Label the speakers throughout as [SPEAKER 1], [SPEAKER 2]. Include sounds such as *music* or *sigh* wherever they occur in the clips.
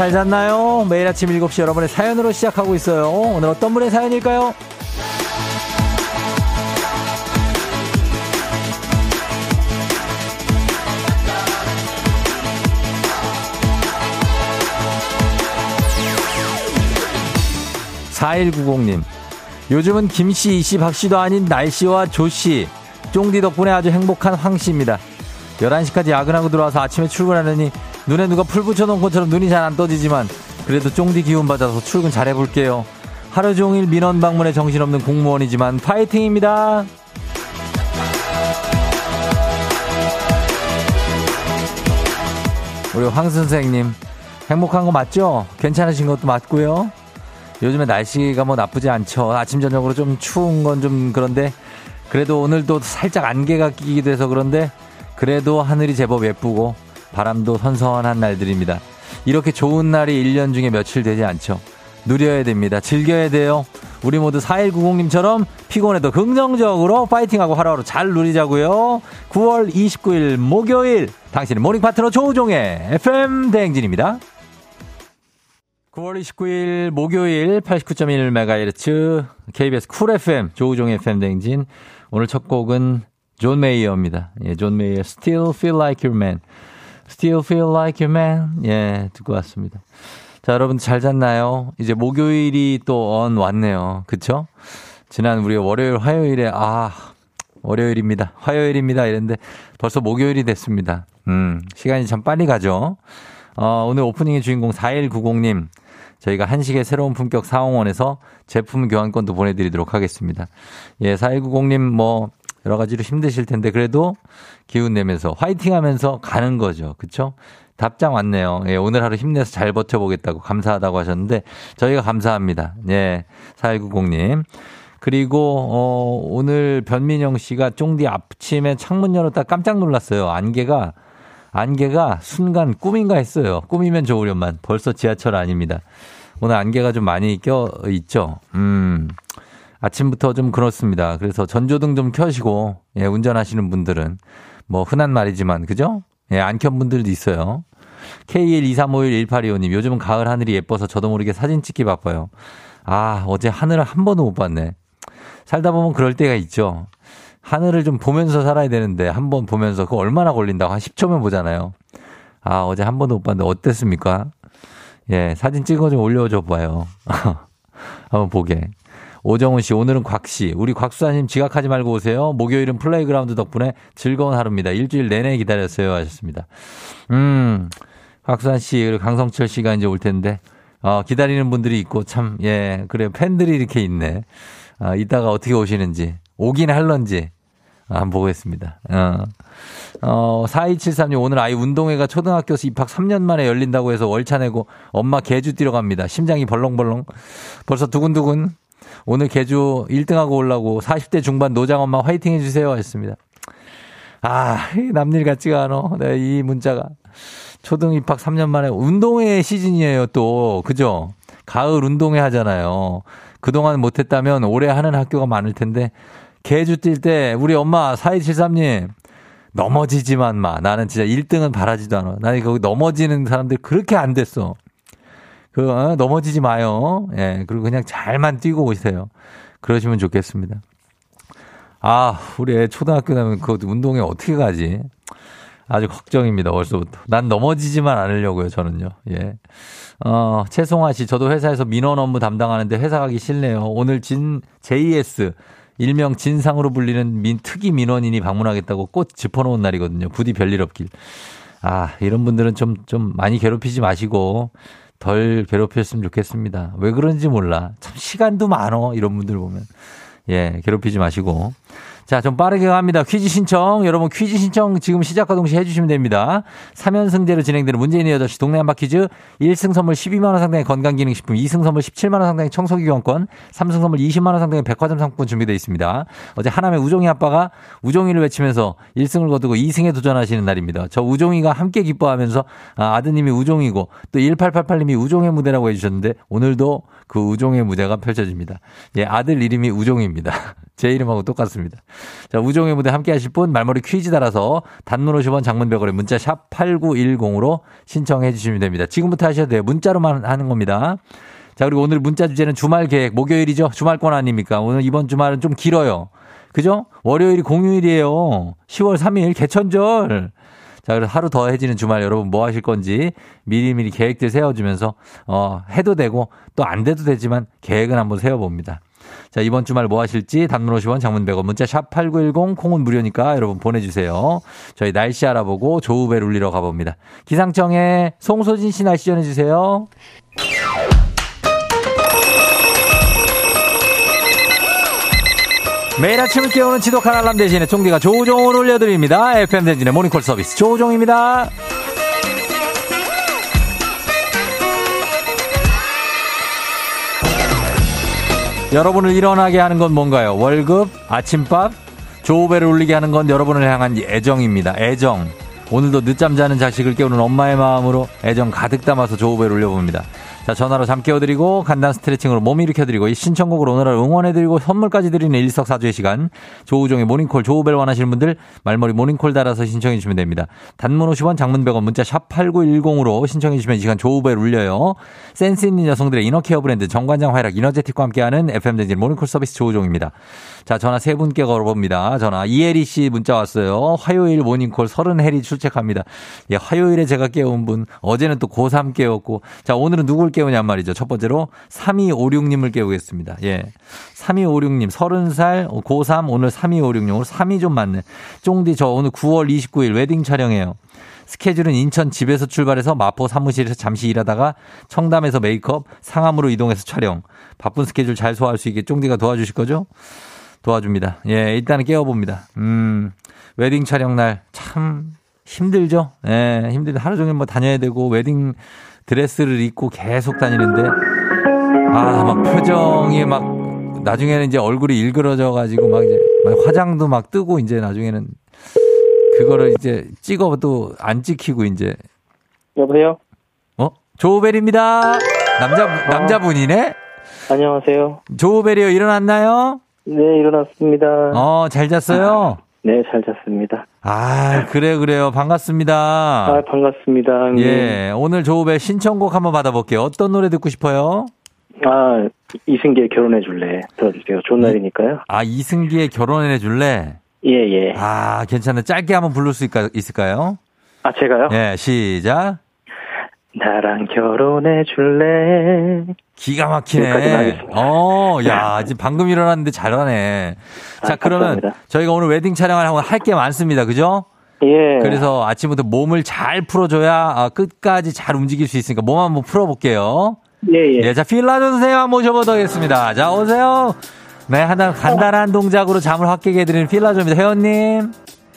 [SPEAKER 1] 잘 잤나요? 매일 아침 7시 여러분의 사연으로 시작하고 있어요. 오늘 어떤 분의 사연일까요? 4190님. 요즘은 김씨, 이씨, 박씨도 아닌 날씨와 조씨, 쫑디 덕분에 아주 행복한 황씨입니다. 11시까지 야근하고 들어와서 아침에 출근하느니 눈에 누가 풀 붙여놓은 것처럼 눈이 잘 안 떠지지만 그래도 쫑디 기운 받아서 출근 잘해볼게요. 하루 종일 민원 방문에 정신없는 공무원이지만 파이팅입니다. 우리 황 선생님 행복한 거 맞죠? 괜찮으신 것도 맞고요. 요즘에 날씨가 뭐 나쁘지 않죠. 아침 저녁으로 좀 추운 건 좀 그런데 그래도 오늘도 살짝 안개가 끼기도 해서 그런데 그래도 하늘이 제법 예쁘고 바람도 선선한 날들입니다. 이렇게 좋은 날이 1년 중에 며칠 되지 않죠. 누려야 됩니다. 즐겨야 돼요. 우리 모두 4190님처럼 피곤해도 긍정적으로 파이팅하고 하루하루 잘 누리자고요. 9월 29일 목요일 당신의 morning partner 조우종의 FM 대행진입니다. 9월 29일 목요일 89.1MHz KBS 쿨 FM 조우종의 FM 대행진 오늘 첫 곡은 존 메이어입니다. 예, 존 메이어 Still Feel Like Your Man. Still Feel Like Your Man. 예, 듣고 왔습니다. 자, 여러분 잘 잤나요? 이제 목요일이 또 언 왔네요. 그쵸? 지난 우리 월요일, 화요일에, 아, 월요일입니다. 화요일입니다. 이랬는데 벌써 목요일이 됐습니다. 음, 시간이 참 빨리 가죠? 어, 오늘 오프닝의 주인공 4190님. 저희가 한식의 새로운 품격 사홍원에서 제품 교환권도 보내드리도록 하겠습니다. 예, 4190님 뭐, 여러 가지로 힘드실 텐데 그래도 기운 내면서 화이팅 하면서 가는 거죠. 그쵸? 답장 왔네요. 예, 오늘 하루 힘내서 잘 버텨보겠다고 감사하다고 하셨는데 저희가 감사합니다. 예, 4190님. 그리고 어 오늘 변민영 씨가 쫑디 아침에 창문 열었다 깜짝 놀랐어요. 안개가 안개가 순간 꿈인가 했어요. 꿈이면 좋으련만 벌써 지하철 아닙니다. 오늘 안개가 좀 많이 껴 있죠. 음. 아침부터 좀 그렇습니다. 그래서 전조등 좀 켜시고, 예, 운전하시는 분들은 뭐 흔한 말이지만, 그죠? 예, 안 켠 분들도 있어요. K123511825님, 요즘은 가을 하늘이 예뻐서 저도 모르게 사진 찍기 바빠요. 아, 어제 하늘을 한 번도 못 봤네. 살다 보면 그럴 때가 있죠. 하늘을 좀 보면서 살아야 되는데, 한 번 보면서 그거 얼마나 걸린다고 한 10초면 보잖아요. 아, 어제 한 번도 못 봤는데 어땠습니까? 예, 사진 찍어 좀 올려줘 봐요. *laughs* 한번 보게. 오정훈 씨, 오늘은 곽 씨. 우리 곽수산님 지각하지 말고 오세요. 목요일은 playground 덕분에 즐거운 하루입니다. 일주일 내내 기다렸어요. 하셨습니다. 음, 곽수산 씨, 그리고 강성철 씨가 이제 올 텐데, 어, 기다리는 분들이 있고 참, 예, 그래요. 팬들이 이렇게 있네. 아, 이따가 어떻게 오시는지, 오긴 할런지, 아, 한번 보겠습니다. 어. 어, 4273님, 오늘 아이 운동회가 초등학교에서 입학 3년 만에 열린다고 해서 월차 내고 엄마 개주 뛰러 갑니다. 심장이 벌렁벌렁. 벌써 두근두근. 오늘 개주 1등하고 올라고 40대 중반 노장 엄마 화이팅 해주세요. 했습니다. 아, 남일 같지가 않아. 네, 이 문자가. 초등 입학 3년 만에 운동회 시즌이에요, 또. 그죠? 가을 운동회 하잖아요. 그동안 못했다면 올해 하는 학교가 많을 텐데, 개주 뛸 때, 우리 엄마 4273님, 넘어지지만 마. 나는 진짜 1등은 바라지도 않아. 나는 거기 넘어지는 사람들 그렇게 안 됐어. 그, 어, 넘어지지 마요. 예, 그리고 그냥 잘만 뛰고 오세요. 그러시면 좋겠습니다. 아, 우리 애 초등학교 가면 그 운동회 어떻게 가지? 아주 걱정입니다, 벌써부터. 난 넘어지지만 않으려고요, 저는요. 예. 어, 최송아 씨, 저도 회사에서 민원 업무 담당하는데 회사 가기 싫네요. 오늘 진, JS, 일명 진상으로 불리는 민, 특이 민원인이 방문하겠다고 꽃 짚어놓은 날이거든요. 부디 별일 없길. 아, 이런 분들은 좀, 좀 많이 괴롭히지 마시고, 덜 괴롭혔으면 좋겠습니다. 왜 그런지 몰라. 참 시간도 많어. 이런 분들 보면. 예, 괴롭히지 마시고. 자, 좀 빠르게 갑니다. 퀴즈 신청. 여러분 퀴즈 신청 지금 시작과 동시에 해주시면 됩니다. 3연승제로 진행되는 문재인의 8시 동네 한바 퀴즈. 1승 선물 12만원 상당의 건강기능식품, 2승 선물 17만원 상당의 청소기관권, 3승 선물 20만원 상당의 백화점 상품권 준비되어 있습니다. 어제 하남의 우종이 아빠가 우종이를 외치면서 1승을 거두고 2승에 도전하시는 날입니다. 저 우종이가 함께 기뻐하면서 아, 아드님이 우종이고 또 1888님이 우종의 무대라고 해주셨는데 오늘도 그 우종의 무대가 펼쳐집니다. 예, 아들 이름이 우종입니다. 제 이름하고 똑같습니다. 자, 우종의 무대 함께 하실 분 말머리 퀴즈 달아서 단문 50원 장문 100원에 문자 샵 8910으로 신청해 주시면 됩니다. 지금부터 하셔도 돼요. 문자로만 하는 겁니다. 자, 그리고 오늘 문자 주제는 주말 계획, 목요일이죠? 주말권 아닙니까? 오늘 이번 주말은 좀 길어요. 그죠? 월요일이 공휴일이에요. 10월 3일 개천절. 자, 그래서 하루 더 해지는 주말 여러분 뭐 하실 건지 미리미리 계획들 세워주면서, 어, 해도 되고 또 안 돼도 되지만 계획은 한번 세워봅니다. 자, 이번 주말 뭐 하실지 단문 50원 장문 100원 문자 샵 8910 콩은 무료니까 여러분 보내주세요. 저희 날씨 알아보고 조우벨 울리러 가봅니다. 기상청에 송소진 씨 날씨 전해주세요. 매일 아침을 깨우는 지독한 알람 대신에 총기가 조종을 올려드립니다. FM 댕진의 모닝콜 서비스 조종입니다. 여러분을 일어나게 하는 건 뭔가요? 월급? 아침밥? 조우배를 울리게 하는 건 여러분을 향한 애정입니다. 애정. 오늘도 늦잠 자는 자식을 깨우는 엄마의 마음으로 애정 가득 담아서 조우배를 울려봅니다. 자, 전화로 잠 깨워드리고 간단 스트레칭으로 몸 일으켜드리고 이 신청곡으로 오늘을 응원해드리고 선물까지 드리는 일석사주의 시간 조우종의 모닝콜 조우벨 원하시는 분들 말머리 모닝콜 달아서 신청해 주시면 됩니다. 단문 50원 장문 100원 문자 샵 8910으로 신청해 주시면 이 시간 조우벨 울려요. 센스 있는 여성들의 inner care 브랜드 정관장 화애락 이너제틱과 함께하는 FM대행진 모닝콜 서비스 조우종입니다. 자, 전화 세 분께 걸어봅니다. 전화 이혜리 씨 문자 왔어요. 화요일 모닝콜 서른 해리 출첵합니다. 예, 화요일에 제가 깨운 분 어제는 또 고3 깨웠고 자, 오늘은 누굴 깨우냔 말이죠. 첫 번째로 3256님을 깨우겠습니다. 예. 3256님, 30살, 고3, 오늘 3256님, 3이 좀 많네. 쫑디, 저 오늘 9월 29일 웨딩 촬영해요. 스케줄은 인천 집에서 출발해서 마포 사무실에서 잠시 일하다가 청담에서 메이크업, 상암으로 이동해서 촬영. 바쁜 스케줄 잘 소화할 수 있게 쫑디가 도와주실 거죠? 도와줍니다. 예, 일단은 깨워봅니다. 음, 웨딩 촬영 날 참 힘들죠? 예, 힘들다. 하루 종일 뭐 다녀야 되고, 웨딩 드레스를 입고 계속 다니는데, 아, 막 표정이 막, 나중에는 이제 얼굴이 일그러져 가지고 막 이제 막 화장도 막 뜨고 이제 나중에는 그거를 이제 찍어도 안 찍히고 이제.
[SPEAKER 2] 여보세요?
[SPEAKER 1] 어? 조우벨입니다. 남자, 남자분이네?
[SPEAKER 2] 안녕하세요.
[SPEAKER 1] 조우벨이요. 일어났나요?
[SPEAKER 2] 네, 일어났습니다.
[SPEAKER 1] 어, 잘 잤어요?
[SPEAKER 2] 네, 잘 잤습니다.
[SPEAKER 1] 아, 그래요, 그래요. 반갑습니다.
[SPEAKER 2] 아, 반갑습니다. 형님.
[SPEAKER 1] 예, 오늘 조우벨 신청곡 한번 받아볼게요. 어떤 노래 듣고 싶어요?
[SPEAKER 2] 아, 이승기의 결혼해 줄래. 들어주세요. 좋은 날이니까요.
[SPEAKER 1] 아, 이승기의 결혼해 줄래?
[SPEAKER 2] 예, 예.
[SPEAKER 1] 아, 괜찮네. 짧게 한번 부를 수 있을까, 있을까요?
[SPEAKER 2] 아, 제가요?
[SPEAKER 1] 예, 시작.
[SPEAKER 2] 나랑 결혼해 줄래.
[SPEAKER 1] 기가 막히네. 어, 야, 지금 방금 일어났는데 잘하네. 자,
[SPEAKER 2] 아,
[SPEAKER 1] 그러면
[SPEAKER 2] 감사합니다.
[SPEAKER 1] 저희가 오늘 웨딩 촬영을 하고 할 게 많습니다. 그죠?
[SPEAKER 2] 예.
[SPEAKER 1] 그래서 아침부터 몸을 잘 풀어줘야 아, 끝까지 잘 움직일 수 있으니까 몸 한번 풀어볼게요.
[SPEAKER 2] 예, 예.
[SPEAKER 1] 예, 자, 필라조 선생님 한번 모셔보도록하겠습니다. 자, 오세요. 네, 하나 간단한 동작으로 잠을 확 깨게 해드리는 필라조입니다. 회원님.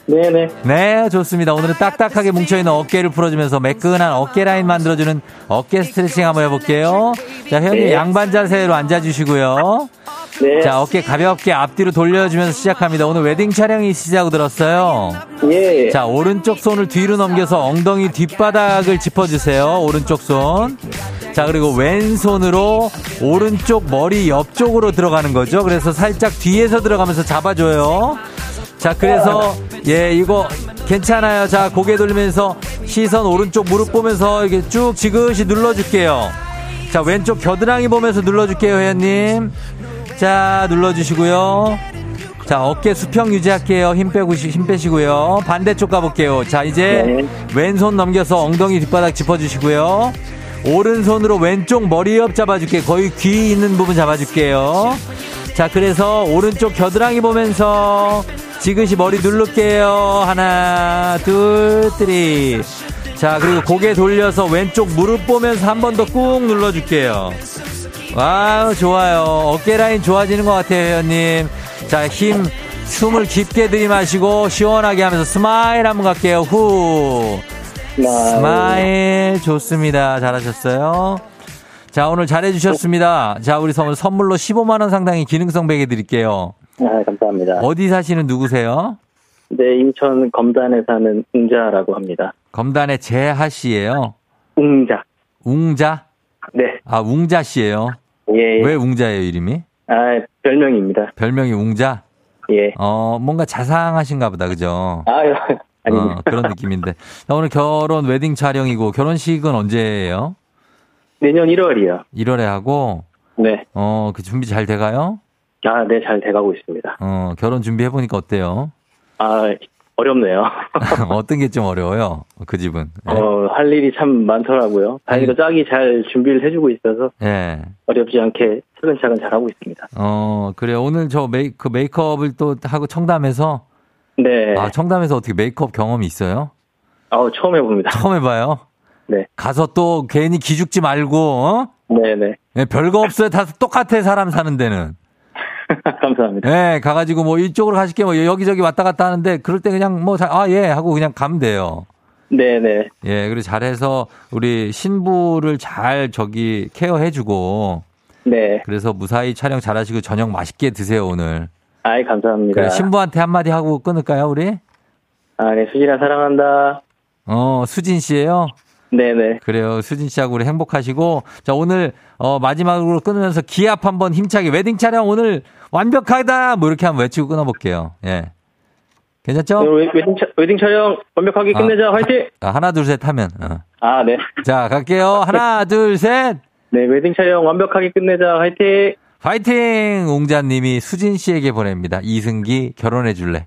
[SPEAKER 2] 네네.
[SPEAKER 1] 네, 좋습니다. 오늘은 딱딱하게 뭉쳐있는 어깨를 풀어주면서 매끈한 어깨 라인 만들어주는 어깨 스트레칭 한번 해볼게요. 자, 회원님
[SPEAKER 2] 네.
[SPEAKER 1] 양반 자세로 앉아주시고요.
[SPEAKER 2] 네.
[SPEAKER 1] 자, 어깨 가볍게 앞뒤로 돌려주면서 시작합니다. 오늘 웨딩 촬영이 있으시다고 들었어요.
[SPEAKER 2] 예.
[SPEAKER 1] 자, 오른쪽 손을 뒤로 넘겨서 엉덩이 뒷바닥을 짚어주세요. 오른쪽 손. 자, 그리고 왼손으로 오른쪽 머리 옆쪽으로 들어가는 거죠. 그래서 살짝 뒤에서 들어가면서 잡아줘요. 자, 그래서, 예, 이거 괜찮아요. 자, 고개 돌리면서 시선 오른쪽 무릎 보면서 이렇게 쭉 지그시 눌러줄게요. 자, 왼쪽 겨드랑이 보면서 눌러줄게요, 회원님. 자, 눌러주시고요. 자, 어깨 수평 유지할게요. 힘 빼고, 힘 빼시고요. 반대쪽 가볼게요. 자, 이제
[SPEAKER 2] 네.
[SPEAKER 1] 왼손 넘겨서 엉덩이 뒤 바닥 짚어주시고요. 오른손으로 왼쪽 머리 옆 잡아줄게요. 거의 귀 있는 부분 잡아줄게요. 자, 그래서 오른쪽 겨드랑이 보면서 지그시 머리 누를게요. 하나, 둘, three. 자, 그리고 고개 돌려서 왼쪽 무릎 보면서 한 번 더 꾹 눌러줄게요. wow, 좋아요. 어깨 라인 좋아지는 것 같아요, 회원님. 자, 힘, 숨을 깊게 들이마시고 시원하게 하면서 smile 한번 갈게요. 후. smile 좋습니다. 잘하셨어요. 자, 오늘 잘해주셨습니다. 자, 우리 선물, 선물로 15만원 상당의 기능성 베개 드릴게요.
[SPEAKER 2] 아, 감사합니다.
[SPEAKER 1] 어디 사시는 누구세요?
[SPEAKER 2] 네, 인천 검단에 사는 웅자라고 합니다.
[SPEAKER 1] 검단의 재하 씨예요
[SPEAKER 2] 웅자.
[SPEAKER 1] 웅자?
[SPEAKER 2] 네.
[SPEAKER 1] 아, 웅자 씨예요
[SPEAKER 2] 예.
[SPEAKER 1] 왜 웅자예요, 이름이?
[SPEAKER 2] 아, 별명입니다.
[SPEAKER 1] 별명이 웅자?
[SPEAKER 2] 예.
[SPEAKER 1] 어, 뭔가 자상하신가 보다, 그죠?
[SPEAKER 2] 아, *laughs* 아니,
[SPEAKER 1] 어, 그런 느낌인데. 자, 오늘 결혼 웨딩 촬영이고 결혼식은 언제예요?
[SPEAKER 2] 내년 1월이요.
[SPEAKER 1] 1월에 하고
[SPEAKER 2] 네.
[SPEAKER 1] 어, 그 준비 잘 돼가요?
[SPEAKER 2] 아, 네, 잘 돼가고 있습니다.
[SPEAKER 1] 어, 결혼 준비해 보니까 어때요?
[SPEAKER 2] 아, 어렵네요. *laughs*
[SPEAKER 1] 어떤 게 좀 어려워요? 그 집은. 예.
[SPEAKER 2] 어, 할 일이 참 많더라고요. 다행히도 짝이 잘 준비를 해주고 있어서
[SPEAKER 1] 예.
[SPEAKER 2] 어렵지 않게 차근차근 잘하고 있습니다.
[SPEAKER 1] 어, 그래요. 오늘 저 메이, 그 메이크업을 또 하고 청담에서
[SPEAKER 2] 네.
[SPEAKER 1] 아, 청담에서 어떻게 메이크업 경험이 있어요?
[SPEAKER 2] 아, 처음 해봅니다.
[SPEAKER 1] 처음 해봐요?
[SPEAKER 2] 네.
[SPEAKER 1] 가서 또 괜히 기죽지 말고, 어?
[SPEAKER 2] 네네.
[SPEAKER 1] 예, 별거 없어요. 다 똑같아, 사람 사는 데는. *laughs*
[SPEAKER 2] 감사합니다.
[SPEAKER 1] 예, 가가지고 뭐 이쪽으로 가실게 뭐 여기저기 왔다 갔다 하는데 그럴 때 그냥 뭐, 자, 아, 예, 하고 그냥 가면 돼요.
[SPEAKER 2] 네네.
[SPEAKER 1] 예, 그리고 잘해서 우리 신부를 잘 저기 케어해주고
[SPEAKER 2] 네.
[SPEAKER 1] 그래서 무사히 촬영 잘하시고 저녁 맛있게 드세요, 오늘.
[SPEAKER 2] 아이, 감사합니다.
[SPEAKER 1] 그래, 신부한테 한마디 하고 끊을까요, 우리?
[SPEAKER 2] 아, 네, 수진아 사랑한다.
[SPEAKER 1] 어, 수진 씨예요
[SPEAKER 2] 네네.
[SPEAKER 1] 그래요. 수진 씨하고 우리 행복하시고. 자, 오늘, 어, 마지막으로 끊으면서 기합 한번 힘차게 웨딩 촬영 오늘 완벽하다! 뭐 이렇게 한번 외치고 끊어볼게요. 예. 괜찮죠?
[SPEAKER 2] 오늘 웨딩, 차- 웨딩 촬영 완벽하게
[SPEAKER 1] 아,
[SPEAKER 2] 끝내자. 화이팅!
[SPEAKER 1] 아, 하나, 둘, 셋 하면. 어.
[SPEAKER 2] 아, 네.
[SPEAKER 1] 자, 갈게요. 하나, 둘, 셋!
[SPEAKER 2] 네, 웨딩 촬영 완벽하게 끝내자. 화이팅!
[SPEAKER 1] 파이팅! 웅자님이 수진 씨에게 보냅니다. 이승기 결혼해 줄래?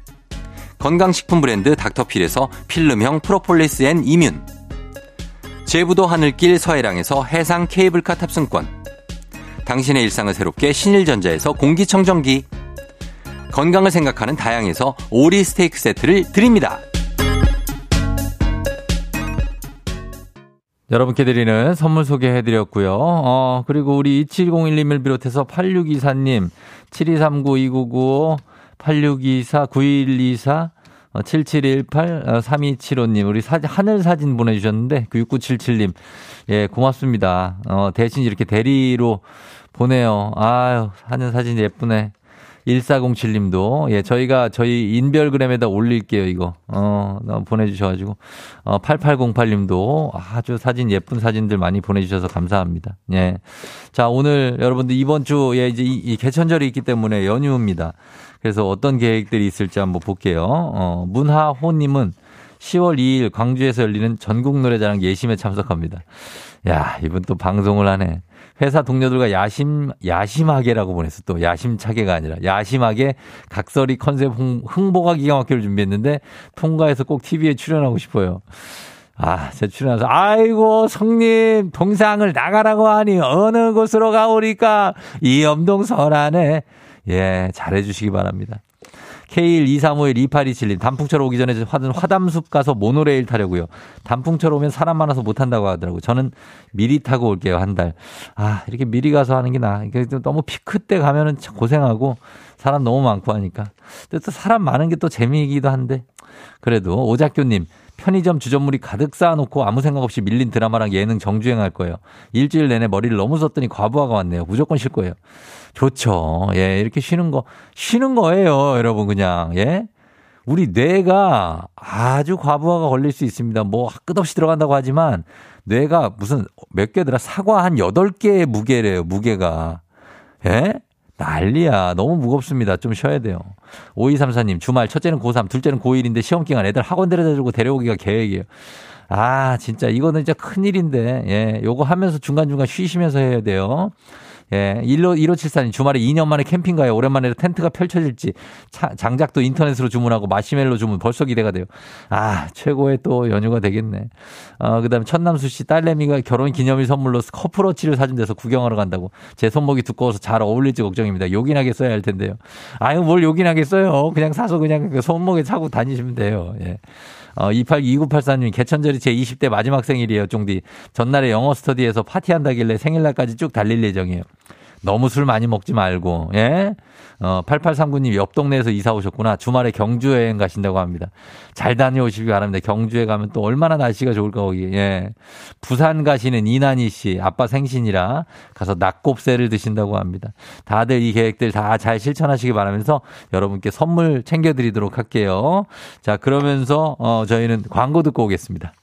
[SPEAKER 1] 건강식품 브랜드 닥터필에서 필름형 프로폴리스 앤 이뮨. 제부도 하늘길 서해랑에서 해상 케이블카 탑승권. 당신의 일상을 새롭게 신일전자에서 공기청정기. 건강을 생각하는 다양에서 오리 스테이크 세트를 드립니다. 여러분께 드리는 선물 소개해드렸고요. 어, 그리고 우리 2701님을 비롯해서 8624님, 7239-2995, 8624, 9124, 어, 7718, 어, 3275님, 우리 사, 하늘 사진 보내주셨는데, 그 6977님, 예, 고맙습니다. 어, 대신 이렇게 대리로 보내요. 아유, 하늘 사진 예쁘네. 1407님도, 예, 저희가 저희 인별그램에다 올릴게요, 이거. 어, 보내주셔가지고. 어, 8808님도 아주 사진, 예쁜 사진들 많이 보내주셔서 감사합니다. 예. 자, 오늘 여러분들 이번 주에 이제 이, 이 개천절이 있기 때문에 연휴입니다. 그래서 어떤 계획들이 있을지 한번 볼게요. 어, 문하호님은 10월 2일 광주에서 열리는 전국 노래자랑 예심에 참석합니다. 야, 이분 또 방송을 하네. 회사 동료들과 야심, 야심하게라고 보냈어. 또 야심차게가 아니라 야심하게 각설이 컨셉 홍, 홍보가 기가 막히를 준비했는데 통과해서 꼭 TV에 출연하고 싶어요. 아, 제 출연해서, 아이고, 성님, 동상을 나가라고 하니, 어느 곳으로 가오리까? 이 엄동 설안에, 예, 잘해주시기 바랍니다. K123512827님, 단풍철 오기 전에 화든 화담숲 가서 모노레일 타려고요. 단풍철 오면 사람 많아서 못 탄다고 하더라고요. 저는 미리 타고 올게요, 한 달. 아, 이렇게 미리 가서 하는 게 나아. 너무 피크 때 가면은 참 고생하고 사람 너무 많고 하니까. 근데 또 사람 많은 게 또 재미이기도 한데. 그래도 오작교님, 편의점 주전물이 가득 쌓아놓고 아무 생각 없이 밀린 드라마랑 예능 정주행할 거예요. 일주일 내내 머리를 너무 썼더니 과부하가 왔네요. 무조건 쉴 거예요. 좋죠. 예, 이렇게 쉬는 거, 쉬는 거예요, 여러분, 그냥. 예? 우리 뇌가 아주 과부하가 걸릴 수 있습니다. 뭐 끝없이 들어간다고 하지만 뇌가 무슨 몇 개더라 사과 한 8개의 무게래요, 무게가. 예? 난리야. 너무 무겁습니다. 좀 쉬어야 돼요. 5234님, 주말 첫째는 고3, 둘째는 고1인데 시험 기간 애들 학원 데려다 주고 데려오기가 계획이에요. 아, 진짜 이거는 진짜 큰일인데, 예, 요거 하면서 중간중간 쉬시면서 해야 돼요. 예, 1로, 1574님 주말에 2년 만에 캠핑 가요. 오랜만에 텐트가 펼쳐질지 차, 장작도 인터넷으로 주문하고 마시멜로 주문 벌써 기대가 돼요. 아, 최고의 또 연휴가 되겠네. 어, 그 다음에 천남수 씨 딸내미가 결혼 기념일 선물로 커플워치를 사준 데서 구경하러 간다고. 제 손목이 두꺼워서 잘 어울릴지 걱정입니다. 요긴하게 써야 할 텐데요. 아유, 뭘 요긴하게 써요. 그냥 사서 그냥 그 손목에 차고 다니시면 돼요. 예. 어, 28, 2984님, 개천절이 제 20대 마지막 생일이에요, 쫑디. 전날에 영어 스터디에서 파티한다길래 생일날까지 쭉 달릴 예정이에요. 너무 술 많이 먹지 말고, 예? 어, 8839님 옆 동네에서 이사 오셨구나. 주말에 경주 여행 가신다고 합니다. 잘 다녀오시기 바랍니다. 경주에 가면 또 얼마나 날씨가 좋을까, 거기. 예. 부산 가시는 이난희 씨, 아빠 생신이라 가서 낙곱새를 드신다고 합니다. 다들 이 계획들 다 잘 실천하시기 바라면서 여러분께 선물 챙겨드리도록 할게요. 자, 그러면서, 어, 저희는 광고 듣고 오겠습니다.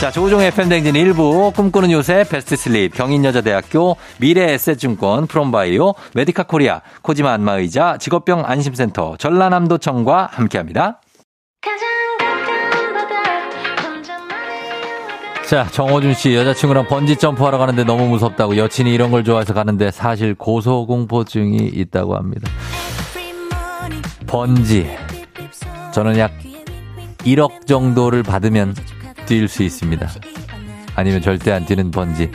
[SPEAKER 1] 자, 조우종의 FM댕진 1부, 꿈꾸는 요새, 베스트 슬립, 경인여자대학교, 미래에셋증권, 프롬바이오, 메디카 코리아, 코지마 안마의자, 직업병 안심센터, 전라남도청과 함께합니다. 자, 정호준 씨, 여자친구랑 번지 점프 하러 가는데 너무 무섭다고 여친이 이런 걸 좋아해서 가는데 사실 고소공포증이 있다고 합니다. 번지. 저는 약 1억 정도를 받으면 뛸 수 있습니다. 아니면 절대 안 뛰는 번지.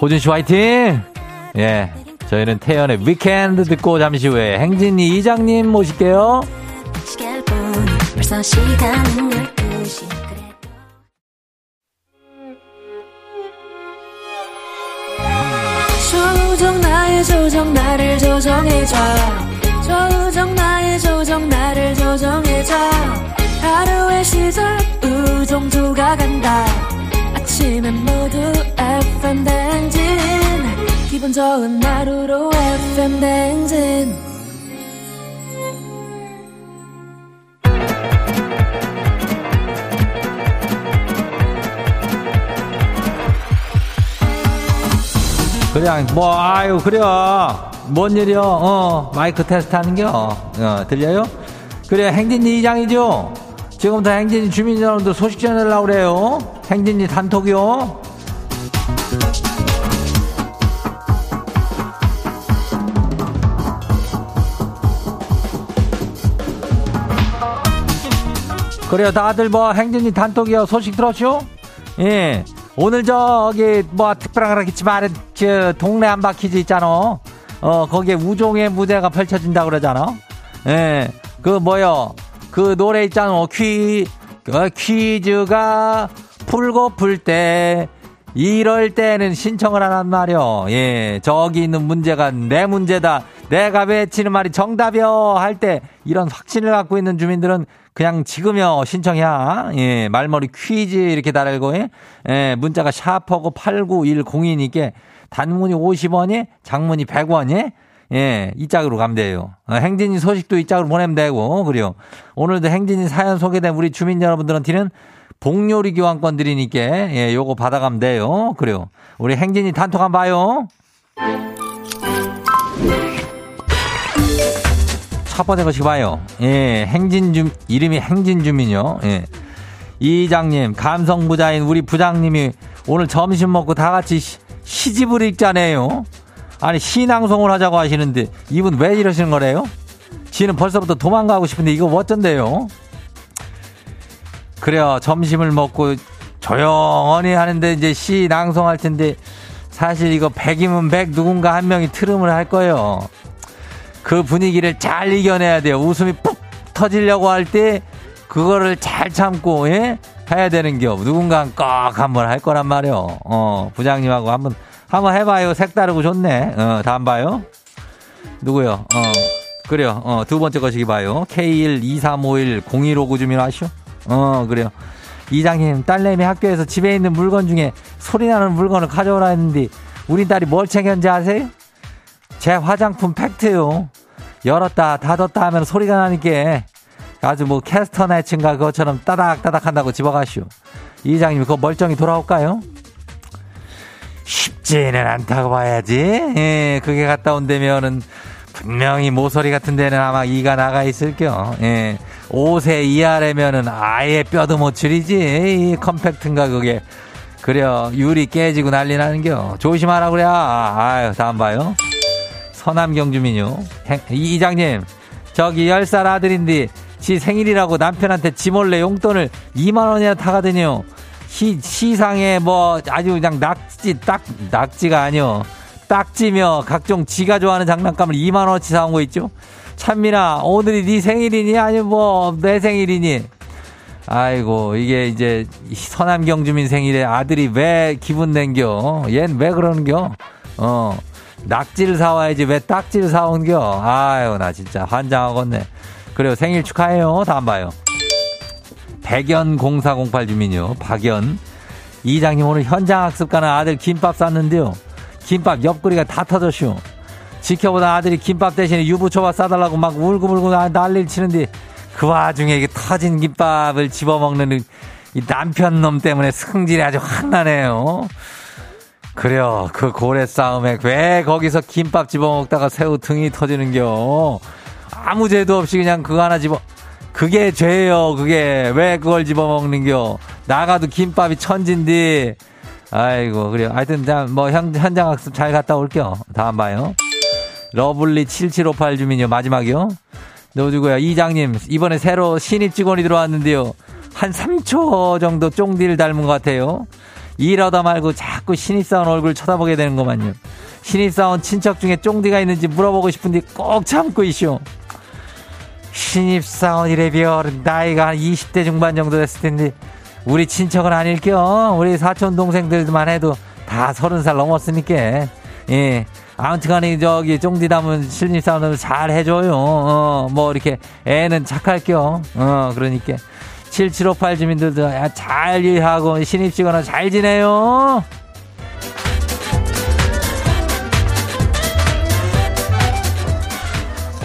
[SPEAKER 1] 호준 씨 화이팅! 예. 저희는 태연의 위켄드 듣고 잠시 후에 행진이 이장님 모실게요. 조정 나의 조정 나를 조정해줘 조정 나의 조정 나를 조정해줘 하루의 시절 우정조가 간다. 아침엔 모두 FM 댕진. 기분 좋은 하루로 FM 댕진. 그냥 뭐 아유 그래. 뭔 일이요 어 마이크 테스트 하는겨? 어 들려요? 그래 행진이 이장이죠 지금부터 행진이 주민 여러분들 소식 전해달라고 그래요 행진이 단톡이요 그래요 다들 뭐 행진이 단톡이요 소식 들었죠 예 오늘 저기 뭐 특별한 거겠지만 저 동네 한바퀴즈 있잖아. 어 거기에 우종의 무대가 펼쳐진다 그러잖아. 예. 그 뭐요? 그 노래 있잖아. 퀴그 퀴즈가 풀고 풀 때 이럴 때는 신청을 하란 말이요. 예. 저기 있는 문제가 내 문제다. 내가 외치는 말이 정답이요. 할 때 이런 확신을 갖고 있는 주민들은 그냥 지금요 신청이야. 예, 말머리 퀴즈 이렇게 달고 예, 예 문자가 샤퍼고 89102니까 단문이 50원이, 장문이 100원이 예, 이 짝으로 가면 돼요. 어, 행진이 소식도 이 짝으로 보내면 되고, 그래요. 오늘도 행진이 사연 소개된 우리 주민 여러분들한테는 복요리 교환권 드리니까, 예, 요거 받아가면 돼요. 그래요. 우리 행진이 단톡 한번 봐요. 첫 번째 것이 봐요. 예, 행진 주, 이름이 행진 주민요. 예. 이장님, 감성 부자인 우리 부장님이 오늘 점심 먹고 다 같이 시, 시집을 읽자네요. 아니, 신앙송을 하자고 하시는데 이분 왜 이러시는 거래요? 지는 벌써부터 도망가고 싶은데 이거 어쩐데요? 그래요. 점심을 먹고 조용히 하는데 이제 시 낭송할 텐데 사실 이거 백이면 백 누군가 한 명이 트름을 할 거예요. 그 분위기를 잘 이겨내야 돼요. 웃음이 푹 터지려고 할 때 그거를 잘 참고 예? 해야 되는 겨. 누군가 꼭 한번 할 거란 말이요. 어, 부장님하고 한번 한번 해봐요. 색다르고 좋네. 어, 다음 봐요. 누구요? 어, 그래요. 어, 두 번째 거시기 봐요. K123510159 주민 아시오? 어, 그래요. 이장님, 딸내미 학교에서 집에 있는 물건 중에 소리 나는 물건을 가져오라 했는데, 우리 딸이 뭘 챙겼는지 아세요? 제 화장품 팩트요. 열었다, 닫았다 하면 소리가 나니까 아주 뭐 캐스터 네츠인가 그것처럼 따닥따닥 한다고 집어가시오. 이장님, 그거 멀쩡히 돌아올까요? 쉽지는 않다고 봐야지. 예, 그게 갔다 온다면은 분명히 모서리 같은 데는 아마 이가 나가 있을겨. 예. 5세 이하라면은 아예 뼈도 못 추리지. 이 컴팩트인가 그게. 그래요. 유리 깨지고 난리 나는겨. 조심하라 그래. 아유, 다음 봐요. 서남경 주민요. 이장님, 저기 10살 아들인데 지 생일이라고 남편한테 지 몰래 용돈을 2만원이나 타가더니요. 시, 시상에 뭐 아주 그냥 낙지, 딱, 낙지가 아니요. 딱지며 각종 지가 좋아하는 장난감을 2만 원어치 사온 거 있죠? 찬민아, 오늘이 네 생일이니? 아니면 뭐, 내 생일이니? 아이고, 이게 이제 서남경 주민 생일에 아들이 왜 기분 낸겨? 얜 왜 그러는겨? 어, 낙지를 사와야지 왜 딱지를 사온겨? 아유, 나 진짜 환장하겠네. 그래요, 생일 축하해요. 다음 봐요. 백연 0408 주민요. 박연. 이장님 오늘 현장 학습 가는 아들 김밥 쌌는데요. 김밥 옆구리가 다 터졌슈. 지켜보다 아들이 김밥 대신에 유부초밥 싸달라고 막 울고불고 난리를 치는데 그 와중에 이게 터진 김밥을 집어먹는 이 남편 놈 때문에 승질이 아주 확 나네요. 그래요. 그 고래 싸움에 왜 거기서 김밥 집어먹다가 새우 등이 터지는겨. 아무 죄도 없이 그냥 그거 하나 집어 그게 죄예요. 그게 왜 그걸 집어먹는겨. 나가도 김밥이 천진디. 아이고 그래요. 하여튼 뭐 현, 현장 학습 잘 갔다 올게요. 다음 봐요. 러블리 7758 주민요. 마지막이요. 넣어주고요. 이장님 이번에 새로 신입 직원이 들어왔는데요. 한 3초 정도 쫑디를 닮은 것 같아요. 이러다 말고 자꾸 신입사원 얼굴 쳐다보게 되는 것만요. 신입사원 친척 중에 쫑디가 있는지 물어보고 싶은데 꼭 참고 있쇼. 신입사원이래 비어 나이가 한 20대 중반 정도 됐을 텐데 우리 친척은 아닐겨 우리 사촌 동생들만 해도 다 서른 살 넘었으니까. 예. 아무튼간에 저기 쫑디 담은 신입사원을 잘 해줘요. 어 뭐 이렇게 애는 착할겨 어 그러니까. 7758 주민들도 잘 일하고 신입직원은 잘 지내요.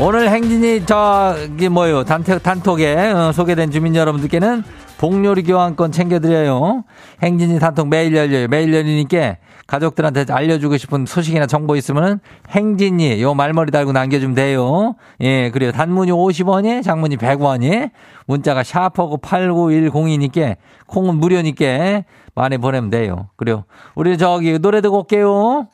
[SPEAKER 1] 오늘 행진이 저기 뭐요 단톡, 단톡에 어, 소개된 주민 여러분들께는 복요리 교환권 챙겨드려요. 행진이 단톡 매일 열려요. 매일 열리니까 가족들한테 알려주고 싶은 소식이나 정보 있으면은 행진이 요 말머리 달고 남겨주면 돼요. 예, 그래요. 단문이 50원이, 장문이 100원이, 문자가 샤퍼고 8910이니까 콩은 무료니까 많이 보내면 돼요. 그래요. 우리 저기 노래 듣고 올게요.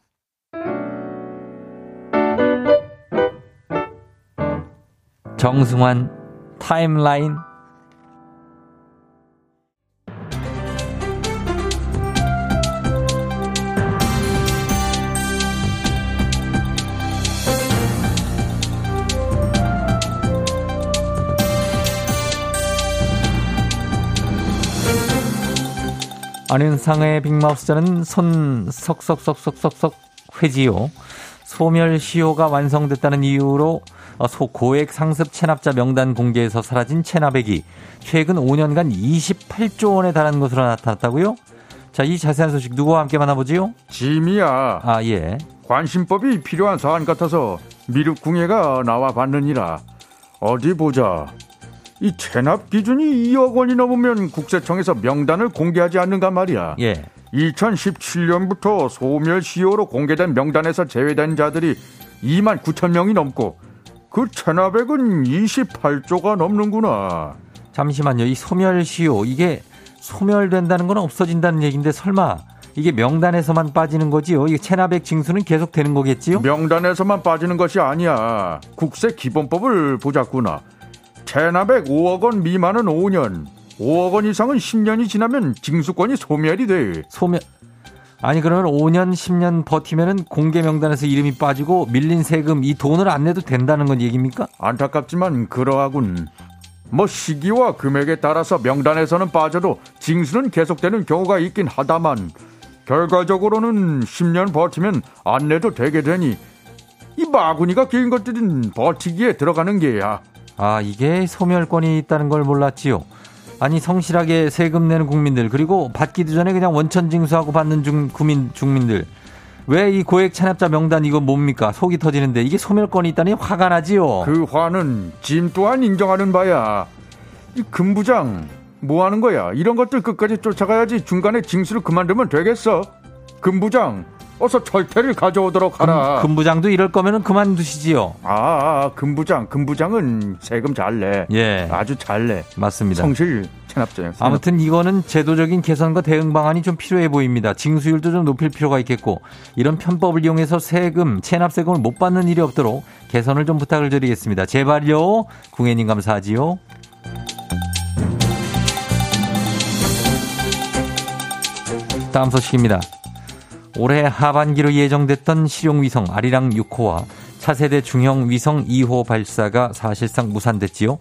[SPEAKER 1] 정승환 타임라인 안윤상의 빅마우스자는 손 석석석석석석 회지요. 소멸시효가 완성됐다는 이유로 고액 상습 체납자 명단 공개에서 사라진 체납액이 최근 5년간 28조 원에 달하는 것으로 나타났다고요? 자, 이 자세한 소식 누구와 함께 만나보지요?
[SPEAKER 3] 짐이야.
[SPEAKER 1] 아, 예.
[SPEAKER 3] 관심법이 필요한 사안 같아서 미륵궁예가 나와 봤느니라. 어디 보자. 이 체납 기준이 2억 원이 넘으면 국세청에서 명단을 공개하지 않는가 말이야.
[SPEAKER 1] 예.
[SPEAKER 3] 2017년부터 소멸시효로 공개된 명단에서 제외된 자들이 2만 9천 명이 넘고 그 체납액은 28조가 넘는구나.
[SPEAKER 1] 잠시만요. 이 소멸시효 이게 소멸된다는 건 없어진다는 얘기인데 설마 이게 명단에서만 빠지는 거지요? 이게 체납액 징수는 계속 되는 거겠지요?
[SPEAKER 3] 명단에서만 빠지는 것이 아니야. 국세 기본법을 보자꾸나. 체납액 5억 원 미만은 5년, 5억 원 이상은 10년이 지나면 징수권이 소멸이 돼.
[SPEAKER 1] 소멸 아니 그러면 5년 10년 버티면은 공개 명단에서 이름이 빠지고 밀린 세금 이 돈을 안 내도 된다는 건 얘기입니까?
[SPEAKER 3] 안타깝지만 그러하군. 뭐 시기와 금액에 따라서 명단에서는 빠져도 징수는 계속되는 경우가 있긴 하다만 결과적으로는 10년 버티면 안 내도 되게 되니 이 마구니가 끼인 것들은 버티기에 들어가는 게야.
[SPEAKER 1] 아, 이게 소멸권이 있다는 걸 몰랐지요. 아니 성실하게 세금 내는 국민들 그리고 받기도 전에 그냥 원천 징수하고 받는 중 국민 중민들 왜 이 고액 체납자 명단 이거 뭡니까 속이 터지는데 이게 소멸권이 있다니 화가 나지요.
[SPEAKER 3] 그 화는 짐 또한 인정하는 바야. 이 금부장 뭐 하는 거야? 이런 것들 끝까지 쫓아가야지 중간에 징수를 그만두면 되겠어. 금부장 어서 절퇴를 가져오도록 하라.
[SPEAKER 1] 금, 부장도 이럴 거면은 그만두시지요.
[SPEAKER 3] 아, 아, 금부장, 금부장은 세금 잘 내.
[SPEAKER 1] 예.
[SPEAKER 3] 아주 잘 내.
[SPEAKER 1] 맞습니다.
[SPEAKER 3] 성실 체납자예요.
[SPEAKER 1] 아무튼 이거는 제도적인 개선과 대응 방안이 좀 필요해 보입니다. 징수율도 좀 높일 필요가 있겠고 이런 편법을 이용해서 세금, 체납 세금을 못 받는 일이 없도록 개선을 좀 부탁을 드리겠습니다. 제발요. 궁예님 감사하지요. 다음 소식입니다. 올해 하반기로 예정됐던 실용위성 아리랑 6호와 차세대 중형 위성 2호 발사가 사실상 무산됐지요.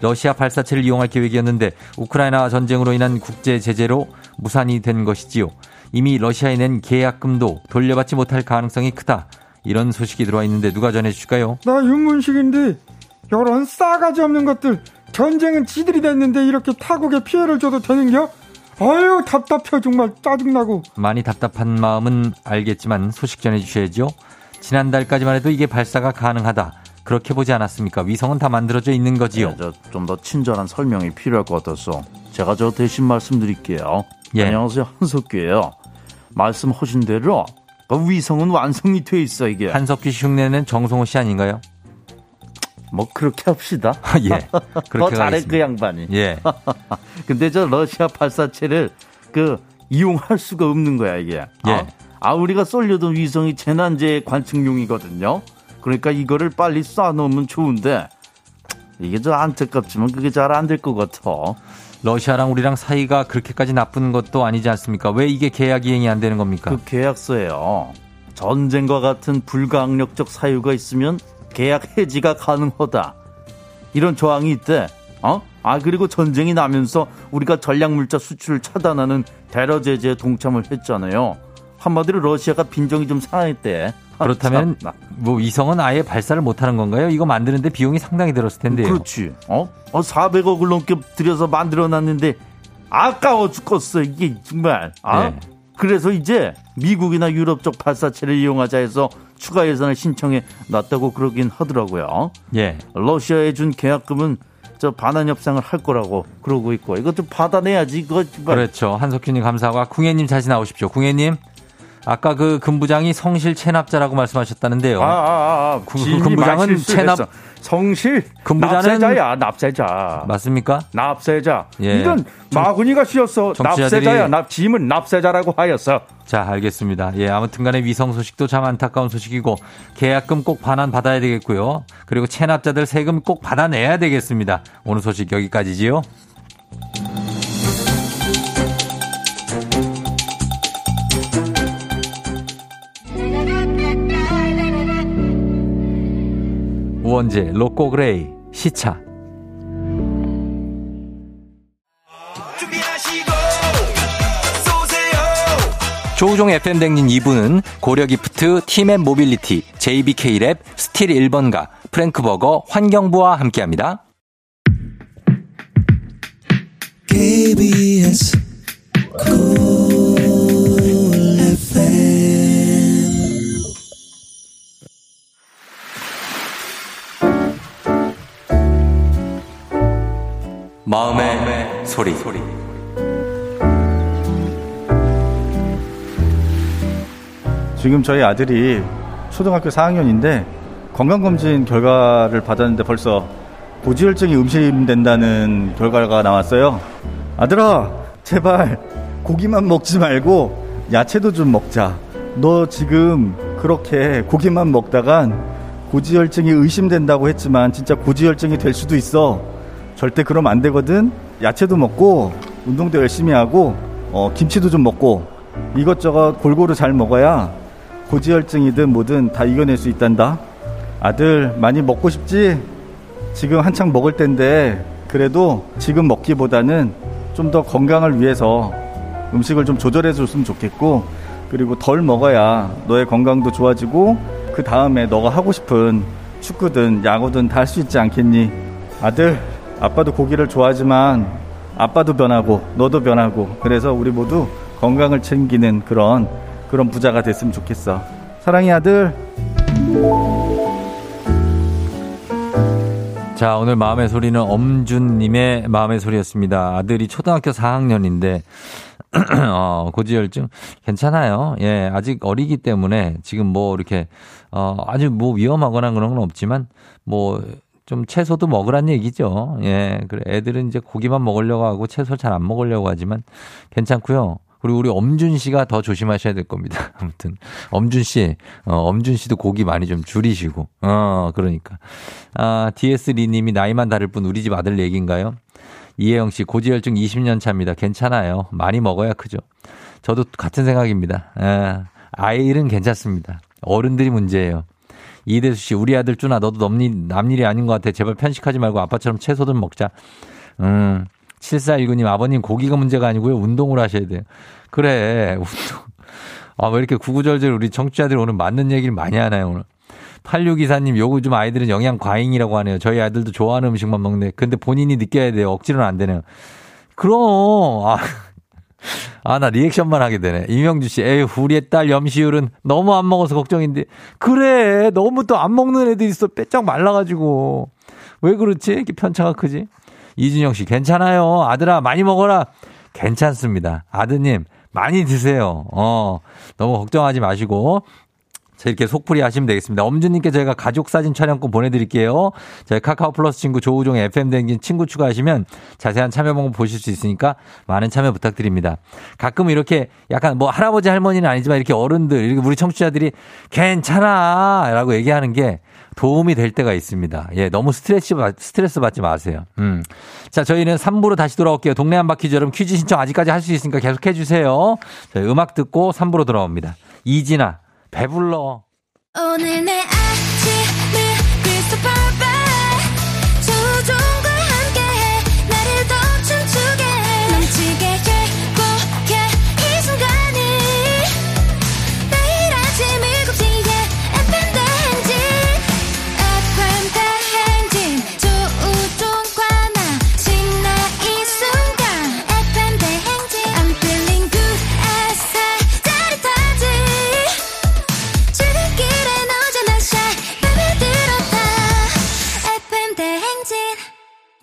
[SPEAKER 1] 러시아 발사체를 이용할 계획이었는데 우크라이나 전쟁으로 인한 국제 제재로 무산이 된 것이지요. 이미 러시아에 낸 계약금도 돌려받지 못할 가능성이 크다. 이런 소식이 들어와 있는데 누가 전해 주실까요?
[SPEAKER 4] 나 윤문식인데 이런 싸가지 없는 것들 전쟁은 지들이 됐는데 이렇게 타국에 피해를 줘도 되는겨? 아유 답답해 정말 짜증나고
[SPEAKER 1] 많이 답답한 마음은 알겠지만 소식 전해주셔야죠. 지난달까지만 해도 이게 발사가 가능하다. 그렇게 보지 않았습니까? 위성은 다 만들어져 있는 거지요.
[SPEAKER 5] 네, 좀더 친절한 설명이 필요할 것 같아서 제가 저 대신 말씀드릴게요.
[SPEAKER 1] 예.
[SPEAKER 5] 안녕하세요 한석규예요. 말씀하신 대로 그 위성은 완성이 돼 있어 이게.
[SPEAKER 1] 한석규 씨 흉내는 정성호 씨 아닌가요?
[SPEAKER 5] 뭐 그렇게 합시다. *laughs*
[SPEAKER 1] 예. *laughs*
[SPEAKER 5] 더
[SPEAKER 1] 그렇게
[SPEAKER 5] 잘해. 그 양반이.
[SPEAKER 1] 예. *laughs*
[SPEAKER 5] 근데 저 러시아 발사체를 그 이용할 수가 없는 거야 이게.
[SPEAKER 1] 예.
[SPEAKER 5] 아, 아 우리가 쏠려던 위성이 재난재 관측용이거든요. 그러니까 이거를 빨리 쏴놓으면 좋은데 이게 저 안타깝지만 그게 잘 안 될 것 같아.
[SPEAKER 1] 러시아랑 우리랑 사이가 그렇게까지 나쁜 것도 아니지 않습니까? 왜 이게 계약 이행이 안 되는 겁니까?
[SPEAKER 5] 그 계약서에요. 전쟁과 같은 불가항력적 사유가 있으면 계약 해지가 가능하다. 이런 조항이 있대. 어? 아 그리고 전쟁이 나면서 우리가 전략물자 수출을 차단하는 대러 제재에 동참을 했잖아요. 한마디로 러시아가 빈정이 좀 상했대. 아,
[SPEAKER 1] 그렇다면
[SPEAKER 5] 참나.
[SPEAKER 1] 뭐 위성은 아예 발사를 못 하는 건가요? 이거 만드는데 비용이 상당히 들었을 텐데요.
[SPEAKER 5] 그렇지. 어? 어 400억을 넘게 들여서 만들어 놨는데 아까워 죽겠어 이게 정말. 아?
[SPEAKER 1] 네.
[SPEAKER 5] 그래서 이제 미국이나 유럽 쪽 발사체를 이용하자 해서 추가 예산을 신청해 놨다고 그러긴 하더라고요.
[SPEAKER 1] 예.
[SPEAKER 5] 러시아에 준 계약금은 저 반환 협상을 할 거라고 그러고 있고 이것도 받아내야지 이거.
[SPEAKER 1] 그렇죠. 한석규님 감사하고 아, 궁예님 다시 나오십시오. 궁예님. 아까 그 금부장이 성실 체납자라고 말씀하셨다는데요.
[SPEAKER 3] 아, 아, 아, 아.
[SPEAKER 1] 그- 금부장은 체납-.
[SPEAKER 3] 성실
[SPEAKER 1] 금부장은-
[SPEAKER 3] 납세자야 납세자
[SPEAKER 1] 맞습니까?
[SPEAKER 3] 납세자
[SPEAKER 1] 예.
[SPEAKER 3] 이런 마구니가 씌었어 납세자야 납 짐은 납세자라고 하였어
[SPEAKER 1] 자, 알겠습니다. 예, 아무튼 간에 위성 소식도 참 안타까운 소식이고 계약금 꼭 반환 받아야 되겠고요. 그리고 체납자들 세금 꼭 받아내야 되겠습니다. 오늘 소식 여기까지지요. 우원재, 로꼬 그레이, 시차. 조우종 FM 댕진 2부는 고려기프트, 팀앤 모빌리티, JBK랩, 스틸 1번가, 프랭크버거, 환경부와 함께합니다.
[SPEAKER 6] KBS
[SPEAKER 1] 마음의, 소리.
[SPEAKER 7] 지금 저희 아들이 초등학교 4학년인데 건강검진 결과를 받았는데 벌써 고지혈증이 의심된다는 결과가 나왔어요. 아들아, 제발 고기만 먹지 말고 야채도 좀 먹자. 너 지금 그렇게 고기만 먹다간 고지혈증이 의심된다고 했지만 진짜 고지혈증이 될 수도 있어. 절대 그러면 안 되거든. 야채도 먹고 운동도 열심히 하고 어, 김치도 좀 먹고 이것저것 골고루 잘 먹어야 고지혈증이든 뭐든 다 이겨낼 수 있단다. 아들 많이 먹고 싶지? 지금 한창 먹을 텐데 그래도 지금 먹기보다는 좀 더 건강을 위해서 음식을 좀 조절해 줬으면 좋겠고 그리고 덜 먹어야 너의 건강도 좋아지고 그 다음에 너가 하고 싶은 축구든 야구든 다 할 수 있지 않겠니? 아들, 아빠도 고기를 좋아하지만 아빠도 변하고 너도 변하고 그래서 우리 모두 건강을 챙기는 그런 그런 부자가 됐으면 좋겠어. 사랑해 아들.
[SPEAKER 1] 자, 오늘 마음의 소리는 엄준님의 마음의 소리였습니다. 아들이 초등학교 4학년인데, *clears throat* 어, 고지혈증 괜찮아요. 예, 아직 어리기 때문에 지금 뭐 이렇게, 어, 아주 뭐 위험하거나 그런 건 없지만, 뭐, 좀 채소도 먹으란 얘기죠. 예, 그래. 애들은 이제 고기만 먹으려고 하고 채소 잘 안 먹으려고 하지만 괜찮고요. 그리고 우리 엄준 씨가 더 조심하셔야 될 겁니다. *laughs* 아무튼 엄준 씨, 어, 엄준 씨도 고기 많이 좀 줄이시고, 어, 그러니까. 아, DS 리님이 나이만 다를 뿐 우리 집 아들 얘기인가요? 이혜영 씨 고지혈증 20년 차입니다. 괜찮아요. 많이 먹어야 크죠. 저도 같은 생각입니다. 아, 아이는 괜찮습니다. 어른들이 문제예요. 이대수 씨, 우리 아들 쭈나 너도 남일, 남일이 아닌 것 같아. 제발 편식하지 말고 아빠처럼 채소든 먹자. 음. 7419님, 아버님 고기가 문제가 아니고요. 운동을 하셔야 돼요. 그래, *laughs* 운동. 아, 왜 이렇게 구구절절 우리 청취자들이 오늘 맞는 얘기를 많이 하나요, 오늘. 8624님, 요즘 아이들은 영양 과잉이라고 하네요. 저희 아들도 좋아하는 음식만 먹네. 근데 본인이 느껴야 돼요. 억지로는 안 되네요. 그럼, 아. 아, 나 리액션만 하게 되네. 이명주 씨, 에휴, 우리의 딸 염시율은 너무 안 먹어서 걱정인데. 그래, 너무 또 안 먹는 애들 있어. 빼짝 말라가지고. 왜 그렇지? 이렇게 편차가 크지? 이준영 씨, 괜찮아요. 아들아, 많이 먹어라. 괜찮습니다. 아드님, 많이 드세요. 어, 너무 걱정하지 마시고. 자, 이렇게 속풀이 하시면 되겠습니다. 엄주님께 저희가 가족 사진 촬영권 보내드릴게요. 저희 카카오 플러스 친구 조우종 FM 댕진 친구 추가하시면 자세한 참여 방법 보실 수 있으니까 많은 참여 부탁드립니다. 가끔 이렇게 약간 뭐 할아버지 할머니는 아니지만 이렇게 어른들, 이렇게 우리 청취자들이 괜찮아! 라고 얘기하는 게 도움이 될 때가 있습니다. 예, 너무 스트레스, 스트레스 받지 마세요. 음. 자, 저희는 3부로 다시 돌아올게요. 동네 한 바퀴 여러분 퀴즈 신청 아직까지 할 수 있으니까 계속 해주세요. 저희 음악 듣고 3부로 돌아옵니다. 이진아. 배불러.
[SPEAKER 6] 오늘 내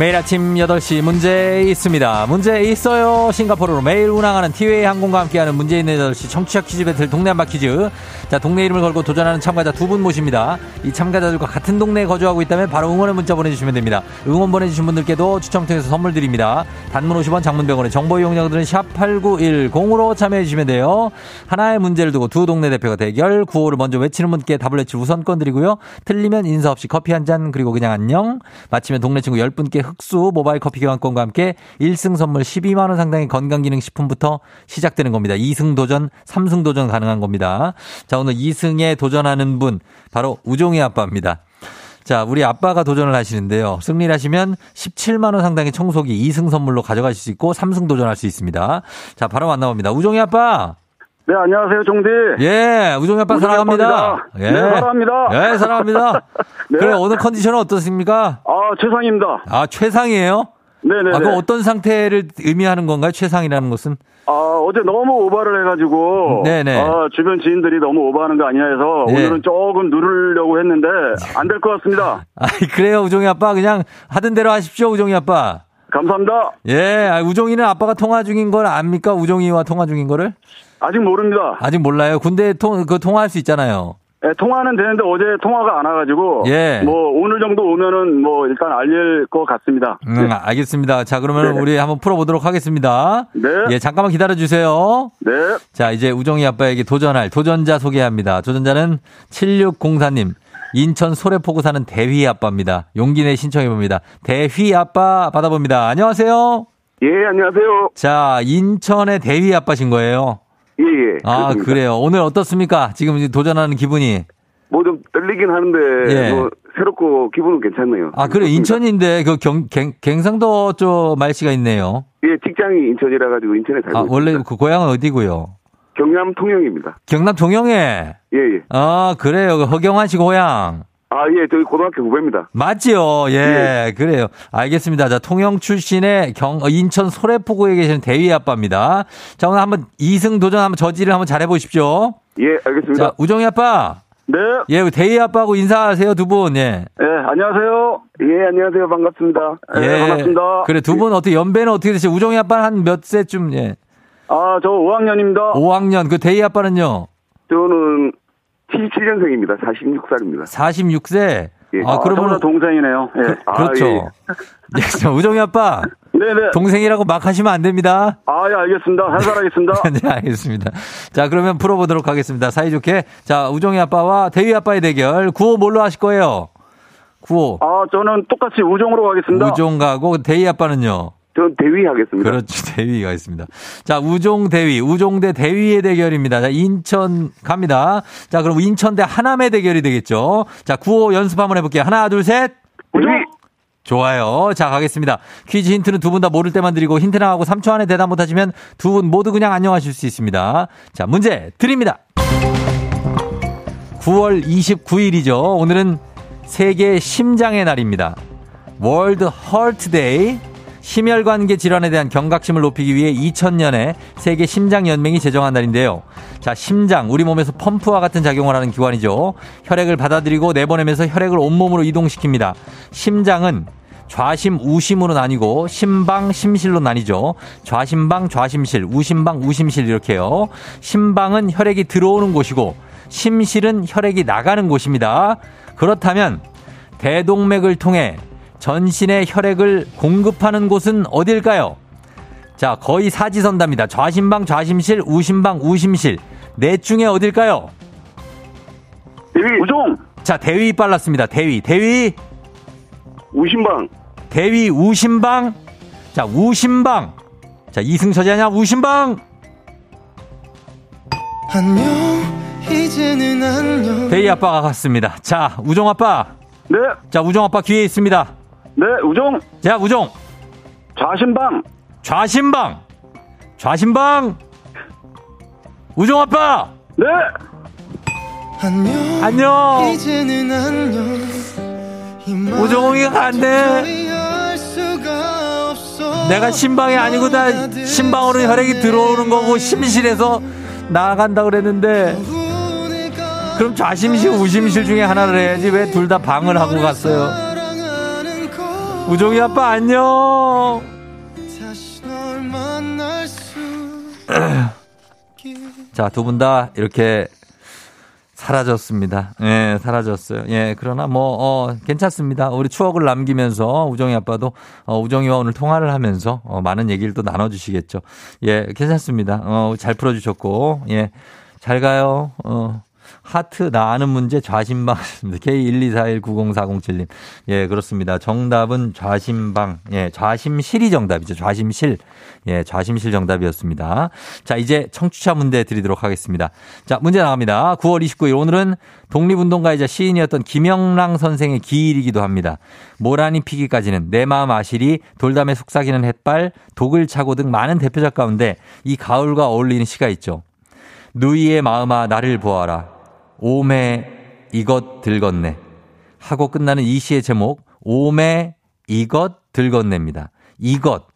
[SPEAKER 1] 매일 아침 8시 문제 있습니다. 문제 있어요. 싱가포르로 매일 운항하는 티웨이 항공과 함께하는 문제 있는 8시 청취자 퀴즈 배틀 동네 한바 퀴즈. 자, 동네 이름을 걸고 도전하는 참가자 두 분 모십니다. 이 참가자들과 같은 동네에 거주하고 있다면 바로 응원의 문자 보내주시면 됩니다. 응원 보내주신 분들께도 추첨 통해서 선물 드립니다. 단문 50원 장문 100원의 정보 이용자들은 샵8910으로 참여해주시면 돼요. 하나의 문제를 두고 두 동네 대표가 대결. 구호를 먼저 외치는 분께 답을 외칠 우선권 드리고요. 틀리면 인사 없이 커피 한 잔 그리고 그냥 안녕. 마치면 동네 친구 10분께 흑수 모바일 커피 교환권과 함께 1승 선물 12만원 상당의 건강기능식품부터 시작되는 겁니다. 2승 도전, 3승 도전 가능한 겁니다. 자, 오늘 2승에 도전하는 분, 바로 우종이 아빠입니다. 자, 우리 아빠가 도전을 하시는데요. 승리를 하시면 17만원 상당의 청소기 2승 선물로 가져가실 수 있고 3승 도전할 수 있습니다. 자, 바로 만나봅니다. 우종이 아빠!
[SPEAKER 8] 네, 안녕하세요, 종디.
[SPEAKER 1] 예, 우종이 아빠 사랑합니다.
[SPEAKER 8] 아빠입니다.
[SPEAKER 1] 예.
[SPEAKER 8] 네, 사랑합니다.
[SPEAKER 1] 예, 사랑합니다. *laughs*
[SPEAKER 8] 네.
[SPEAKER 1] 그래, 오늘 컨디션은 어떻습니까?
[SPEAKER 8] 아, 최상입니다.
[SPEAKER 1] 아, 최상이에요?
[SPEAKER 8] 네네.
[SPEAKER 1] 아, 그 어떤 상태를 의미하는 건가요? 최상이라는 것은?
[SPEAKER 8] 아, 어제 너무 오바를 해가지고.
[SPEAKER 1] 네네.
[SPEAKER 8] 아, 주변 지인들이 너무 오바하는 거 아니냐 해서
[SPEAKER 1] 예.
[SPEAKER 8] 오늘은 조금 누르려고 했는데 안 될 것 같습니다. *laughs*
[SPEAKER 1] 아, 그래요, 우종이 아빠. 그냥 하던 대로 하십시오, 우종이 아빠.
[SPEAKER 8] 감사합니다.
[SPEAKER 1] 예, 아, 우종이는 아빠가 통화 중인 걸 압니까? 우종이와 통화 중인 거를?
[SPEAKER 8] 아직 모릅니다.
[SPEAKER 1] 아직 몰라요. 군대 통, 그 통화할 수 있잖아요.
[SPEAKER 8] 예, 통화는 되는데 어제 통화가 안 와가지고.
[SPEAKER 1] 예.
[SPEAKER 8] 뭐 오늘 정도 오면은 뭐 일단 알릴 것 같습니다.
[SPEAKER 1] 음, 알겠습니다. 자, 그러면
[SPEAKER 8] 네.
[SPEAKER 1] 우리 한번 풀어보도록 하겠습니다.
[SPEAKER 8] 네.
[SPEAKER 1] 예, 잠깐만 기다려 주세요.
[SPEAKER 8] 네.
[SPEAKER 1] 자, 이제 우종이 아빠에게 도전할 도전자 소개합니다. 도전자는 7604님. 인천 소래포구 사는 대휘 아빠입니다. 용기 내 신청해 봅니다. 대휘 아빠 받아봅니다. 안녕하세요.
[SPEAKER 8] 예, 안녕하세요.
[SPEAKER 1] 자, 인천의 대휘 아빠신 거예요.
[SPEAKER 8] 예, 예.
[SPEAKER 1] 아,
[SPEAKER 8] 그렇습니다.
[SPEAKER 1] 그래요. 오늘 어떻습니까? 지금 도전하는 기분이.
[SPEAKER 8] 뭐 좀 떨리긴 하는데,
[SPEAKER 1] 예.
[SPEAKER 8] 뭐, 새롭고 기분은 괜찮네요.
[SPEAKER 1] 아, 그래. 인천인데 그 경, 갱, 갱상도 쪽 말씨가 있네요.
[SPEAKER 8] 예, 직장이 인천이라 가지고 인천에 살고
[SPEAKER 1] 아,
[SPEAKER 8] 있습니다.
[SPEAKER 1] 원래 그 고향은 어디고요?
[SPEAKER 8] 경남 통영입니다.
[SPEAKER 1] 경남 동영에.
[SPEAKER 8] 예, 예.
[SPEAKER 1] 아, 그래요. 그 허경환 씨 고향.
[SPEAKER 8] 아, 예, 저희 고등학교 후배입니다.
[SPEAKER 1] 맞지요? 예, 그래요. 알겠습니다. 자, 통영 출신의 경, 어, 인천 소래포구에 계시는 대위 아빠입니다. 자, 오늘 한번 이승 도전 한번 저지를 한번 잘 해보십시오.
[SPEAKER 8] 예, 알겠습니다.
[SPEAKER 1] 자, 우정이 아빠.
[SPEAKER 8] 네.
[SPEAKER 1] 예, 대위 아빠하고 인사하세요, 두 분. 예.
[SPEAKER 8] 예, 안녕하세요. 예, 안녕하세요. 반갑습니다. 예, 반갑습니다.
[SPEAKER 1] 그래, 두 분 어떻게, 연배는 어떻게 되세요? 우정이 아빠는 한 몇 세쯤, 예.
[SPEAKER 8] 아, 저 5학년입니다.
[SPEAKER 1] 5학년. 그 대위 아빠는요?
[SPEAKER 8] 저는 77년생입니다. 46살입니다.
[SPEAKER 1] 46세.
[SPEAKER 8] 예.
[SPEAKER 1] 아, 그러면.
[SPEAKER 8] 동생이네요. 예. 아,
[SPEAKER 1] 그렇죠.
[SPEAKER 8] 예.
[SPEAKER 1] 예, 자, 우정이 아빠.
[SPEAKER 8] 네네.
[SPEAKER 1] 동생이라고 막 하시면 안 됩니다.
[SPEAKER 8] 아, 예, 알겠습니다. 한살하겠습니다. *laughs*
[SPEAKER 1] 네, 알겠습니다. 자, 그러면 풀어보도록 하겠습니다. 사이좋게. 자, 우정이 아빠와 대위 아빠의 대결. 구호 뭘로 하실 거예요? 구호.
[SPEAKER 8] 아, 저는 똑같이 우정으로 가겠습니다.
[SPEAKER 1] 우종 가고 대위 아빠는요?
[SPEAKER 8] 전 대위 하겠습니다.
[SPEAKER 1] 그렇죠. *laughs* 대위가 있습니다. 자, 우종 대위, 우종 대 대위의 대결입니다. 자, 인천 갑니다. 자, 그럼 인천 대 하남의 대결이 되겠죠. 자, 구호 연습 한번 해볼게요. 하나, 둘, 셋.
[SPEAKER 8] 우정!
[SPEAKER 1] 좋아요. 자, 가겠습니다. 퀴즈 힌트는 두 분 다 모를 때만 드리고 힌트 나가고 3초 안에 대답 못하시면 두 분 모두 그냥 안녕하실 수 있습니다. 자, 문제 드립니다. 9월 29일이죠. 오늘은 세계 심장의 날입니다. World Heart Day. 심혈관계 질환에 대한 경각심을 높이기 위해 2000년에 세계 심장 연맹이 제정한 날인데요. 자, 심장 우리 몸에서 펌프와 같은 작용을 하는 기관이죠. 혈액을 받아들이고 내보내면서 혈액을 온몸으로 이동시킵니다. 심장은 좌심 우심으로 나뉘고 심방 심실로 나뉘죠. 좌심방 좌심실, 우심방 우심실 이렇게요. 심방은 혈액이 들어오는 곳이고 심실은 혈액이 나가는 곳입니다. 그렇다면 대동맥을 통해 전신의 혈액을 공급하는 곳은 어딜까요? 자, 거의 사지선답니다. 좌심방, 좌심실, 우심방, 우심실. 넷 중에 어딜까요?
[SPEAKER 8] 대위! 우정!
[SPEAKER 1] 자, 대위 빨랐습니다. 대위, 대위,
[SPEAKER 8] 우신방!
[SPEAKER 1] 대위, 우심방. 자, 우심방. 자, 이승처지하냐? 우심방.
[SPEAKER 9] 안녕 이제는 안녕
[SPEAKER 1] 대위 아빠가 갔습니다. 자, 우종 아빠.
[SPEAKER 8] 네!
[SPEAKER 1] 자, 우종 아빠 귀에 있습니다.
[SPEAKER 8] 네, 우정!
[SPEAKER 1] 자, 우종.
[SPEAKER 8] 좌신방!
[SPEAKER 1] 좌심방. 좌심방. 우종 아빠.
[SPEAKER 8] 네!
[SPEAKER 9] 안녕
[SPEAKER 1] 안녕.
[SPEAKER 9] 이제는 안녕
[SPEAKER 1] 우종이가 갔네. 내가 심방이 아니고 다 심방으로 혈액이 들어오는 거고 심실에서 나간다 그랬는데 그럼 좌심실 우심실 중에 하나를 해야지 왜 둘 다 방을 하고 갔어요 우종이 아빠 안녕. *clears throat* 자 두 분 다 이렇게 사라졌습니다. 예 사라졌어요. 예 그러나 뭐 어, 괜찮습니다. 우리 추억을 남기면서 우종이 아빠도 어, 우종이와 오늘 통화를 하면서 어, 많은 얘기를 또 나눠주시겠죠. 예 괜찮습니다. 어, 잘 풀어주셨고 예 잘 가요. 어. 하트 나 아는 문제 좌심방 *laughs* K124190407님. 예, 그렇습니다. 정답은 좌심방. 예, 좌심실이 정답이죠. 좌심실. 예, 좌심실 정답이었습니다. 자, 이제 청취자 문제 드리도록 하겠습니다. 자, 문제 나갑니다. 9월 29일 오늘은 독립운동가이자 시인이었던 김영랑 선생의 기일이기도 합니다. 모란이 피기까지는 내 마음 아실이 돌담에 속삭이는 햇발, 독을 차고 등 많은 대표작 가운데 이 가을과 어울리는 시가 있죠. 누이의 마음아 나를 보아라. 오매 이것 들건네. 하고 끝나는 이 시의 제목 오매 이것 들건네입니다. 이것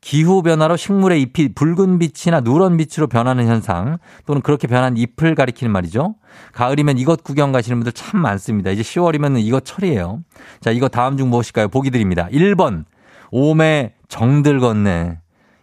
[SPEAKER 1] 기후 변화로 식물의 잎이 붉은 빛이나 누런 빛으로 변하는 현상 또는 그렇게 변한 잎을 가리키는 말이죠. 가을이면 이것 구경 가시는 분들 참 많습니다. 이제 10월이면 이것 철이에요. 자, 이거 다음 중 무엇일까요? 보기 드립니다. 1번 오매 정들건네.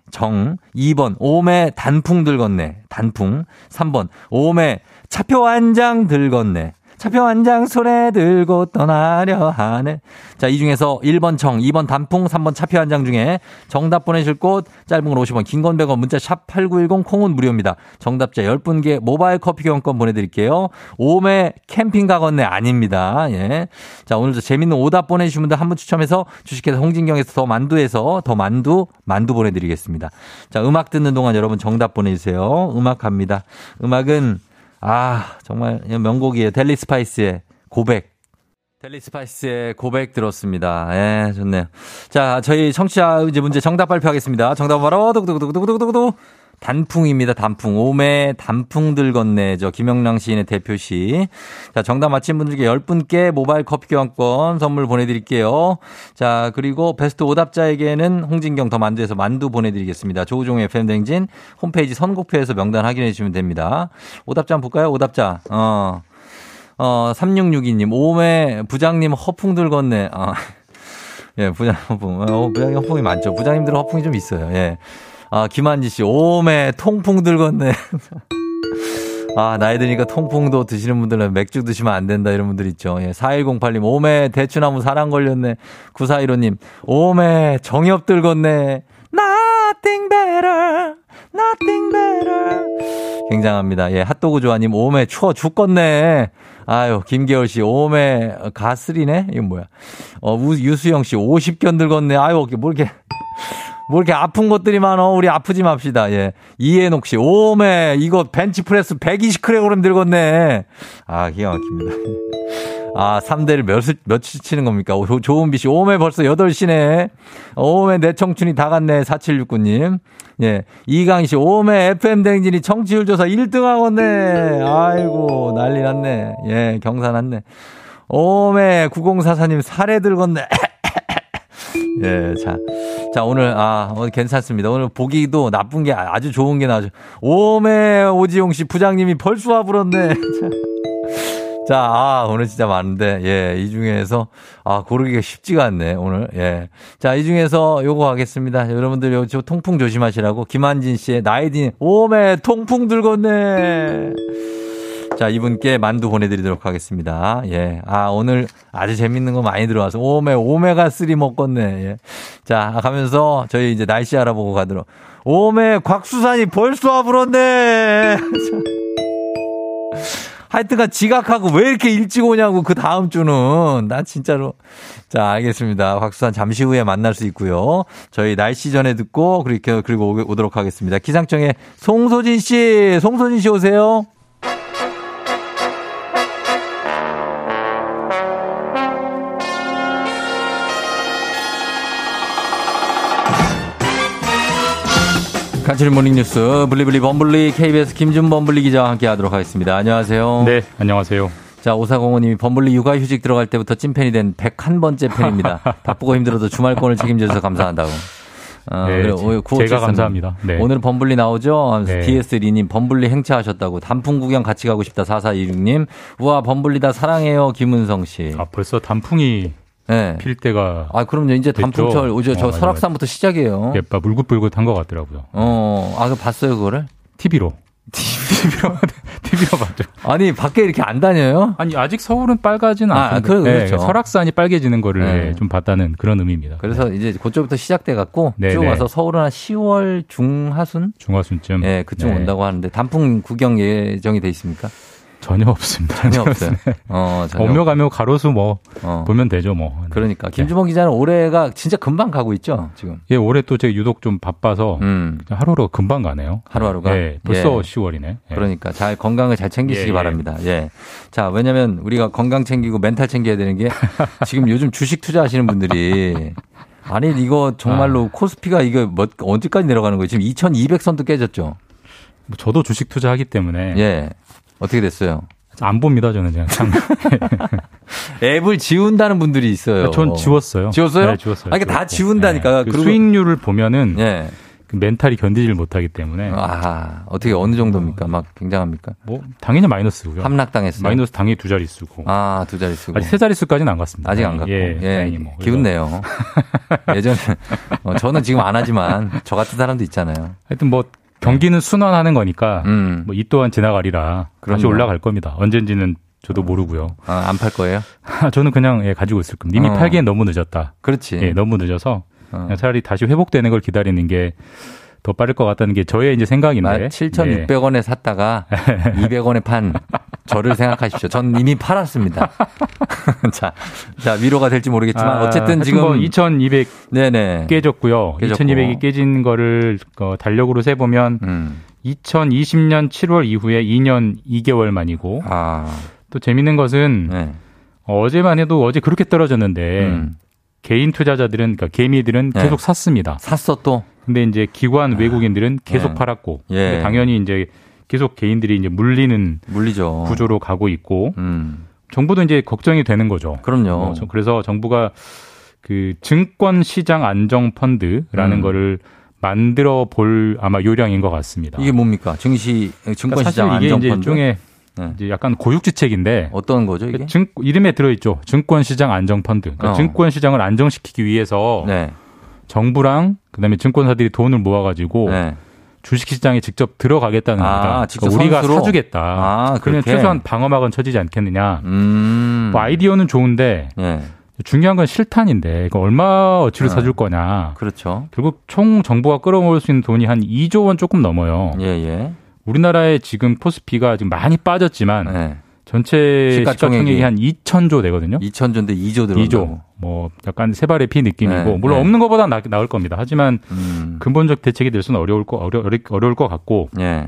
[SPEAKER 1] 정. 2번, 오매 단풍 들건네. 단풍. 3번, 오매 차표 한 장 들건네. 차표 한 장 손에 들고 떠나려 하네. 자, 이 중에서 1번 청, 2번 단풍, 3번 차표 한 장 중에 정답 보내실 곳 짧은 건 50원, 긴 건 100원, 문자 샵 8910 콩은 무료입니다. 정답자 10분께 모바일 커피 교환권 보내드릴게요. 오메 캠핑 가건네 아닙니다. 예. 자, 오늘도 재밌는 오답 보내주신 분들 한 분 추첨해서 주식회사 홍진경에서 더 만두에서 더 만두, 만두 보내드리겠습니다. 자, 음악 듣는 동안 여러분 정답 보내주세요. 음악 갑니다. 음악은, 아, 정말 명곡이에요. 델리 스파이스의 고백. 델리 스파이스의 고백 들었습니다. 예, 좋네요. 자, 저희 청취자 문제 정답 발표하겠습니다. 정답은 바로 두구두구두구두구두구 단풍입니다. 단풍. 오메 단풍들 건네죠. 김영랑 시인의 대표시. 자, 정답 맞힌 분들 중에 10분께 모바일 커피 교환권 선물 보내드릴게요. 자, 그리고 베스트 오답자에게는 홍진경 더 만두에서 만두 보내드리겠습니다. 조우종의 FM댕진 홈페이지 선곡표에서 명단 확인해 주시면 됩니다. 오답자 한번 볼까요? 오답자. 어. 어, 3662님, 오메 부장님 허풍 들건네. 아, *laughs* 예, 부장 허풍. 어, 부장님 허풍이 많죠. 부장님들 허풍이 좀 있어요. 예. 아, 김한지 씨, 오메 통풍 들건네. *laughs* 아, 나이 드니까 통풍도 드시는 분들은 맥주 드시면 안 된다 이런 분들 있죠. 예, 4108님, 오메 대추나무 사랑 걸렸네. 9415님, 오메 정엽 들건네. Nothing better, nothing better. 굉장합니다. 예, 핫도그 조아님, 오메 추워 죽겠네. 아유, 김계월 씨, 오메 가스리네? 이건 뭐야. 어, 우, 유수영 씨, 50견 들겠네. 아유, 뭐 이렇게. 뭐 이렇게 아픈 것들이 많어. 우리 아프지 맙시다. 예. 이해녹 씨, 오메, 이거 벤치프레스 120kg 들겠네. 아, 기가 막힙니다. *laughs* 아, 3대를 몇, 며칠 치는 겁니까? 조, 조은비 씨, 오메 벌써 8시네. 오메 내 청춘이 다 갔네. 4769님. 예. 이강희 씨, 오메 FM대행진이 청취율 조사 1등 하겠네. 아이고, 난리 났네. 예, 경사 났네. 오메 9044님, 살해 들겠네. *laughs* 예, 자. 자, 오늘, 아, 오늘 괜찮습니다. 오늘 보기도 나쁜 게 아주 좋은 게 나죠. 오메 오지용 씨 부장님이 벌써 와불었네. *laughs* 자, 아, 오늘 진짜 많은데, 예, 이 중에서, 아, 고르기가 쉽지가 않네, 오늘, 예. 자, 이 중에서 요거 하겠습니다. 여러분들 요, 저 통풍 조심하시라고, 김한진 씨의 나이딘, 오메, 통풍 들겠네. 자, 이분께 만두 보내드리도록 하겠습니다. 예. 아, 오늘 아주 재밌는 거 많이 들어와서, 오메, 오메가3 먹겠네. 예. 자, 가면서 저희 이제 날씨 알아보고 가도록. 오메, 곽수산이 벌써 와불었네. *laughs* 하여튼간 지각하고 왜 이렇게 일찍 오냐고 그 다음 주는 나 진짜로 자 알겠습니다 곽수산 잠시 후에 만날 수 있고요 저희 날씨 전에 듣고 그렇게 그리고 오도록 하겠습니다 기상청에 송소진 씨 송소진 씨 오세요. 간추린 모닝뉴스 블리블리 범블리 KBS 김준 범블리 기자와 함께 하도록 하겠습니다. 안녕하세요.
[SPEAKER 10] 네, 안녕하세요.
[SPEAKER 1] 자, 오사공호님이 범블리 육아휴직 들어갈 때부터 찐팬이 된 101번째 팬입니다. *laughs* 바쁘고 힘들어도 주말권을 책임져줘서 감사한다고.
[SPEAKER 10] 어, 네, 제, 제가 감사합니다. 네.
[SPEAKER 1] 오늘은 범블리 나오죠? 네. DS 리님 범블리 행차하셨다고. 단풍 구경 같이 가고 싶다. 4426님. 우와, 범블리다 사랑해요. 김은성 씨.
[SPEAKER 10] 아, 벌써 단풍이 네. 필 때가.
[SPEAKER 1] 아, 그럼요. 이제 단풍철 오죠. 저 어, 설악산부터 시작이에요.
[SPEAKER 10] 예뻐. 울긋불긋한 것 같더라고요.
[SPEAKER 1] 어, 아, 그 봤어요, 그거를?
[SPEAKER 10] TV로.
[SPEAKER 1] TV로,
[SPEAKER 10] TV로 봤죠.
[SPEAKER 1] 아니, 밖에 이렇게 안 다녀요?
[SPEAKER 10] 아니, 아직 서울은 빨가진 않고. 아,
[SPEAKER 1] 그, 그렇죠.
[SPEAKER 10] 네, 설악산이 빨개지는 거를 네. 좀 봤다는 그런 의미입니다.
[SPEAKER 1] 그래서
[SPEAKER 10] 네.
[SPEAKER 1] 이제 그쪽부터 시작돼 갖고 네, 쭉 네. 와서 서울은 한 10월 중하순?
[SPEAKER 10] 중하순쯤.
[SPEAKER 1] 예, 그쯤 네. 온다고 하는데 단풍 구경 예정이 돼 있습니까?
[SPEAKER 10] 전혀 없습니다.
[SPEAKER 1] 전혀 *laughs* 없어요. 어,
[SPEAKER 10] 오며 가며 가로수 뭐 어. 보면 되죠 뭐.
[SPEAKER 1] 그러니까 김주범 네. 기자는 올해가 진짜 금방 가고 있죠 지금.
[SPEAKER 10] 예, 올해 또 제가 유독 좀 바빠서 음. 하루로 금방 가네요.
[SPEAKER 1] 하루하루가.
[SPEAKER 10] 예, 벌써 예. 10월이네. 예.
[SPEAKER 1] 그러니까 잘 건강을 잘 챙기시기 예, 예. 바랍니다. 예. 자, 왜냐면 우리가 건강 챙기고 멘탈 챙겨야 되는 게 *laughs* 지금 요즘 주식 투자하시는 분들이 아니 이거 정말로 아. 코스피가 이거 뭐 언제까지 내려가는 거예요? 지금 2,200선도 깨졌죠.
[SPEAKER 10] 뭐 저도 주식 투자하기 때문에
[SPEAKER 1] 예. 어떻게 됐어요?
[SPEAKER 10] 안 봅니다, 저는 그냥. *laughs*
[SPEAKER 1] 앱을 지운다는 분들이 있어요.
[SPEAKER 10] 전 지웠어요.
[SPEAKER 1] 지웠어요?
[SPEAKER 10] 네, 지웠어요.
[SPEAKER 1] 아, 그러니까 다 지운다니까.
[SPEAKER 10] 네. 그 수익률을 보면은 예. 그 멘탈이 견디질 못하기 때문에.
[SPEAKER 1] 아, 어떻게 어느 정도입니까? 막 굉장합니까?
[SPEAKER 10] 뭐 당연히 마이너스고요.
[SPEAKER 1] 함락당했어요.
[SPEAKER 10] 마이너스 당연히 두 자리 쓰고.
[SPEAKER 1] 아, 두 자리 쓰고.
[SPEAKER 10] 아직 세 자리 수까지는 안 갔습니다.
[SPEAKER 1] 아직 안 갔고.
[SPEAKER 10] 예,
[SPEAKER 1] 예. 뭐 기운내요. 예전에 어, 저는 지금 안 하지만 저 같은 사람도 있잖아요.
[SPEAKER 10] 하여튼 뭐 경기는 순환하는 거니까 음. 뭐이 또한 지나가리라 그럼요. 다시 올라갈 겁니다. 언젠지는 저도 모르고요.
[SPEAKER 1] 아, 안 팔 거예요? *laughs*
[SPEAKER 10] 저는 그냥 예, 가지고 있을 겁니다. 이미
[SPEAKER 1] 어.
[SPEAKER 10] 팔기엔 너무 늦었다.
[SPEAKER 1] 그렇지.
[SPEAKER 10] 예, 너무 늦어서
[SPEAKER 1] 어.
[SPEAKER 10] 차라리 다시 회복되는 걸 기다리는 게 더 빠를 것 같다는 게 저의 이제 생각인데.
[SPEAKER 1] 7,600원에 샀다가 200원에 판 저를 생각하십시오. 전 이미 팔았습니다. *laughs* 자, 자, 위로가 될지 모르겠지만
[SPEAKER 10] 아,
[SPEAKER 1] 어쨌든 지금
[SPEAKER 10] 뭐 2,200
[SPEAKER 1] 네네.
[SPEAKER 10] 깨졌고요.
[SPEAKER 1] 깨졌고.
[SPEAKER 10] 2,200이 깨진 거를 어, 달력으로 세 보면
[SPEAKER 1] 음.
[SPEAKER 10] 2020년 7월 이후에 2년 2개월 만이고
[SPEAKER 1] 아.
[SPEAKER 10] 또 재밌는 것은
[SPEAKER 1] 네.
[SPEAKER 10] 어제만 해도 어제 그렇게 떨어졌는데
[SPEAKER 1] 음.
[SPEAKER 10] 개인 투자자들은 그러니까 개미들은
[SPEAKER 1] 네.
[SPEAKER 10] 계속 샀습니다.
[SPEAKER 1] 샀어 또.
[SPEAKER 10] 근데 이제 기관 외국인들은 계속
[SPEAKER 1] 예.
[SPEAKER 10] 팔았고
[SPEAKER 1] 예.
[SPEAKER 10] 당연히 이제 계속 개인들이 이제 물리는
[SPEAKER 1] 물리죠.
[SPEAKER 10] 구조로 가고 있고
[SPEAKER 1] 음.
[SPEAKER 10] 정부도 이제 걱정이 되는 거죠.
[SPEAKER 1] 그럼요.
[SPEAKER 10] 어, 저- 그래서 정부가 그 증권 시장 안정 펀드라는
[SPEAKER 1] 음.
[SPEAKER 10] 거를 만들어 볼 아마 요량인 것 같습니다.
[SPEAKER 1] 이게 뭡니까? 증시
[SPEAKER 10] 그러니까
[SPEAKER 1] 증권시장
[SPEAKER 10] 사실 이게 이제
[SPEAKER 1] 안정 펀드.
[SPEAKER 10] 일종의
[SPEAKER 1] 네.
[SPEAKER 10] 이제 약간 고육지책인데
[SPEAKER 1] 어떤 거죠 이게?
[SPEAKER 10] 증, 이름에 들어있죠. 증권 시장 안정 펀드. 그러니까
[SPEAKER 1] 어.
[SPEAKER 10] 증권 시장을 안정시키기 위해서
[SPEAKER 1] 네.
[SPEAKER 10] 정부랑 그다음에 증권사들이 돈을 모아가지고
[SPEAKER 1] 네.
[SPEAKER 10] 주식시장에 직접 들어가겠다는
[SPEAKER 1] 아. 직접
[SPEAKER 10] 그러니까 우리가
[SPEAKER 1] 선수로?
[SPEAKER 10] 사주겠다.
[SPEAKER 1] 아,
[SPEAKER 10] 그러면? 최소한 방어막은 쳐지지 않겠느냐.
[SPEAKER 1] 음.
[SPEAKER 10] 뭐 아이디어는 좋은데
[SPEAKER 1] 예.
[SPEAKER 10] 중요한 건 실탄인데 이거 얼마 어치를
[SPEAKER 1] 아.
[SPEAKER 10] 사줄 거냐.
[SPEAKER 1] 그렇죠.
[SPEAKER 10] 결국 총 정부가 끌어모을 수 있는 돈이 한 2조 원 조금 넘어요.
[SPEAKER 1] 예, 예.
[SPEAKER 10] 우리나라의 지금 포스피가 지금 많이 빠졌지만
[SPEAKER 1] 네.
[SPEAKER 10] 전체
[SPEAKER 1] 시가총액이
[SPEAKER 10] 시가총액이 한 2천조 되거든요.
[SPEAKER 1] 2천조인데 2조 들어간다고.
[SPEAKER 10] 2조. 뭐 약간 세 발의 피 느낌이고
[SPEAKER 1] 네,
[SPEAKER 10] 물론
[SPEAKER 1] 네.
[SPEAKER 10] 없는 것보다 나, 나을 겁니다. 하지만
[SPEAKER 1] 음.
[SPEAKER 10] 근본적 대책이 될 수는 어려울 거 어려 어려- 어려울 것 같고
[SPEAKER 1] 예.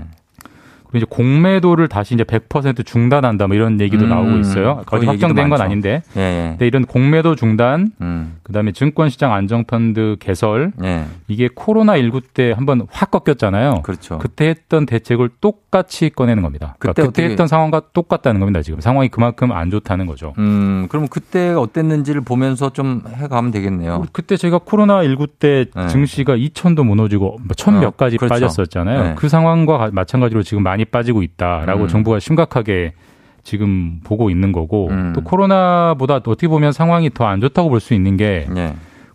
[SPEAKER 10] 이제 공매도를 다시 이제 100% 중단한다 뭐 이런 얘기도
[SPEAKER 1] 음,
[SPEAKER 10] 나오고 있어요.
[SPEAKER 1] 그런
[SPEAKER 10] 거의 확정된 건. 아닌데.
[SPEAKER 1] 예, 예.
[SPEAKER 10] 근데 이런 공매도 중단,
[SPEAKER 1] 음.
[SPEAKER 10] 그다음에 증권시장 안정펀드 개설
[SPEAKER 1] 예.
[SPEAKER 10] 이게 코로나 19때 한번 확 꺾였잖아요.
[SPEAKER 1] 그렇죠.
[SPEAKER 10] 그때 했던 대책을 똑같이 꺼내는 겁니다. 그러니까
[SPEAKER 1] 그때
[SPEAKER 10] 그때,
[SPEAKER 1] 어떻게-
[SPEAKER 10] 했던 상황과 똑같다는 겁니다. 지금 상황이 그만큼 안 좋다는 거죠.
[SPEAKER 1] 음, 그럼 그때가 어땠는지를 보면서 좀 해가면 되겠네요.
[SPEAKER 10] 그때 저희가 코로나 19때
[SPEAKER 1] 네.
[SPEAKER 10] 증시가 2천도 무너지고 천
[SPEAKER 1] 어,
[SPEAKER 10] 몇 가지
[SPEAKER 1] 그렇죠.
[SPEAKER 10] 빠졌었잖아요.
[SPEAKER 1] 네.
[SPEAKER 10] 그 상황과 가- 마찬가지로 지금 많이 빠지고 있다라고
[SPEAKER 1] 음.
[SPEAKER 10] 정부가 심각하게 지금 보고 있는 거고
[SPEAKER 1] 음.
[SPEAKER 10] 또 코로나보다 또 어떻게 보면 상황이 더 안 좋다고 볼 수 있는 게
[SPEAKER 1] 예.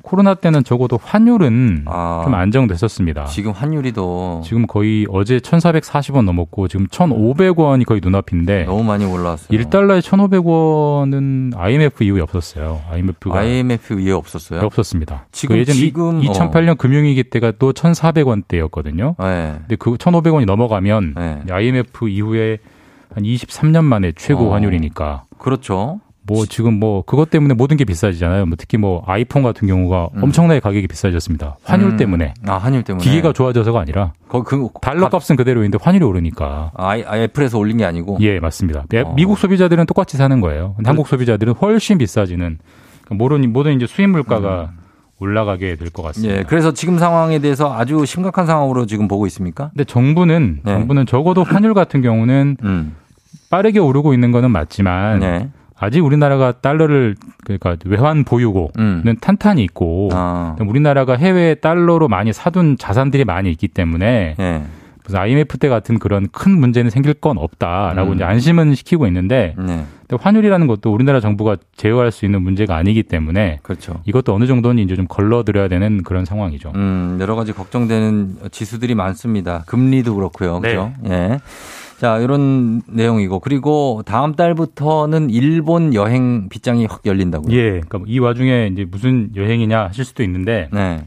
[SPEAKER 10] 코로나 때는 적어도 환율은
[SPEAKER 1] 아.
[SPEAKER 10] 좀 안정됐었습니다.
[SPEAKER 1] 지금 환율이 더
[SPEAKER 10] 지금 거의 어제 1,440원 넘었고 지금 1,500원이 거의 눈앞인데
[SPEAKER 1] 너무 많이 올라왔어요.
[SPEAKER 10] 1달러에 1,500원은 IMF 이후에 없었어요. IMF가
[SPEAKER 1] IMF 이해 없었어요?
[SPEAKER 10] 없었습니다.
[SPEAKER 1] 지금-
[SPEAKER 10] 그 예전
[SPEAKER 1] 지금,
[SPEAKER 10] 2008년 금융위기 때가 또 1,400원대였거든요.
[SPEAKER 1] 네.
[SPEAKER 10] 근데 그 1,500원이 넘어가면
[SPEAKER 1] 네.
[SPEAKER 10] IMF 이후에 한 23년 만에 최고
[SPEAKER 1] 어.
[SPEAKER 10] 환율이니까
[SPEAKER 1] 그렇죠.
[SPEAKER 10] 뭐 지금 뭐 그것 때문에 모든 게 비싸지잖아요. 뭐 특히 뭐 아이폰 같은 경우가
[SPEAKER 1] 음.
[SPEAKER 10] 엄청나게 가격이 비싸졌습니다. 환율
[SPEAKER 1] 음.
[SPEAKER 10] 때문에.
[SPEAKER 1] 아, 환율 때문에.
[SPEAKER 10] 기계가 좋아져서가 아니라
[SPEAKER 1] 거, 그,
[SPEAKER 10] 달러 값은 그대로인데 환율이 오르니까.
[SPEAKER 1] 아, 아, 애플에서 올린 게 아니고.
[SPEAKER 10] 예, 맞습니다. 미-
[SPEAKER 1] 어.
[SPEAKER 10] 미국 소비자들은 똑같이 사는 거예요. 근데 한국 소비자들은 훨씬 비싸지는 그러니까 모든 모든 이제 수입 물가가 올라가게 될 것 같습니다.
[SPEAKER 1] 음. 예, 그래서 지금 상황에 대해서 아주 심각한 상황으로 지금 보고 있습니까?
[SPEAKER 10] 근데 정부는
[SPEAKER 1] 네.
[SPEAKER 10] 정부는 적어도 환율 같은 경우는
[SPEAKER 1] 음.
[SPEAKER 10] 빠르게 오르고 있는 거는 맞지만
[SPEAKER 1] 네.
[SPEAKER 10] 아직 우리나라가 달러를 그러니까 외환 보유고는
[SPEAKER 1] 음.
[SPEAKER 10] 탄탄히 있고
[SPEAKER 1] 아.
[SPEAKER 10] 우리나라가 해외 달러로 많이 사둔 자산들이 많이 있기 때문에
[SPEAKER 1] 예.
[SPEAKER 10] 무슨 IMF 때 같은 그런 큰 문제는 생길 건 없다라고
[SPEAKER 1] 음.
[SPEAKER 10] 이제 안심은 시키고 있는데
[SPEAKER 1] 네.
[SPEAKER 10] 근데 환율이라는 것도 우리나라 정부가 제어할 수 있는 문제가 아니기 때문에
[SPEAKER 1] 그렇죠.
[SPEAKER 10] 이것도 어느 정도는 이제 좀 걸러들여야 되는 그런 상황이죠.
[SPEAKER 1] 음, 여러 가지 걱정되는 지수들이 많습니다. 금리도 그렇고요.
[SPEAKER 10] 네.
[SPEAKER 1] 그죠? 예. 자, 이런 내용이고. 그리고 다음 달부터는 일본 여행 빗장이 확 열린다고요.
[SPEAKER 10] 예, 그러니까 이 와중에 이제 무슨 여행이냐 하실 수도 있는데
[SPEAKER 1] 네.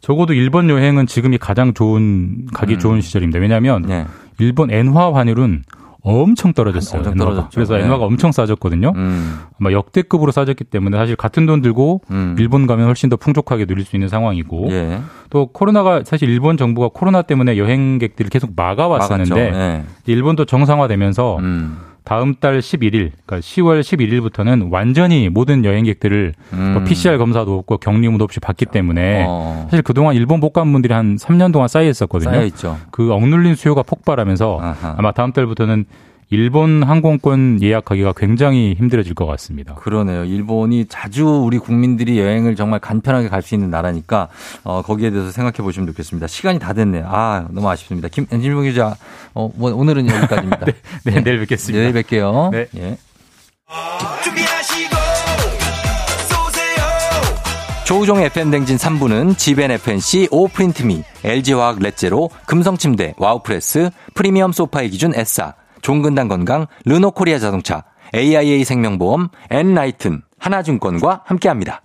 [SPEAKER 10] 적어도 일본 여행은 지금이 가장 좋은 가기
[SPEAKER 1] 음.
[SPEAKER 10] 좋은 시절입니다. 왜냐하면
[SPEAKER 1] 네.
[SPEAKER 10] 일본 엔화 환율은 엄청 떨어졌어요.
[SPEAKER 1] 엄청
[SPEAKER 10] 엔화가. 그래서
[SPEAKER 1] 네.
[SPEAKER 10] 엔화가 엄청 싸졌거든요.
[SPEAKER 1] 음.
[SPEAKER 10] 아마 역대급으로 싸졌기 때문에 사실 같은 돈 들고
[SPEAKER 1] 음.
[SPEAKER 10] 일본 가면 훨씬 더 풍족하게 누릴 수 있는 상황이고
[SPEAKER 1] 예.
[SPEAKER 10] 또 코로나가 사실 일본 정부가 코로나 때문에 여행객들을 계속 막아왔었는데.
[SPEAKER 1] 예.
[SPEAKER 10] 일본도 정상화되면서
[SPEAKER 1] 음.
[SPEAKER 10] 다음 달 11일, 그러니까 10월 11일부터는 완전히 모든 여행객들을
[SPEAKER 1] 음.
[SPEAKER 10] 뭐 PCR 검사도 없고 격리 의무도 없이 받기 때문에
[SPEAKER 1] 어.
[SPEAKER 10] 사실 그동안 일본 복관분들이 한 3년 동안 쌓여 있었거든요.
[SPEAKER 1] 쌓여 있죠.
[SPEAKER 10] 그 억눌린 수요가 폭발하면서
[SPEAKER 1] 아하.
[SPEAKER 10] 아마 다음 달부터는 일본 항공권 예약하기가 굉장히 힘들어질 것 같습니다.
[SPEAKER 1] 그러네요. 일본이 자주 우리 국민들이 여행을 정말 간편하게 갈 수 있는 나라니까 어, 거기에 대해서 생각해 보시면 좋겠습니다. 시간이 다 됐네요. 아 너무 아쉽습니다. 김진봉 기자, 어, 뭐, 오늘은 여기까지입니다. *laughs*
[SPEAKER 10] 네, 내일 뵙겠습니다.
[SPEAKER 1] 내일 뵐게요.
[SPEAKER 10] 네.
[SPEAKER 1] 예. 조우종의 FM댕진 3부는 지벤 FNC, 오프린트미, LG화학 렛제로, 금성침대, 와우프레스, 프리미엄 소파의 기준 S사, 종근당 건강, 르노코리아 자동차, AIA 생명보험, 엔라이튼, 하나증권과 함께합니다.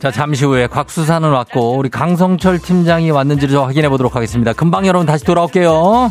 [SPEAKER 1] 자, 잠시 후에 곽수산은 왔고, 우리 강성철 팀장이 왔는지를 좀 확인해 보도록 하겠습니다. 금방 여러분 다시 돌아올게요.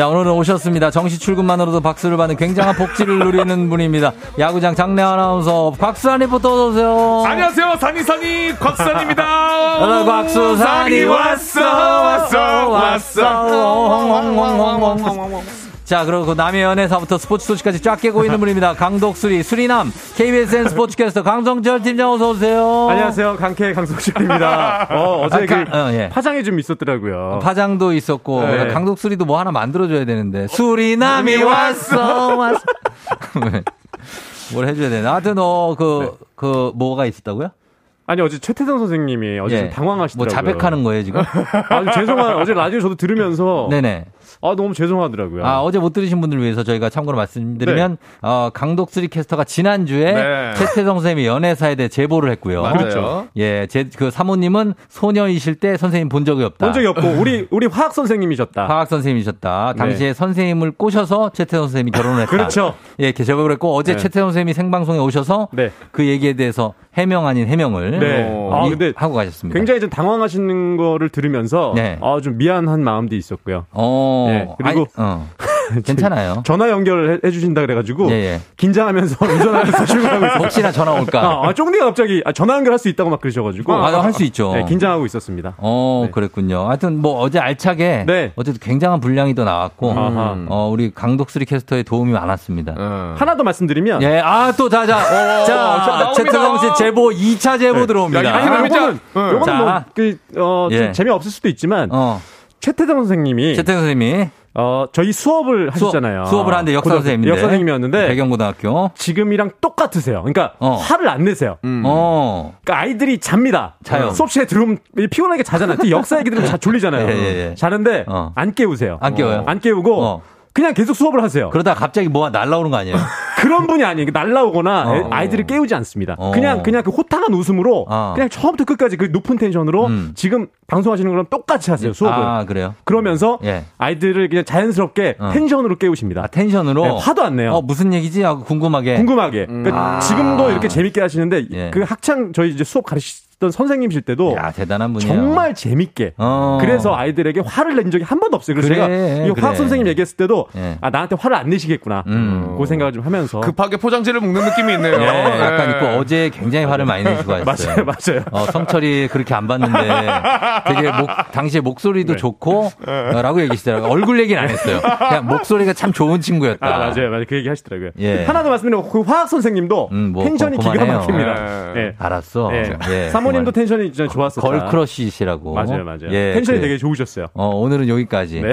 [SPEAKER 1] 자, 오늘은 오셨습니다. 정시 출근만으로도 박수를 받는 굉장한 복지를 누리는 분입니다. 야구장 장내 아나운서 곽수산 리포터 어서오세요.
[SPEAKER 11] 안녕하세요. 산이산이 곽산입니다. *laughs*
[SPEAKER 1] 어, 곽수산이 왔어, 왔어, 왔어. 자, 그리고 남의 연애사부터 스포츠 소식까지 쫙 깨고 있는 분입니다. 강독수리, 수리남, KBSN 스포츠캐스터 강성철 팀장 어서오세요.
[SPEAKER 11] 안녕하세요. 강캐 강성철입니다. *laughs* 어, 어제
[SPEAKER 1] 아, 가-
[SPEAKER 11] 그
[SPEAKER 1] 어, 예.
[SPEAKER 11] 파장이 좀 있었더라고요.
[SPEAKER 1] 파장도 있었고
[SPEAKER 11] 네.
[SPEAKER 1] 강독수리도 뭐 하나 만들어줘야 되는데 수리남이 왔어 왔어 *laughs* 왜? 뭘 해줘야 되나 하여튼 어그 그 뭐가 있었다고요?
[SPEAKER 11] 아니 어제 최태성 선생님이 어제
[SPEAKER 1] 예.
[SPEAKER 11] 좀 당황하시더라고요.
[SPEAKER 1] 뭐 자백하는 거예요 지금? *laughs*
[SPEAKER 11] 아, 죄송한 어제 라디오 저도 들으면서
[SPEAKER 1] 네네.
[SPEAKER 11] 아 너무 죄송하더라고요.
[SPEAKER 1] 아 어제 못 들으신 분들 을 위해서 저희가 참고로 말씀드리면 어 강독수리 캐스터가 지난 주에
[SPEAKER 11] 네.
[SPEAKER 1] 최태성 선생님이 연애사에 대해 제보를 했고요.
[SPEAKER 11] 맞아요. 그렇죠.
[SPEAKER 1] 예, 제 그 사모님은 소녀이실 때 선생님 본 적이 없다.
[SPEAKER 11] 본 적이 없고 우리 우리 화학 선생님이셨다.
[SPEAKER 1] 화학 선생님이셨다. 당시에
[SPEAKER 11] 네.
[SPEAKER 1] 선생님을 꼬셔서 최태성 선생님이 결혼을 했다.
[SPEAKER 11] 그렇죠.
[SPEAKER 1] 예, 이렇게 제보를 했고 어제
[SPEAKER 11] 네.
[SPEAKER 1] 최태성 선생님이 생방송에 오셔서
[SPEAKER 11] 네.
[SPEAKER 1] 그 얘기에 대해서 해명 아닌 해명을
[SPEAKER 11] 네.
[SPEAKER 1] 어,
[SPEAKER 11] 아,
[SPEAKER 1] 이-
[SPEAKER 11] 근데
[SPEAKER 1] 하고 가셨습니다.
[SPEAKER 11] 굉장히 좀 당황하시는 거를 들으면서
[SPEAKER 1] 네.
[SPEAKER 11] 아, 좀 미안한 마음도 있었고요.
[SPEAKER 1] 어,
[SPEAKER 11] 네, 그리고
[SPEAKER 1] 아니, 어. *laughs* 괜찮아요.
[SPEAKER 11] 전화 연결을 해 주신다 그래 가지고
[SPEAKER 1] 예, 예.
[SPEAKER 11] 긴장하면서 *laughs* 운전하면서 출근하고 있어요.
[SPEAKER 1] 혹시나 전화 올까?
[SPEAKER 11] 아, 아, 쫑디가 갑자기 아, 전화 연결할 수 있다고 막 그러셔 가지고
[SPEAKER 1] 아, 할수 있죠.
[SPEAKER 11] 네, 긴장하고 있었습니다.
[SPEAKER 1] 어, 그랬군요. 하여튼 뭐 어제 알차게
[SPEAKER 11] 네.
[SPEAKER 1] 어쨌든 굉장한 분량이 또 나왔고
[SPEAKER 11] 아하.
[SPEAKER 1] 어, 우리 강독수리 캐스터의 도움이 많았습니다.
[SPEAKER 11] 하나 더 말씀드리면
[SPEAKER 1] 예, 아, 또, 자, 자,
[SPEAKER 11] 자,
[SPEAKER 1] 자,
[SPEAKER 11] 나옵니다.
[SPEAKER 1] 최태성 씨 제보, 2차 제보 들어옵니다.
[SPEAKER 11] 아니, 요거는, 요거는
[SPEAKER 1] 자.
[SPEAKER 11] 뭐, 그, 어, 좀
[SPEAKER 1] 예.
[SPEAKER 11] 재미 없을 수도 있지만,
[SPEAKER 1] 어,
[SPEAKER 11] 최태성 선생님이,
[SPEAKER 1] 최태성 선생님이
[SPEAKER 11] 어, 저희 수업을 하셨잖아요.
[SPEAKER 1] 수업을 하는데 역사 선생님인데.
[SPEAKER 11] 역사 선생님이었는데,
[SPEAKER 1] 배경고등학교.
[SPEAKER 11] 지금이랑 똑같으세요. 그러니까,
[SPEAKER 1] 어.
[SPEAKER 11] 화를 안 내세요.
[SPEAKER 1] 어.
[SPEAKER 11] 그러니까 아이들이 잡니다.
[SPEAKER 1] 자요.
[SPEAKER 11] 수업 시간에 들으면 피곤하게 자잖아요. 특히 역사 얘기 들으면 자 졸리잖아요.
[SPEAKER 1] 예, 예, 예.
[SPEAKER 11] 자는데,
[SPEAKER 1] 어.
[SPEAKER 11] 안 깨우세요.
[SPEAKER 1] 안 깨워요?
[SPEAKER 11] 안 깨우고,
[SPEAKER 1] 어.
[SPEAKER 11] 그냥 계속 수업을 하세요.
[SPEAKER 1] 그러다가 갑자기 뭐가 날라오는 거 아니에요? *laughs*
[SPEAKER 11] 그런 분이 아니에요. 날라오거나
[SPEAKER 1] 어.
[SPEAKER 11] 아이들을 깨우지 않습니다.
[SPEAKER 1] 어.
[SPEAKER 11] 그냥 그냥 그 호탕한 웃음으로
[SPEAKER 1] 어.
[SPEAKER 11] 그냥 처음부터 끝까지 그 높은 텐션으로
[SPEAKER 1] 음.
[SPEAKER 11] 지금 방송하시는 거랑 똑같이 하세요 수업을.
[SPEAKER 1] 아, 그래요?
[SPEAKER 11] 그러면서
[SPEAKER 1] 예.
[SPEAKER 11] 아이들을 그냥 자연스럽게
[SPEAKER 1] 어.
[SPEAKER 11] 텐션으로 깨우십니다.
[SPEAKER 1] 아, 텐션으로.
[SPEAKER 11] 네, 화도 안 내요.
[SPEAKER 1] 어, 무슨 얘기지? 하고 궁금하게.
[SPEAKER 11] 궁금하게. 그러니까
[SPEAKER 1] 아.
[SPEAKER 11] 지금도 이렇게 재밌게 하시는데
[SPEAKER 1] 예.
[SPEAKER 11] 그 학창 저희 이제 수업 가르치던 선생님이실 때도
[SPEAKER 1] 야, 대단한 분이에요.
[SPEAKER 11] 정말 재밌게.
[SPEAKER 1] 어.
[SPEAKER 11] 그래서 아이들에게 화를 낸 적이 한 번도 없어요. 그래서
[SPEAKER 1] 그래,
[SPEAKER 11] 제가 이
[SPEAKER 1] 그래.
[SPEAKER 11] 화학 선생님 얘기했을 때도
[SPEAKER 1] 예.
[SPEAKER 11] 아 나한테 화를 안 내시겠구나.
[SPEAKER 1] 음.
[SPEAKER 11] 그 생각을 좀 하면서
[SPEAKER 12] 급하게 포장지를 묶는 느낌이 있네요.
[SPEAKER 1] 예, 약간
[SPEAKER 12] 예.
[SPEAKER 1] 있고 어제 굉장히 화를 많이 내시고 왔어요.
[SPEAKER 11] 맞아요, 맞아요.
[SPEAKER 1] 어, 성철이 그렇게 안 봤는데 되게 목, 당시에 목소리도 좋고 어, 라고 얘기하시더라고요. 얼굴 얘기는 안 했어요. 그냥 목소리가 참 좋은 친구였다.
[SPEAKER 11] 아, 맞아요, 맞아요. 그 얘기 하시더라고요.
[SPEAKER 1] 예.
[SPEAKER 11] 하나 더 말씀드리면 그 화학 선생님도
[SPEAKER 1] 음, 뭐
[SPEAKER 11] 텐션이
[SPEAKER 1] 고-
[SPEAKER 11] 기가. 막힙니다. 예.
[SPEAKER 1] 알았어.
[SPEAKER 11] 예.
[SPEAKER 1] 예,
[SPEAKER 11] 사모님도
[SPEAKER 1] 그만.
[SPEAKER 11] 텐션이 진짜 좋았었다.
[SPEAKER 1] 걸크러쉬시라고.
[SPEAKER 11] 맞아요, 맞아요.
[SPEAKER 1] 예,
[SPEAKER 11] 텐션이
[SPEAKER 1] 그래.
[SPEAKER 11] 되게 좋으셨어요.
[SPEAKER 1] 어, 오늘은 여기까지.
[SPEAKER 11] 네.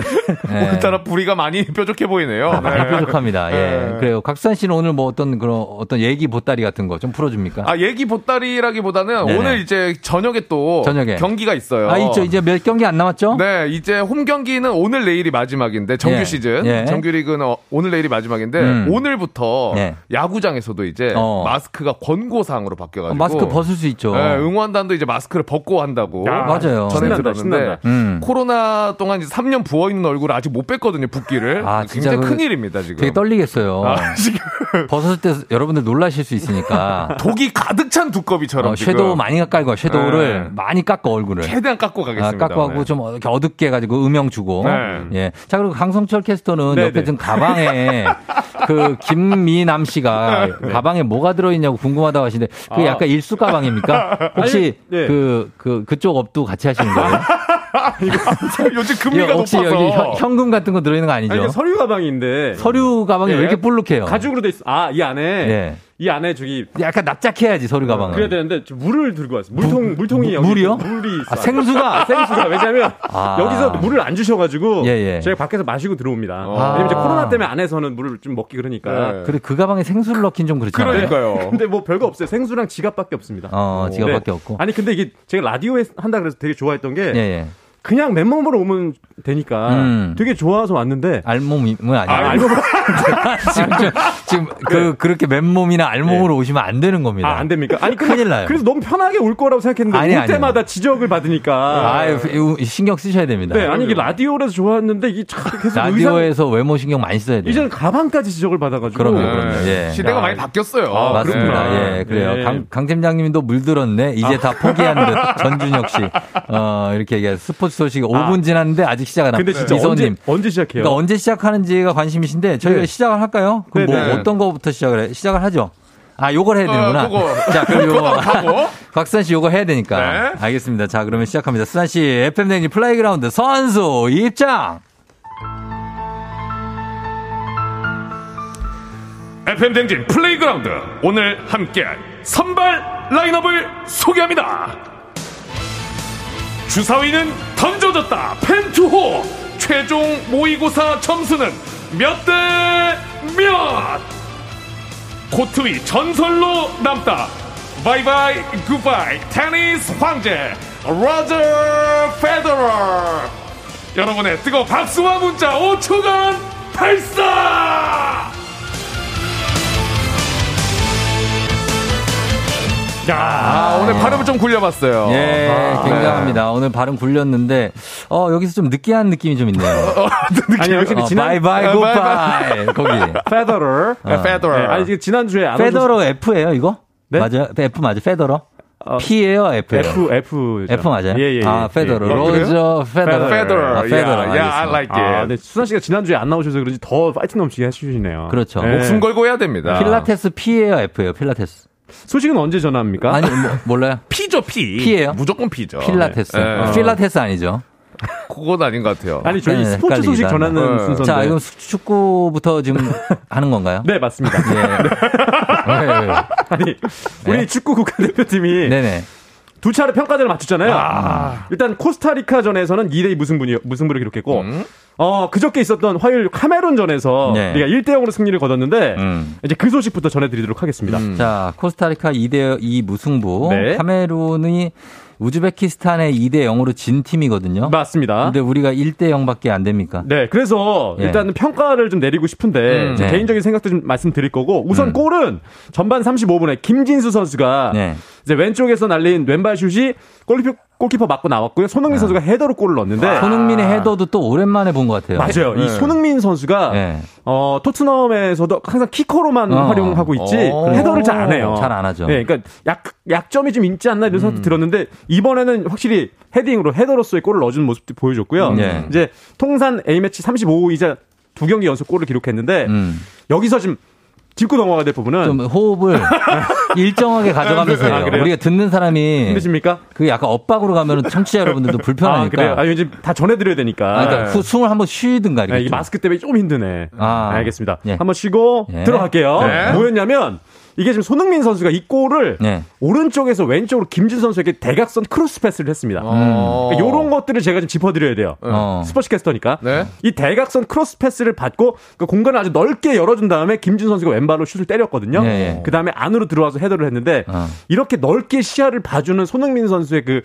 [SPEAKER 1] 예.
[SPEAKER 12] 오늘따라 부리가 많이 뾰족해 보이네요.
[SPEAKER 1] 아, 많이 뾰족합니다. 예.
[SPEAKER 12] 네.
[SPEAKER 1] 그래요. 각수산 씨는 오늘 뭐 어떤 그런 어떤 얘기 보따리 같은 거 좀 풀어줍니까?
[SPEAKER 12] 아, 얘기 보따리라기보다는
[SPEAKER 1] 네네.
[SPEAKER 12] 오늘 이제 저녁에 또
[SPEAKER 1] 저녁에.
[SPEAKER 12] 경기가 있어요.
[SPEAKER 1] 아, 있죠. 이제 몇 경기 안 남았죠?
[SPEAKER 12] 네, 이제 홈 경기는 오늘 내일이 마지막인데 정규
[SPEAKER 1] 예.
[SPEAKER 12] 시즌
[SPEAKER 1] 예.
[SPEAKER 12] 정규 리그는 어, 오늘 내일이 마지막인데
[SPEAKER 1] 음.
[SPEAKER 12] 오늘부터
[SPEAKER 1] 예.
[SPEAKER 12] 야구장에서도 이제
[SPEAKER 1] 어.
[SPEAKER 12] 마스크가 권고사항으로 바뀌어가지고
[SPEAKER 1] 어, 마스크 벗을 수 있죠.
[SPEAKER 12] 네, 구한단도 이제 마스크를 벗고 한다고.
[SPEAKER 1] 야, 맞아요.
[SPEAKER 12] 전에
[SPEAKER 1] 신난다,
[SPEAKER 12] 들었는데.
[SPEAKER 1] 음.
[SPEAKER 12] 코로나 동안 이제 3년 부어 있는 얼굴을 아직 못 뺐거든요. 붓기를.
[SPEAKER 1] 아,
[SPEAKER 12] 굉장히 그큰 일입니다 지금.
[SPEAKER 1] 되게 떨리겠어요.
[SPEAKER 12] 아, 지금 *laughs*
[SPEAKER 1] 벗었을 때 여러분들 놀라실 수 있으니까. *laughs*
[SPEAKER 12] 독이 가득 찬 두꺼비처럼
[SPEAKER 1] 어. 섀도우 많이 깔고 섀도우를
[SPEAKER 12] 네.
[SPEAKER 1] 많이 깎고 얼굴을.
[SPEAKER 12] 최대한 깎고 가겠습니다.
[SPEAKER 1] 아, 깎고 하고
[SPEAKER 12] 네.
[SPEAKER 1] 좀 이렇게 어둡게 해가지고 음영 주고.
[SPEAKER 12] 네.
[SPEAKER 1] 예. 자, 그리고 강성철 캐스터는
[SPEAKER 12] 네,
[SPEAKER 1] 옆에
[SPEAKER 12] 네.
[SPEAKER 1] 좀 가방에 *laughs* 그 김미남 씨가
[SPEAKER 12] 네.
[SPEAKER 1] 가방에 뭐가 들어있냐고 궁금하다고 하시는데 그게
[SPEAKER 11] 아.
[SPEAKER 1] 약간 일수 가방입니까? 혹시
[SPEAKER 11] 아니, 네.
[SPEAKER 1] 그, 그, 그쪽 업도 같이 하시는 거예요?
[SPEAKER 12] 요즘 금리가
[SPEAKER 1] 이거 혹시
[SPEAKER 12] 높아서.
[SPEAKER 1] 여기 현- 현금 같은 거 들어있는 거 아니죠?
[SPEAKER 11] 아니, 이게 서류 가방인데.
[SPEAKER 1] 서류 가방이 왜
[SPEAKER 11] 예.
[SPEAKER 1] 이렇게 볼록해요?
[SPEAKER 11] 가죽으로 돼 있어. 아, 이 안에.
[SPEAKER 1] 예.
[SPEAKER 11] 이 안에 저기.
[SPEAKER 1] 약간 납작해야지 서류 가방은.
[SPEAKER 11] 그래야 되는데 저 물을 들고 왔어요. 물통 물통이
[SPEAKER 1] 무-
[SPEAKER 11] 여기
[SPEAKER 1] 물이요?
[SPEAKER 11] 물이 있어.
[SPEAKER 1] 아, 생수가? *laughs*
[SPEAKER 11] 생수가 왜냐면
[SPEAKER 1] 아.
[SPEAKER 11] 여기서 물을 안 주셔가지고
[SPEAKER 1] 예, 예.
[SPEAKER 11] 제가 밖에서 마시고 들어옵니다.
[SPEAKER 1] 아.
[SPEAKER 11] 왜냐면 이제 코로나 때문에 안에서는 물을 좀 먹기 그러니까.
[SPEAKER 1] 그래 그 가방에 생수를 넣긴 좀 그렇잖아요. *laughs*
[SPEAKER 11] 근데 뭐 별거 없어요. 생수랑 지갑밖에 없습니다.
[SPEAKER 1] 어, 지갑밖에 없고.
[SPEAKER 11] 아니 근데 이게 제가 라디오에 한다 그래서 되게 좋아했던 게
[SPEAKER 1] 예, 예.
[SPEAKER 11] 그냥 맨몸으로 오면 되니까
[SPEAKER 1] 음.
[SPEAKER 11] 되게 좋아서 왔는데
[SPEAKER 1] 알몸은 아니에요.
[SPEAKER 11] 아, 알몸 *laughs*
[SPEAKER 1] 지금, 좀- 지금 그 그렇게 맨몸이나 알몸으로 오시면 안 되는 겁니다.
[SPEAKER 11] 네. 아, 안 됩니까? 아니, 근데
[SPEAKER 1] 큰일 나요.
[SPEAKER 11] 그래서 너무 편하게 올 거라고 생각했는데
[SPEAKER 1] 아니,
[SPEAKER 11] 올
[SPEAKER 1] 아니요.
[SPEAKER 11] 때마다 지적을 받으니까.
[SPEAKER 1] 아유, 이거 신경 쓰셔야 됩니다.
[SPEAKER 11] 네, 아니 이게 라디오에서 좋았는데 이게 참 계속
[SPEAKER 1] 라디오에서 외모 신경 많이 써야 돼요.
[SPEAKER 11] 이제는 가방까지 지적을 받아가지고.
[SPEAKER 1] 그럼요, 그럼요. 예.
[SPEAKER 12] 시대가 많이 바뀌었어요.
[SPEAKER 1] 아, 맞습니다. 예, 그래요.
[SPEAKER 11] 네.
[SPEAKER 1] 강, 강 팀장님도 물들었네. 이제
[SPEAKER 11] 아.
[SPEAKER 1] 다 포기한 듯. *laughs* 전준혁 씨. 어, 이렇게 얘기해요. 스포츠 소식 5분 지났는데 아직 시작 안 하고.
[SPEAKER 11] 근데 진짜
[SPEAKER 1] 이소님.
[SPEAKER 11] 언제, 언제 시작해요?
[SPEAKER 1] 그러니까 언제 시작하는지가 관심이신데 저희가
[SPEAKER 11] 네.
[SPEAKER 1] 시작을 할까요? 그럼
[SPEAKER 11] 네,
[SPEAKER 1] 뭐
[SPEAKER 11] 네.
[SPEAKER 1] 어떤 거부터 시작을 해? 시작을 하죠. 아, 요걸 해야 되는구나.
[SPEAKER 12] 어. *laughs*
[SPEAKER 1] 자, 그럼 요거. *laughs* 곽수산 씨 요거 해야 되니까.
[SPEAKER 12] 네.
[SPEAKER 1] 알겠습니다. 자, 그러면 시작합니다. 수산 씨, FM 댕지 playground 선수 입장!
[SPEAKER 13] FM 댕진 playground 오늘 함께할 선발 라인업을 소개합니다. 주사위는 던져졌다. 벤투호 최종 모의고사 점수는 몇 대 몇? 코트 위 전설로 남다. 바이바이 굿바이 테니스 황제 로저 페더러 여러분의 뜨거운 박수와 문자 5초간 발사!
[SPEAKER 12] 아, 오늘 발음을 좀 굴려봤어요.
[SPEAKER 1] 예,
[SPEAKER 12] 아,
[SPEAKER 1] 굉장합니다. 오늘 발음 굴렸는데, 어, 여기서 좀 느끼한 느낌이 좀 있네요. *laughs*
[SPEAKER 11] 아니 확실히
[SPEAKER 1] 어,
[SPEAKER 11] 지난
[SPEAKER 1] 바이바이
[SPEAKER 12] 아,
[SPEAKER 1] 굿바이. 거기.
[SPEAKER 11] 페더러.
[SPEAKER 12] 네, 페더러.
[SPEAKER 11] 네, 아니 지금 지난주에 안
[SPEAKER 1] 페더러 F예요, 이거?
[SPEAKER 11] 네?
[SPEAKER 1] 맞아요? F 맞아요? 페더러?
[SPEAKER 11] 어,
[SPEAKER 1] P예요, F예요?
[SPEAKER 11] F F
[SPEAKER 1] F 맞아요?
[SPEAKER 11] 예, 예, 예.
[SPEAKER 1] 아, 페더러.
[SPEAKER 11] 예.
[SPEAKER 1] 로저 페더러.
[SPEAKER 12] 페더러.
[SPEAKER 1] 아, 페더러.
[SPEAKER 12] 야, 야, I like it.
[SPEAKER 11] 아, 네. 수산 씨가 지난주에 안 나오셔서 그런지 더 파이팅 넘치게 해주시네요.
[SPEAKER 1] 그렇죠.
[SPEAKER 11] 네.
[SPEAKER 12] 목숨 걸고 해야 됩니다.
[SPEAKER 1] 필라테스 P예요, F예요? 필라테스.
[SPEAKER 11] 소식은 언제 전합니까?
[SPEAKER 1] 아니, 뭐, 몰라요? *laughs*
[SPEAKER 12] P죠, P.
[SPEAKER 1] P예요?
[SPEAKER 12] 무조건 P죠.
[SPEAKER 1] 필라테스.
[SPEAKER 12] 네.
[SPEAKER 1] 어, 필라테스 아니죠? *laughs*
[SPEAKER 12] 그건 아닌 것 같아요.
[SPEAKER 11] 아니 저희
[SPEAKER 1] 네,
[SPEAKER 11] 스포츠 소식. 전하는
[SPEAKER 12] 네.
[SPEAKER 11] 순서인데.
[SPEAKER 1] 자, 이건 수- 축구부터 지금 *laughs* 하는 건가요?
[SPEAKER 11] 네 맞습니다.
[SPEAKER 1] 예. 왜?
[SPEAKER 11] 아니 우리 축구 국가대표팀이
[SPEAKER 1] 네네.
[SPEAKER 11] 두 차례 평가전을 마쳤잖아요. 일단 코스타리카전에서는 2대2 무승부니, 무승부를 기록했고
[SPEAKER 12] 음?
[SPEAKER 11] 어 그저께 있었던 화요일 카메룬전에서
[SPEAKER 1] 네.
[SPEAKER 11] 우리가 1대 0으로 승리를 거뒀는데
[SPEAKER 1] 음.
[SPEAKER 11] 이제 그 소식부터 전해드리도록 하겠습니다.
[SPEAKER 1] 자, 코스타리카 2대2 무승부.
[SPEAKER 11] 네.
[SPEAKER 1] 카메룬이 우즈베키스탄에 2대 0으로 진 팀이거든요.
[SPEAKER 11] 맞습니다.
[SPEAKER 1] 근데 우리가 1대 0밖에 안 됩니까?
[SPEAKER 11] 네, 그래서
[SPEAKER 1] 예.
[SPEAKER 11] 일단 평가를 좀 내리고 싶은데
[SPEAKER 12] 음.
[SPEAKER 11] 제
[SPEAKER 1] 네.
[SPEAKER 11] 개인적인 생각도 좀 말씀드릴 거고 우선
[SPEAKER 1] 음.
[SPEAKER 11] 골은 전반 35분에 김진수 선수가
[SPEAKER 1] 네.
[SPEAKER 11] 이제 왼쪽에서 날린 왼발 슛이 골키퍼, 골키퍼 맞고 나왔고요. 손흥민 선수가 헤더로 골을 넣었는데
[SPEAKER 1] 아. 손흥민의 헤더도 또 오랜만에 본 것 같아요.
[SPEAKER 11] 맞아요. 이
[SPEAKER 12] 네.
[SPEAKER 11] 손흥민 선수가
[SPEAKER 1] 네.
[SPEAKER 11] 어, 토트넘에서도 항상 키커로만
[SPEAKER 1] 어.
[SPEAKER 11] 활용하고 있지
[SPEAKER 12] 어.
[SPEAKER 11] 헤더를 잘 안 해요.
[SPEAKER 1] 잘 안 하죠.
[SPEAKER 11] 네, 그러니까 약 약점이 좀 있지 않나 이런
[SPEAKER 1] 음.
[SPEAKER 11] 생각도 들었는데 이번에는 확실히 헤딩으로 헤더로서의 골을 넣어주는 모습도 보여줬고요.
[SPEAKER 1] 예.
[SPEAKER 11] 이제 통산 A 매치 35이자 두 경기 연속 골을 기록했는데
[SPEAKER 1] 음.
[SPEAKER 11] 여기서 지금 짚고 넘어가야 될 부분은
[SPEAKER 1] 좀 호흡을 *laughs* 일정하게 가져가면서 해요.
[SPEAKER 11] 아?
[SPEAKER 1] 우리가 듣는 사람이
[SPEAKER 11] 힘드십니까?
[SPEAKER 1] 그 약간 엇박으로 가면 청취자 여러분들도
[SPEAKER 11] 아,
[SPEAKER 1] 불편하니까.
[SPEAKER 11] 그래요? 아, 이제 다 전해드려야 되니까.
[SPEAKER 1] 아, 그러니까 후- 숨을 한번 쉬든가 이렇게.
[SPEAKER 11] 네, 이
[SPEAKER 1] 좀.
[SPEAKER 11] 마스크 때문에 좀 힘드네.
[SPEAKER 1] 아.
[SPEAKER 11] 알겠습니다.
[SPEAKER 1] 예.
[SPEAKER 11] 한번 쉬고
[SPEAKER 1] 예.
[SPEAKER 11] 들어갈게요.
[SPEAKER 12] 네.
[SPEAKER 11] 뭐였냐면 이게 지금 손흥민 선수가 이 골을
[SPEAKER 1] 네.
[SPEAKER 11] 오른쪽에서 왼쪽으로 김진수 선수에게 대각선 크로스 패스를 했습니다.
[SPEAKER 12] 어.
[SPEAKER 11] 그러니까 이런 것들을 제가 좀 짚어드려야 돼요.
[SPEAKER 1] 어.
[SPEAKER 11] 스포츠 캐스터니까.
[SPEAKER 12] 네.
[SPEAKER 11] 이 대각선 크로스 패스를 받고 그 공간을 아주 넓게 열어준 다음에 김진수 선수가 왼발로 슛을 때렸거든요.
[SPEAKER 1] 예, 예.
[SPEAKER 11] 그 다음에 안으로 들어와서 헤더를 했는데
[SPEAKER 1] 어.
[SPEAKER 11] 이렇게 넓게 시야를 봐주는 손흥민 선수의 그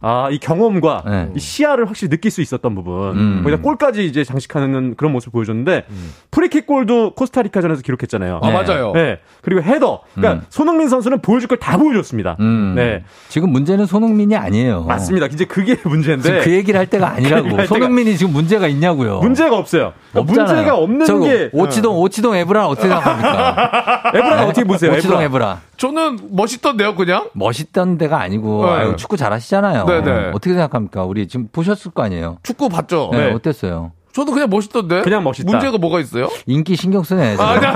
[SPEAKER 11] 아, 이 경험과
[SPEAKER 1] 네.
[SPEAKER 11] 이 시야를 확실히 느낄 수 있었던 부분.
[SPEAKER 1] 음.
[SPEAKER 11] 거기다 골까지 이제 장식하는 그런 모습 보여줬는데 프리킥 골도 코스타리카전에서 기록했잖아요.
[SPEAKER 12] 아, 맞아요.
[SPEAKER 11] 네. 그리고 헤더. 그러니까
[SPEAKER 1] 음.
[SPEAKER 11] 손흥민 선수는 보여줄 걸 다 보여줬습니다.
[SPEAKER 1] 음.
[SPEAKER 11] 네.
[SPEAKER 1] 지금 문제는 손흥민이 아니에요.
[SPEAKER 11] 맞습니다. 이제 그게 *laughs* 문제인데
[SPEAKER 1] 지금 그 얘기를 할 때가
[SPEAKER 11] 그
[SPEAKER 1] 아니라고.
[SPEAKER 11] 할
[SPEAKER 1] 손흥민이 지금 문제가 있냐고요.
[SPEAKER 11] 문제가 없어요. 그러니까
[SPEAKER 1] 없잖아요.
[SPEAKER 11] 문제가 없는
[SPEAKER 1] 저거
[SPEAKER 11] 게
[SPEAKER 1] 오치동 오치동 에브라 어떻게 생각합니까? *laughs*
[SPEAKER 11] 에브라 어떻게 보세요?
[SPEAKER 1] 오치동
[SPEAKER 11] 에브라.
[SPEAKER 1] 에브라.
[SPEAKER 12] 저는 멋있던데요, 그냥?
[SPEAKER 1] 멋있던 데가 아니고
[SPEAKER 12] 네.
[SPEAKER 1] 아유, 축구 잘하시잖아요.
[SPEAKER 12] 네네.
[SPEAKER 1] 어떻게 생각합니까? 우리 지금 보셨을 거 아니에요.
[SPEAKER 12] 축구 봤죠?
[SPEAKER 1] 네,
[SPEAKER 12] 네.
[SPEAKER 1] 어땠어요?
[SPEAKER 12] 저도 그냥 멋있던데.
[SPEAKER 11] 그냥 멋있다.
[SPEAKER 12] 문제가 뭐가 있어요?
[SPEAKER 1] 인기 신경 쓰네.
[SPEAKER 12] 아,
[SPEAKER 1] 지금.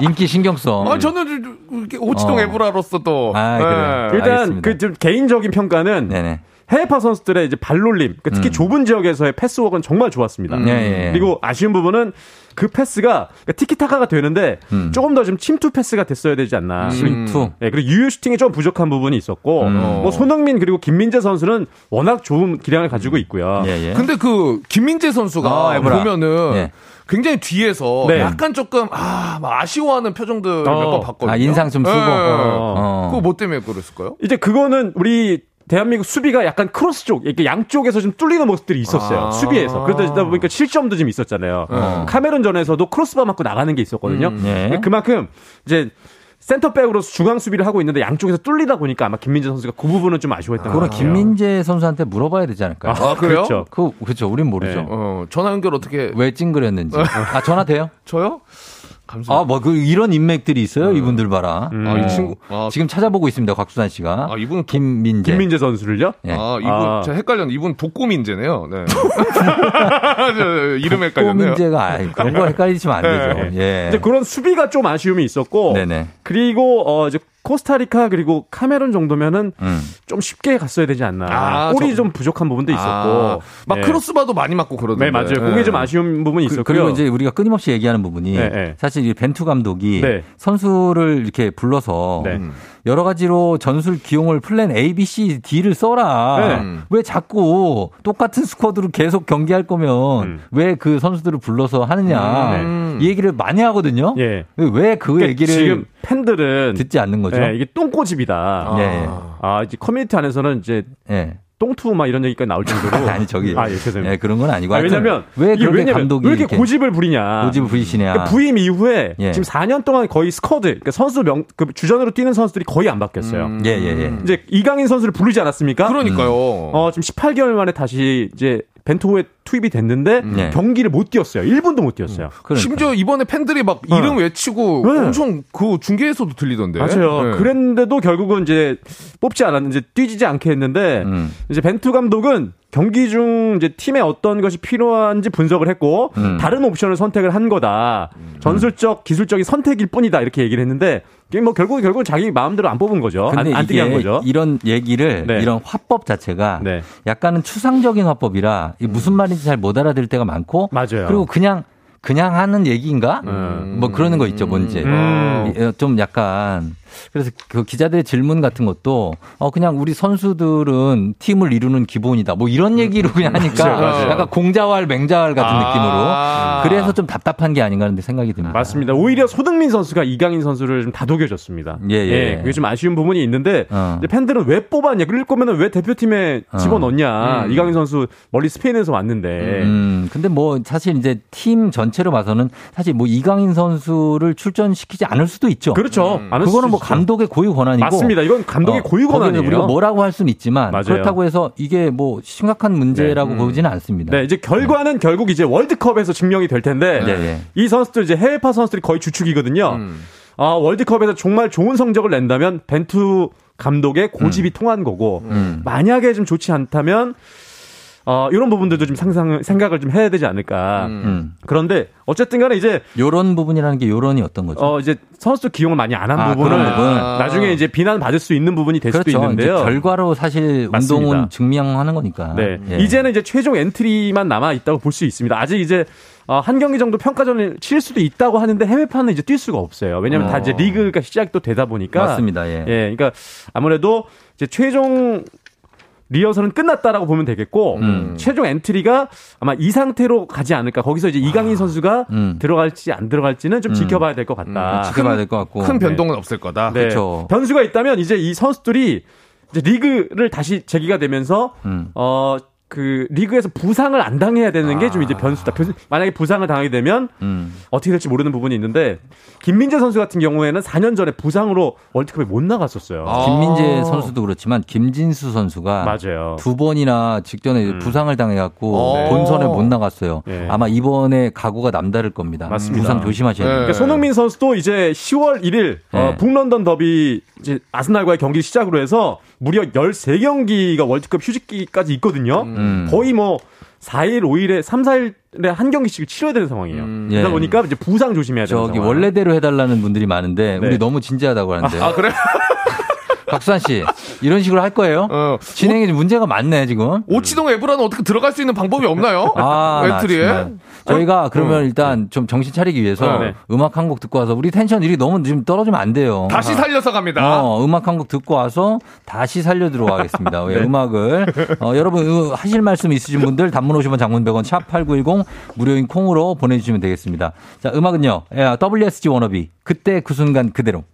[SPEAKER 1] *laughs* 인기 신경성.
[SPEAKER 12] 아, 저는 오치동
[SPEAKER 1] 어.
[SPEAKER 12] 에브라로서 또.
[SPEAKER 1] 아,
[SPEAKER 12] 네.
[SPEAKER 1] 그래요.
[SPEAKER 11] 일단. 그 좀 개인적인 평가는
[SPEAKER 1] 네네.
[SPEAKER 11] 해외파 선수들의 이제 발놀림, 그러니까 특히
[SPEAKER 1] 음.
[SPEAKER 11] 좁은 지역에서의 패스워크는 정말 좋았습니다.
[SPEAKER 1] 예, 예, 예.
[SPEAKER 11] 그리고 아쉬운 부분은 그 패스가 그러니까 티키타카가 되는데
[SPEAKER 1] 음.
[SPEAKER 11] 조금 더 좀 침투 패스가 됐어야 되지 않나.
[SPEAKER 1] 침투.
[SPEAKER 11] 예, 그리고 유효 슈팅이 좀 부족한 부분이 있었고,
[SPEAKER 1] 음.
[SPEAKER 11] 뭐 손흥민 그리고 김민재 선수는 워낙 좋은 기량을 가지고 있고요.
[SPEAKER 1] 예, 예.
[SPEAKER 12] 근데 그 김민재 선수가
[SPEAKER 1] 아.
[SPEAKER 12] 보면은
[SPEAKER 1] 예.
[SPEAKER 12] 굉장히 뒤에서
[SPEAKER 11] 네.
[SPEAKER 12] 약간 조금 아, 막 아쉬워하는 표정들 몇
[SPEAKER 11] 어.
[SPEAKER 12] 번 봤거든요.
[SPEAKER 1] 아, 인상 좀 쓰고.
[SPEAKER 12] 예.
[SPEAKER 1] 어.
[SPEAKER 12] 그거 뭐 때문에 그랬을까요?
[SPEAKER 11] 이제 그거는 우리 대한민국 수비가 약간 크로스 쪽, 이렇게 양쪽에서 좀 뚫리는 모습들이 있었어요.
[SPEAKER 12] 아.
[SPEAKER 11] 수비에서. 그러다 보니까 실점도 좀 있었잖아요.
[SPEAKER 1] 어.
[SPEAKER 11] 카메론전에서도 크로스바 맞고 나가는 게 있었거든요.
[SPEAKER 12] 음,
[SPEAKER 1] 예.
[SPEAKER 11] 그만큼 이제 센터백으로서 중앙 수비를 하고 있는데 양쪽에서 뚫리다 보니까 아마 김민재 선수가 그 부분은 좀 아쉬워했던 것
[SPEAKER 1] 그거는
[SPEAKER 11] 같아요.
[SPEAKER 1] 김민재 선수한테 물어봐야 되지 않을까요?
[SPEAKER 12] 아, 그래요?
[SPEAKER 11] 그렇죠.
[SPEAKER 1] 그 그렇죠. 우린 모르죠.
[SPEAKER 11] 네.
[SPEAKER 12] 어, 전화 연결 어떻게
[SPEAKER 1] 왜 찡그렸는지. 아, 전화 돼요?
[SPEAKER 12] 저요? 감사.
[SPEAKER 1] 아, 뭐, 그, 이런 인맥들이 있어요? 이분들 봐라.
[SPEAKER 11] 음.
[SPEAKER 12] 아, 이
[SPEAKER 1] 어.
[SPEAKER 12] 친구. 아,
[SPEAKER 1] 지금 찾아보고 있습니다, 곽수산 씨가.
[SPEAKER 12] 아, 이분은 독,
[SPEAKER 1] 김민재.
[SPEAKER 11] 김민재 선수를요?
[SPEAKER 1] 예.
[SPEAKER 12] 아, 이분
[SPEAKER 11] 아.
[SPEAKER 12] 제가 헷갈렸는데 이분 독고민재네요. 네. *laughs* *laughs* 저, 이름 헷갈렸네요.
[SPEAKER 1] 꼬민재가, 아이, 그런 거 헷갈리시면 안 되죠. 예.
[SPEAKER 11] 이제 그런 수비가 좀 아쉬움이 있었고,
[SPEAKER 1] 네네.
[SPEAKER 11] 그리고 어 이제 코스타리카 그리고 카메론 정도면은
[SPEAKER 1] 음.
[SPEAKER 11] 좀 쉽게 갔어야 되지 않나.
[SPEAKER 12] 아,
[SPEAKER 11] 골이
[SPEAKER 12] 저-
[SPEAKER 11] 좀 부족한 부분도 있었고,
[SPEAKER 12] 아, 막
[SPEAKER 11] 네.
[SPEAKER 12] 크로스바도 많이 맞고 그러던데.
[SPEAKER 11] 네 맞아요. 그게 좀 아쉬운 부분이
[SPEAKER 1] 그,
[SPEAKER 11] 있었고요.
[SPEAKER 1] 리고 이제 우리가 끊임없이 얘기하는 부분이
[SPEAKER 11] 네, 네.
[SPEAKER 1] 사실 이 벤투 감독이
[SPEAKER 11] 네.
[SPEAKER 1] 선수를 이렇게 불러서
[SPEAKER 11] 네.
[SPEAKER 1] 여러 가지로 전술 기용을 플랜 A, B, C, D를 써라.
[SPEAKER 11] 네.
[SPEAKER 1] 왜 자꾸 똑같은 스쿼드로 계속 경기할 거면
[SPEAKER 11] 음.
[SPEAKER 1] 왜그 선수들을 불러서 하느냐.
[SPEAKER 12] 음.
[SPEAKER 1] 이 얘기를 많이 하거든요.
[SPEAKER 11] 예.
[SPEAKER 1] 왜그
[SPEAKER 11] 그러니까
[SPEAKER 1] 얘기를
[SPEAKER 11] 지금 팬들은
[SPEAKER 1] 듣지 않는 거죠?
[SPEAKER 11] 예, 이게 똥고집이다.
[SPEAKER 1] 예.
[SPEAKER 11] 아, 이제 커뮤니티 안에서는 이제
[SPEAKER 1] 예.
[SPEAKER 11] 똥투 막 이런 얘기가 나올 정도로 *laughs*
[SPEAKER 1] 아니 저기
[SPEAKER 11] 아, 예, 죄송합니다.
[SPEAKER 1] 예, 그런 건 아니고
[SPEAKER 11] 아, 왜냐면
[SPEAKER 1] 왜 그렇게
[SPEAKER 11] 왜냐면
[SPEAKER 1] 감독이
[SPEAKER 11] 왜 이렇게 고집을 부리냐.
[SPEAKER 1] 고집을 부리시냐.
[SPEAKER 11] 그러니까 부임 이후에
[SPEAKER 1] 예.
[SPEAKER 11] 지금 4년 동안 거의 스쿼드, 그러니까 선수 명, 그 주전으로 뛰는 선수들이 거의 안 바뀌었어요.
[SPEAKER 12] 음.
[SPEAKER 1] 예, 예, 예.
[SPEAKER 11] 이제 이강인 선수를 부르지 않았습니까?
[SPEAKER 12] 그러니까요.
[SPEAKER 11] 어, 지금 18개월 만에 다시 이제 벤투호에 투입이 됐는데
[SPEAKER 1] 네.
[SPEAKER 11] 경기를 못 뛰었어요. 1분도 못 뛰었어요.
[SPEAKER 1] 그러니까.
[SPEAKER 12] 심지어 이번에 팬들이 막
[SPEAKER 11] 어.
[SPEAKER 12] 이름 외치고
[SPEAKER 11] 네.
[SPEAKER 12] 엄청 그 중계에서도 들리던데.
[SPEAKER 11] 맞아요.
[SPEAKER 12] 네.
[SPEAKER 11] 그랬는데도 결국은 이제 뽑지 않았는데 뛰지 않게 했는데
[SPEAKER 1] 음.
[SPEAKER 11] 이제 벤투 감독은 경기 중 이제 팀에 어떤 것이 필요한지 분석을 했고
[SPEAKER 1] 음.
[SPEAKER 11] 다른 옵션을 선택을 한 거다. 전술적 기술적인 선택일 뿐이다 이렇게 얘기를 했는데 뭐 결국 결국 자기 마음대로 안 뽑은 거죠. 안,
[SPEAKER 1] 근데
[SPEAKER 11] 안한
[SPEAKER 1] 이게
[SPEAKER 11] 거죠.
[SPEAKER 1] 이런 얘기를
[SPEAKER 11] 네.
[SPEAKER 1] 이런 화법 자체가
[SPEAKER 11] 네.
[SPEAKER 1] 약간은 추상적인 화법이라 이게 무슨 말인지 잘 못 알아들을 때가 많고
[SPEAKER 11] 맞아요.
[SPEAKER 1] 그리고 그냥 그냥 하는 얘기인가?
[SPEAKER 11] 음.
[SPEAKER 1] 뭐 그러는 거 있죠, 뭔지.
[SPEAKER 11] 음.
[SPEAKER 1] 예, 좀 약간 그래서 그 기자들의 질문 같은 것도 어 그냥 우리 선수들은 팀을 이루는 기본이다. 뭐 이런 얘기로 그냥 하니까
[SPEAKER 11] 맞아요, 맞아요.
[SPEAKER 1] 약간 공자왈 맹자왈 같은
[SPEAKER 12] 아.
[SPEAKER 1] 느낌으로 그래서 좀 답답한 게 아닌가 하는 생각이 듭니다.
[SPEAKER 11] 맞습니다. 오히려 소등민 선수가 이강인 선수를 좀 다독여줬습니다.
[SPEAKER 1] 예, 예.
[SPEAKER 11] 그게 좀 아쉬운 부분이 있는데
[SPEAKER 1] 어.
[SPEAKER 11] 팬들은 왜 뽑았냐? 그럴 거면 왜 대표팀에
[SPEAKER 1] 어.
[SPEAKER 11] 집어넣냐?
[SPEAKER 12] 음.
[SPEAKER 11] 이강인 선수 멀리 스페인에서 왔는데
[SPEAKER 1] 음, 근데 뭐 사실 이제 팀 전체로 봐서는 사실 뭐 이강인 선수를 출전시키지 않을 수도 있죠.
[SPEAKER 11] 그렇죠. 안할
[SPEAKER 1] 그거는 뭐. 감독의 고유 권한이고
[SPEAKER 11] 맞습니다. 이건 감독의
[SPEAKER 1] 어,
[SPEAKER 11] 고유 권한이에요.
[SPEAKER 1] 우리가 뭐라고 할 수는 있지만
[SPEAKER 11] 맞아요.
[SPEAKER 1] 그렇다고 해서 이게 뭐 심각한 문제라고
[SPEAKER 12] 네.
[SPEAKER 1] 보지는 않습니다.
[SPEAKER 11] 네, 이제 결과는 결국 이제 월드컵에서 증명이 될 텐데
[SPEAKER 1] 네, 네.
[SPEAKER 11] 이 선수들 이제 해외파 선수들이 거의 주축이거든요.
[SPEAKER 12] 음.
[SPEAKER 11] 아, 월드컵에서 정말 좋은 성적을 낸다면 벤투 감독의 고집이 통한 거고
[SPEAKER 1] 음.
[SPEAKER 11] 만약에 좀 좋지 않다면 어, 이런 부분들도 좀 상상 생각을 좀 해야 되지 않을까.
[SPEAKER 1] 음.
[SPEAKER 11] 그런데 어쨌든 간에 이제
[SPEAKER 1] 요런 부분이라는 게 요런이 어떤 거죠?
[SPEAKER 11] 어 이제 선수 기용을 많이 안한
[SPEAKER 1] 아,
[SPEAKER 11] 부분을
[SPEAKER 1] 그런 부분.
[SPEAKER 11] 나중에 이제 비난 받을 수 있는 부분이 될 수도
[SPEAKER 1] 그렇죠.
[SPEAKER 11] 있는데요.
[SPEAKER 1] 이제 결과로 사실
[SPEAKER 11] 맞습니다.
[SPEAKER 1] 운동은 증명하는 거니까.
[SPEAKER 11] 네.
[SPEAKER 1] 예.
[SPEAKER 11] 이제는 이제 최종 엔트리만 남아 있다고 볼 수 있습니다. 아직 이제 어, 한 경기 정도 평가전을 칠 수도 있다고 하는데 해외파는 이제 뛸 수가 없어요. 왜냐하면 다
[SPEAKER 1] 어.
[SPEAKER 11] 이제 리그가 시작도 되다 보니까
[SPEAKER 1] 맞습니다. 예.
[SPEAKER 11] 예, 그러니까 아무래도 이제 최종 리허설은 끝났다라고 보면 되겠고
[SPEAKER 1] 음.
[SPEAKER 11] 최종 엔트리가 아마 이 상태로 가지 않을까. 거기서 이제 이강인 선수가
[SPEAKER 1] 음.
[SPEAKER 11] 들어갈지 안 들어갈지는 좀
[SPEAKER 1] 음.
[SPEAKER 11] 지켜봐야 될 것 같다.
[SPEAKER 1] 지켜봐야 될 것 같고.
[SPEAKER 12] 큰 변동은 없을 거다.
[SPEAKER 11] 네.
[SPEAKER 1] 그렇죠.
[SPEAKER 11] 변수가 있다면 이제 이 선수들이 이제 리그를 다시 재개가 되면서
[SPEAKER 1] 음.
[SPEAKER 11] 어. 그 리그에서 부상을 안 당해야 되는 게 좀 이제 변수다. 변수- 만약에 부상을 당하게 되면
[SPEAKER 1] 음.
[SPEAKER 11] 어떻게 될지 모르는 부분이 있는데 김민재 선수 같은 경우에는 4년 전에 부상으로 월드컵에 못 나갔었어요.
[SPEAKER 1] 김민재 선수도 그렇지만 김진수 선수가
[SPEAKER 11] 맞아요.
[SPEAKER 1] 두 번이나 직전에 부상을 당해갖고
[SPEAKER 11] 어.
[SPEAKER 1] 본선에 못 나갔어요.
[SPEAKER 11] 예.
[SPEAKER 1] 아마 이번에 각오가 남다를 겁니다.
[SPEAKER 11] 맞습니다.
[SPEAKER 1] 부상 조심하셔야 돼요.
[SPEAKER 11] 그러니까 손흥민 선수도 이제 10월 1일 어,
[SPEAKER 1] 네.
[SPEAKER 11] 북런던 더비 이제 아스날과의 경기 시작으로 해서 무려 13경기가 월드컵 휴식기까지 있거든요.
[SPEAKER 1] 음.
[SPEAKER 11] 거의 뭐 4일, 5일에 3, 4일에 한 경기씩 치러야 되는 상황이에요. 그러다
[SPEAKER 1] 예.
[SPEAKER 11] 보니까 이제 부상 조심해야 되는
[SPEAKER 1] 저기
[SPEAKER 11] 상황.
[SPEAKER 1] 원래대로 해달라는 분들이 많은데
[SPEAKER 11] 네.
[SPEAKER 1] 우리 너무 진지하다고 하는데.
[SPEAKER 12] 아, 그래? *laughs*
[SPEAKER 1] 박수환 씨 이런 식으로 할 거예요?
[SPEAKER 12] 어.
[SPEAKER 1] 진행에 문제가 많네 지금.
[SPEAKER 12] 오치동 에브라는 어떻게 들어갈 수 있는 방법이 없나요?
[SPEAKER 1] 아? 정말. 저희가 그러면 일단 좀 정신 차리기 위해서
[SPEAKER 12] 네.
[SPEAKER 1] 음악 한 곡 듣고 와서 우리 텐션 일이 너무 지금 떨어지면 안 돼요.
[SPEAKER 12] 다시 살려서 갑니다.
[SPEAKER 1] 어, 음악 한 곡 듣고 와서 다시 살려 들어가겠습니다. *laughs* 왜
[SPEAKER 12] 네.
[SPEAKER 1] 음악을 어, 여러분 으, 하실 말씀 있으신 분들 단문 50원 장문 100원 샵 8910 무료인 콩으로 보내주시면 되겠습니다. 자 음악은요 예, WSG 워너비 그때 그 순간 그대로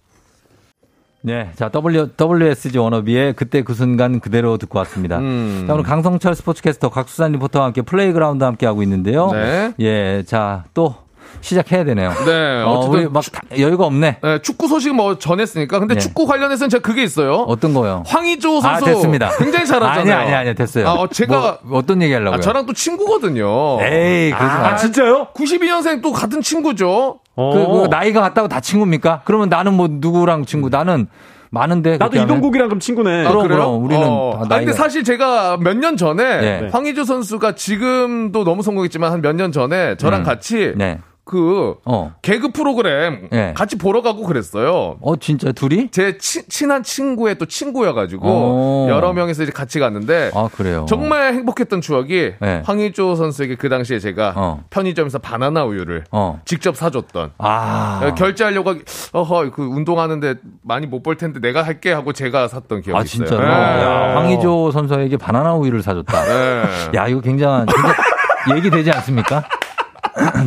[SPEAKER 1] 네, 자 W WSG 워너비의 그때 그 순간 그대로 듣고 왔습니다.
[SPEAKER 12] 음.
[SPEAKER 1] 자 오늘 강성철 스포츠캐스터 곽수산 리포터와 함께 플레이그라운드 함께 하고 있는데요.
[SPEAKER 12] 네.
[SPEAKER 1] 예, 자또 시작해야 되네요.
[SPEAKER 12] 네,
[SPEAKER 1] 어, 우리 막 다- 여유가 없네.
[SPEAKER 12] 네, 축구 소식 뭐 전했으니까. 근데
[SPEAKER 1] 네.
[SPEAKER 12] 축구 관련해서는 제가 그게 있어요.
[SPEAKER 1] 어떤 거요?
[SPEAKER 12] 황의조
[SPEAKER 1] 아,
[SPEAKER 12] 선수
[SPEAKER 1] 됐습니다.
[SPEAKER 12] 굉장히 잘하잖아요.
[SPEAKER 1] 아니, 아니, 아니, 됐어요.
[SPEAKER 12] 아, 어, 제가
[SPEAKER 1] 뭐, 어떤 얘기 하려고요?
[SPEAKER 12] 아, 저랑 또 친구거든요.
[SPEAKER 1] 에이, 그러지 마.
[SPEAKER 11] 아, 진짜요?
[SPEAKER 12] 92년생 또 같은 친구죠.
[SPEAKER 11] 어.
[SPEAKER 1] 그, 그 나이가 같다고 다 친구입니까? 그러면 나는 뭐 누구랑 친구? 나는 많은데.
[SPEAKER 11] 나도? 이동국이랑 그럼 친구네.
[SPEAKER 1] 그럼,
[SPEAKER 12] 그래요?
[SPEAKER 1] 그럼 우리는
[SPEAKER 12] 어.
[SPEAKER 1] 다
[SPEAKER 12] 아, 근데
[SPEAKER 1] 나이가-
[SPEAKER 12] 사실 제가 몇 년 전에
[SPEAKER 1] 네.
[SPEAKER 12] 황의조 선수가 지금도 너무 성공했지만 한 몇 년 전에 저랑
[SPEAKER 1] 음.
[SPEAKER 12] 같이
[SPEAKER 1] 네.
[SPEAKER 12] 그
[SPEAKER 1] 어.
[SPEAKER 12] 개그 프로그램
[SPEAKER 1] 네.
[SPEAKER 12] 같이 보러 가고 그랬어요.
[SPEAKER 1] 어, 진짜 둘이?
[SPEAKER 12] 제 치- 친한 친구의 또 친구여가지고
[SPEAKER 1] 어.
[SPEAKER 12] 여러 명이서 이제 같이 갔는데
[SPEAKER 1] 아, 그래요.
[SPEAKER 12] 정말 행복했던 추억이
[SPEAKER 1] 네.
[SPEAKER 12] 황의조 선수에게 그 당시에 제가
[SPEAKER 1] 어.
[SPEAKER 12] 편의점에서 바나나 우유를
[SPEAKER 1] 어.
[SPEAKER 12] 직접 사줬던
[SPEAKER 1] 아.
[SPEAKER 12] 어, 결제하려고 어허 그 운동하는데 많이 못 벌 텐데 내가 할게 하고 제가 샀던 기억이
[SPEAKER 1] 아,
[SPEAKER 12] 있어요.
[SPEAKER 1] 진짜로?
[SPEAKER 12] 네.
[SPEAKER 1] 야, 황의조 선수에게 바나나 우유를 사줬다.
[SPEAKER 12] 네.
[SPEAKER 1] 야, 이거 굉장한, *laughs* 얘기 되지 않습니까?